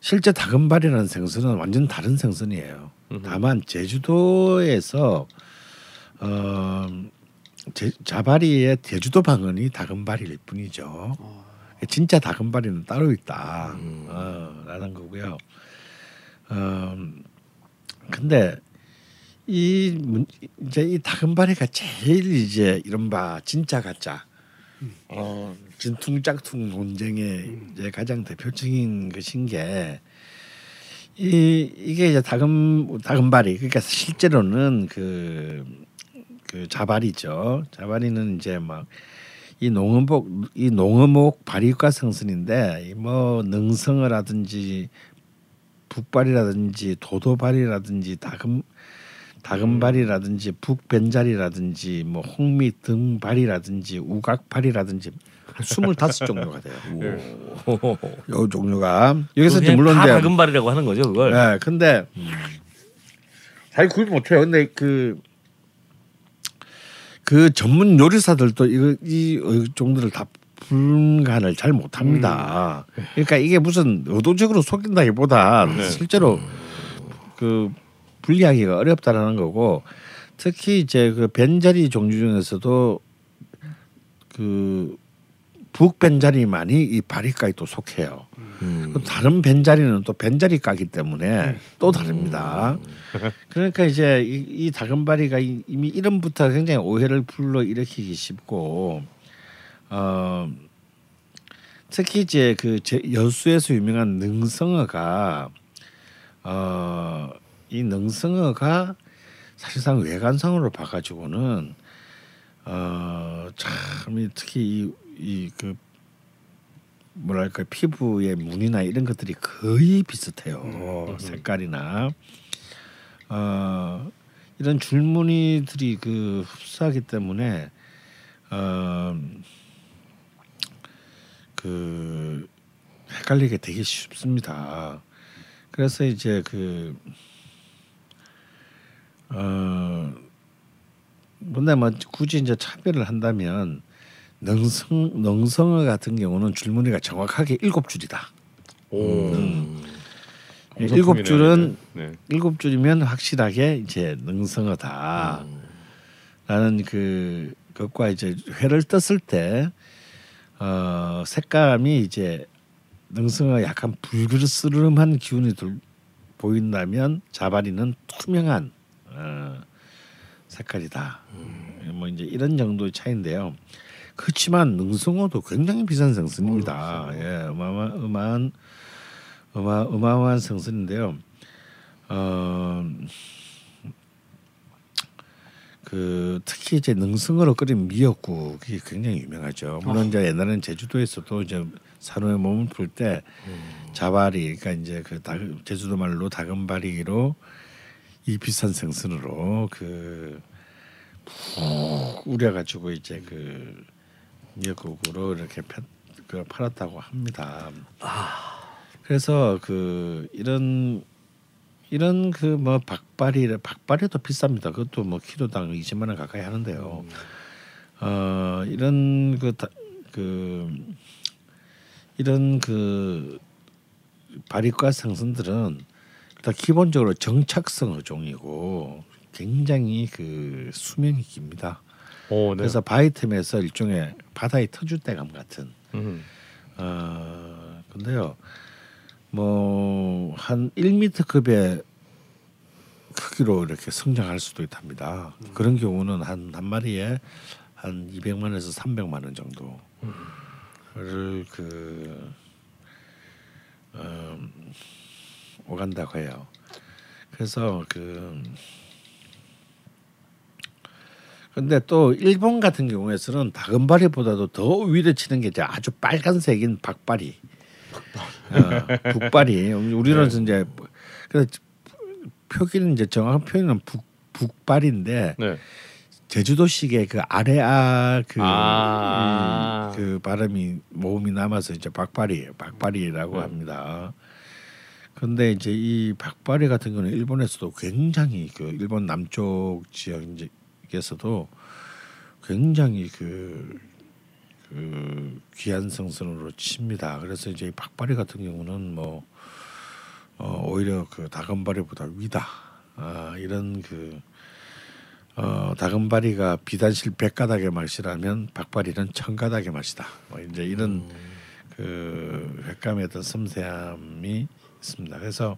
실제 다금바리라는 생선은 완전 다른 생선이에요. 음흠. 다만 제주도에서 어, 제, 자바리의 제주도 방언이 다금바리일 뿐이죠. 진짜 다금바리는 따로 있다. 어, 라는 거고요. 어, 근데 이 문- 이제 이 다금바리가 제일 이제 이른바 진짜 가짜 어, 진퉁짝퉁 논쟁의 이제 가장 대표적인 것인 게 이, 이게 이제 다금 다금바리 그러니까 실제로는 그, 그 자바리죠. 자바리는 이제 막 이 농어목 이 농어목 발육과 성선인데 이뭐 능성어라든지 북발이라든지 도도발이라든지 다금 다금발이라든지 북벤자리라든지 뭐 홍미 등발이라든지 우각발이라든지 한 25종류가 돼요. 요 종류가 여기서 이제 물론 다 이제 다금발이라고 하는 거죠 그걸. 네, 근데 잘 구분 못해요. 근데 그, 그 전문 요리사들도 이거 이 종들을 다 분간을 잘 못합니다. 그러니까 이게 무슨 의도적으로 속인다기보다 실제로 그 분리하기가 어렵다라는 거고 특히 이제 그 벤자리 종류 중에서도 그 북벤자리만이 이 바리가에 또 속해요. 음. 그 다른 벤자리는 또 벤자리 까기 때문에 또 다릅니다. 그러니까 이제 이, 이 다금바리가 이- 이미 이름부터 굉장히 오해를 불러 일으키기 쉽고 어 특히 이제 그 제- 여수에서 유명한 능성어가 어 이 능성어가 사실상 외관상으로 봐가지고는 어 참 특히 이 그 뭐랄까 피부의 무늬나 이런 것들이 거의 비슷해요. 색깔이나. 어 이런 줄무늬들이 그 흡사하기 때문에 어 그 헷갈리게 되게 쉽습니다. 그래서 이제 그 어, 근데 뭐 굳이 이제 차별을 한다면 능성 능성어 같은 경우는 줄무늬가 정확하게 일곱 줄이다. 오. 음. 일곱 줄은. 네. 일곱 줄이면 확실하게 이제 능성어다. 라는 그 것과 이제 회를 떴을 때 어, 색감이 이제 능성어 약간 불그스름한 기운이 들, 보인다면 자바리는 투명한 어, 색깔이다. 뭐 이제 이런 정도의 차이인데요. 그렇지만 능성어도 굉장히 비싼 생선입니다. 예, 어마어마 어마한 어마 어마어마한 생선인데요. 어, 그 특히 이제 능성어로 끓인 미역국이 굉장히 유명하죠. 물론 이제 옛날에는 제주도에서도 이제 산호에 몸을 풀 때 자바리, 그러니까 이제 그 다, 제주도 말로 다금바리로 이 비싼 생선으로 그푹 우려 가지고 이제 그 미역국으로 이렇게 펴, 그 팔았다고 합니다. 그래서 그 이런 이런 그 뭐 박발이 박발이도 비쌉니다. 그것도 뭐 키로당 20만 원 가까이 하는데요. 어 이런 그, 다, 그 이런 그 바리과 생선들은 일단 기본적으로 정착성 어종이고 굉장히 그 수명이 깁니다. 오, 네. 그래서 바이템에서 일종의 바다의 터줏대감 같은 음. 어 근데요 뭐한 1m급의 크기로 이렇게 성장할 수도 있답니다. 그런 경우는 한 한 마리에 한 200만에서 300만 원 정도를 그 어, 오간다고 해요. 그래서 그 근데 또 일본 같은 경우에서는 다금바리보다도 더 위를 치는 게 이제 아주 빨간색인 박바리. 어, 북바리. 우리는 네. 이제 그 표기는 이제 정확한 표현은 북 북발인데 네. 제주도식의 그 아래아 그, 아. 이, 그 발음이 모음이 남아서 이제 박바리 박바리라고 네. 합니다. 근데 이제 이 박바리 같은 경우는 일본에서도 굉장히 그 일본 남쪽 지역 에서도 굉장히 그, 그 귀한 성선으로 칩니다. 그래서 이제 이 박바리 같은 경우는 뭐 어, 오히려 그 다금바리보다 위다. 아, 이런 그 어, 다금바리가 비단실 백가닥의 맛이라면 박바리는 천가닥의 맛이다. 뭐 이제 이런 그 횟감의 어떤 섬세함이 있습니다. 그래서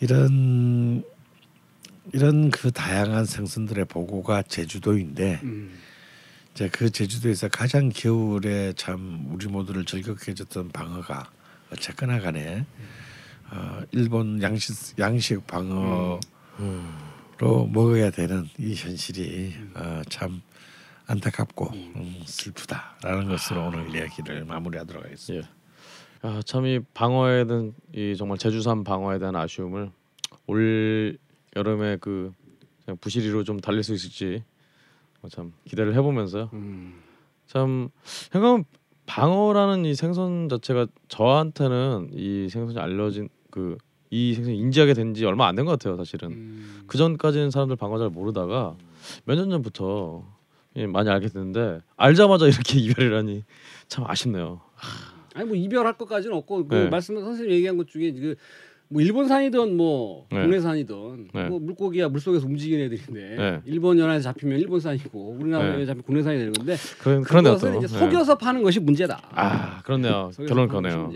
이런 이런 그 다양한 생선들의 보고가 제주도인데 음. 이제 그 제주도에서 가장 겨울에 참 우리 모두를 즐겁게 해줬던 방어가 어쨌거나 간에 어, 일본 양식 양식 방어로 먹어야 되는 이 현실이 어, 참 안타깝고 음, 슬프다라는 것으로 오늘 이야기를 마무리하도록 하겠습니다. 예. 아, 참이 방어에 대한 이 정말 제주산 방어에 대한 아쉬움을 올 여름에 그 그냥 부시리로 좀 달릴 수 있을지 어, 참 기대를 해보면서요. 음. 참 생각하면 방어라는 이 생선 자체가 저한테는 이 생선이 알려진 그 이 생선 이 인지하게 된 지 얼마 안 된 것 같아요, 사실은. 음. 그 전까지는 사람들 방어 잘 모르다가 몇 년 전부터 예, 많이 알게 됐는데 알자마자 이렇게 이별이라니 참 아쉽네요. 아니 뭐 이별할 것까지는 없고 그 네. 말씀 선생님 얘기한 것 중에 그 뭐 일본산이든 뭐 네. 국내산이든 네. 뭐 물고기야 물속에서 움직이는 애들인데 네. 일본 연안에 잡히면 일본산이고 우리나라에 네. 잡히면 국내산이 되는 건데 그런 또. 이제 예. 속여서 파는 것이 문제다. 아 그렇네요. 결론 거네요.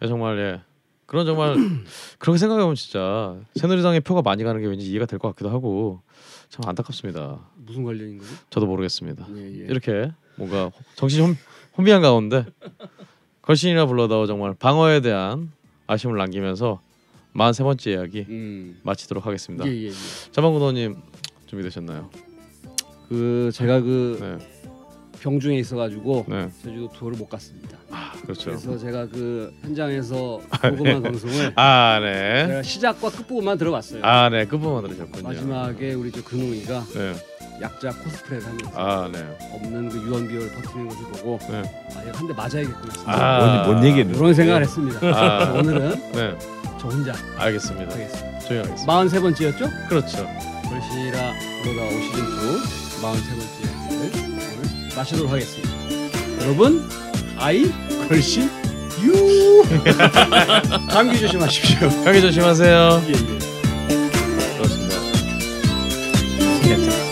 예, 정말 예. 그런 정말 그렇게 생각해보면 진짜 새누리당의 표가 많이 가는 게 왠지 이해가 될 것 같기도 하고 참 안타깝습니다. 무슨 관련인 거죠? 저도 모르겠습니다. 예, 예. 이렇게 뭔가 정신 혼, 혼미한 가운데 걸신이나 불러다오 정말 방어에 대한 아쉬움을 남기면서 43번째 이야기 음. 마치도록 하겠습니다. 예, 예, 예. 자방구도님 준비되셨나요? 그 제가 그 네, 병중에 있어가지고 네, 제주도 투어를 못 갔습니다. 아 그렇죠. 그래서 제가 그 현장에서 녹음한 방송을 아 네, 제가 시작과 끝부분만 들어봤어요. 아 네, 끝부분 들으셨군요. 마지막에 우리 저 근홍이가 네, 약자 코스프레를 하면서 아 네, 없는 그 유언비어를 퍼뜨리는 것을 보고 네. 아, 이거 한 대 맞아야겠구나. 아, 뭔, 뭔 얘기를? 그런 생각을 했습니다. 아. 오늘은 네, 저 혼자 알겠습니다. 하겠습니다. 조용히 하겠습니다. 43번째였죠? 그렇죠. 걸시라 그러다 오 시즌 2 43번째 오늘 마치도록 하겠습니다. 여러분 아이 걸신 유 감기 조심하십시오. 감기 조심하세요. 예, 예. 그렇습니다. 괜찮아.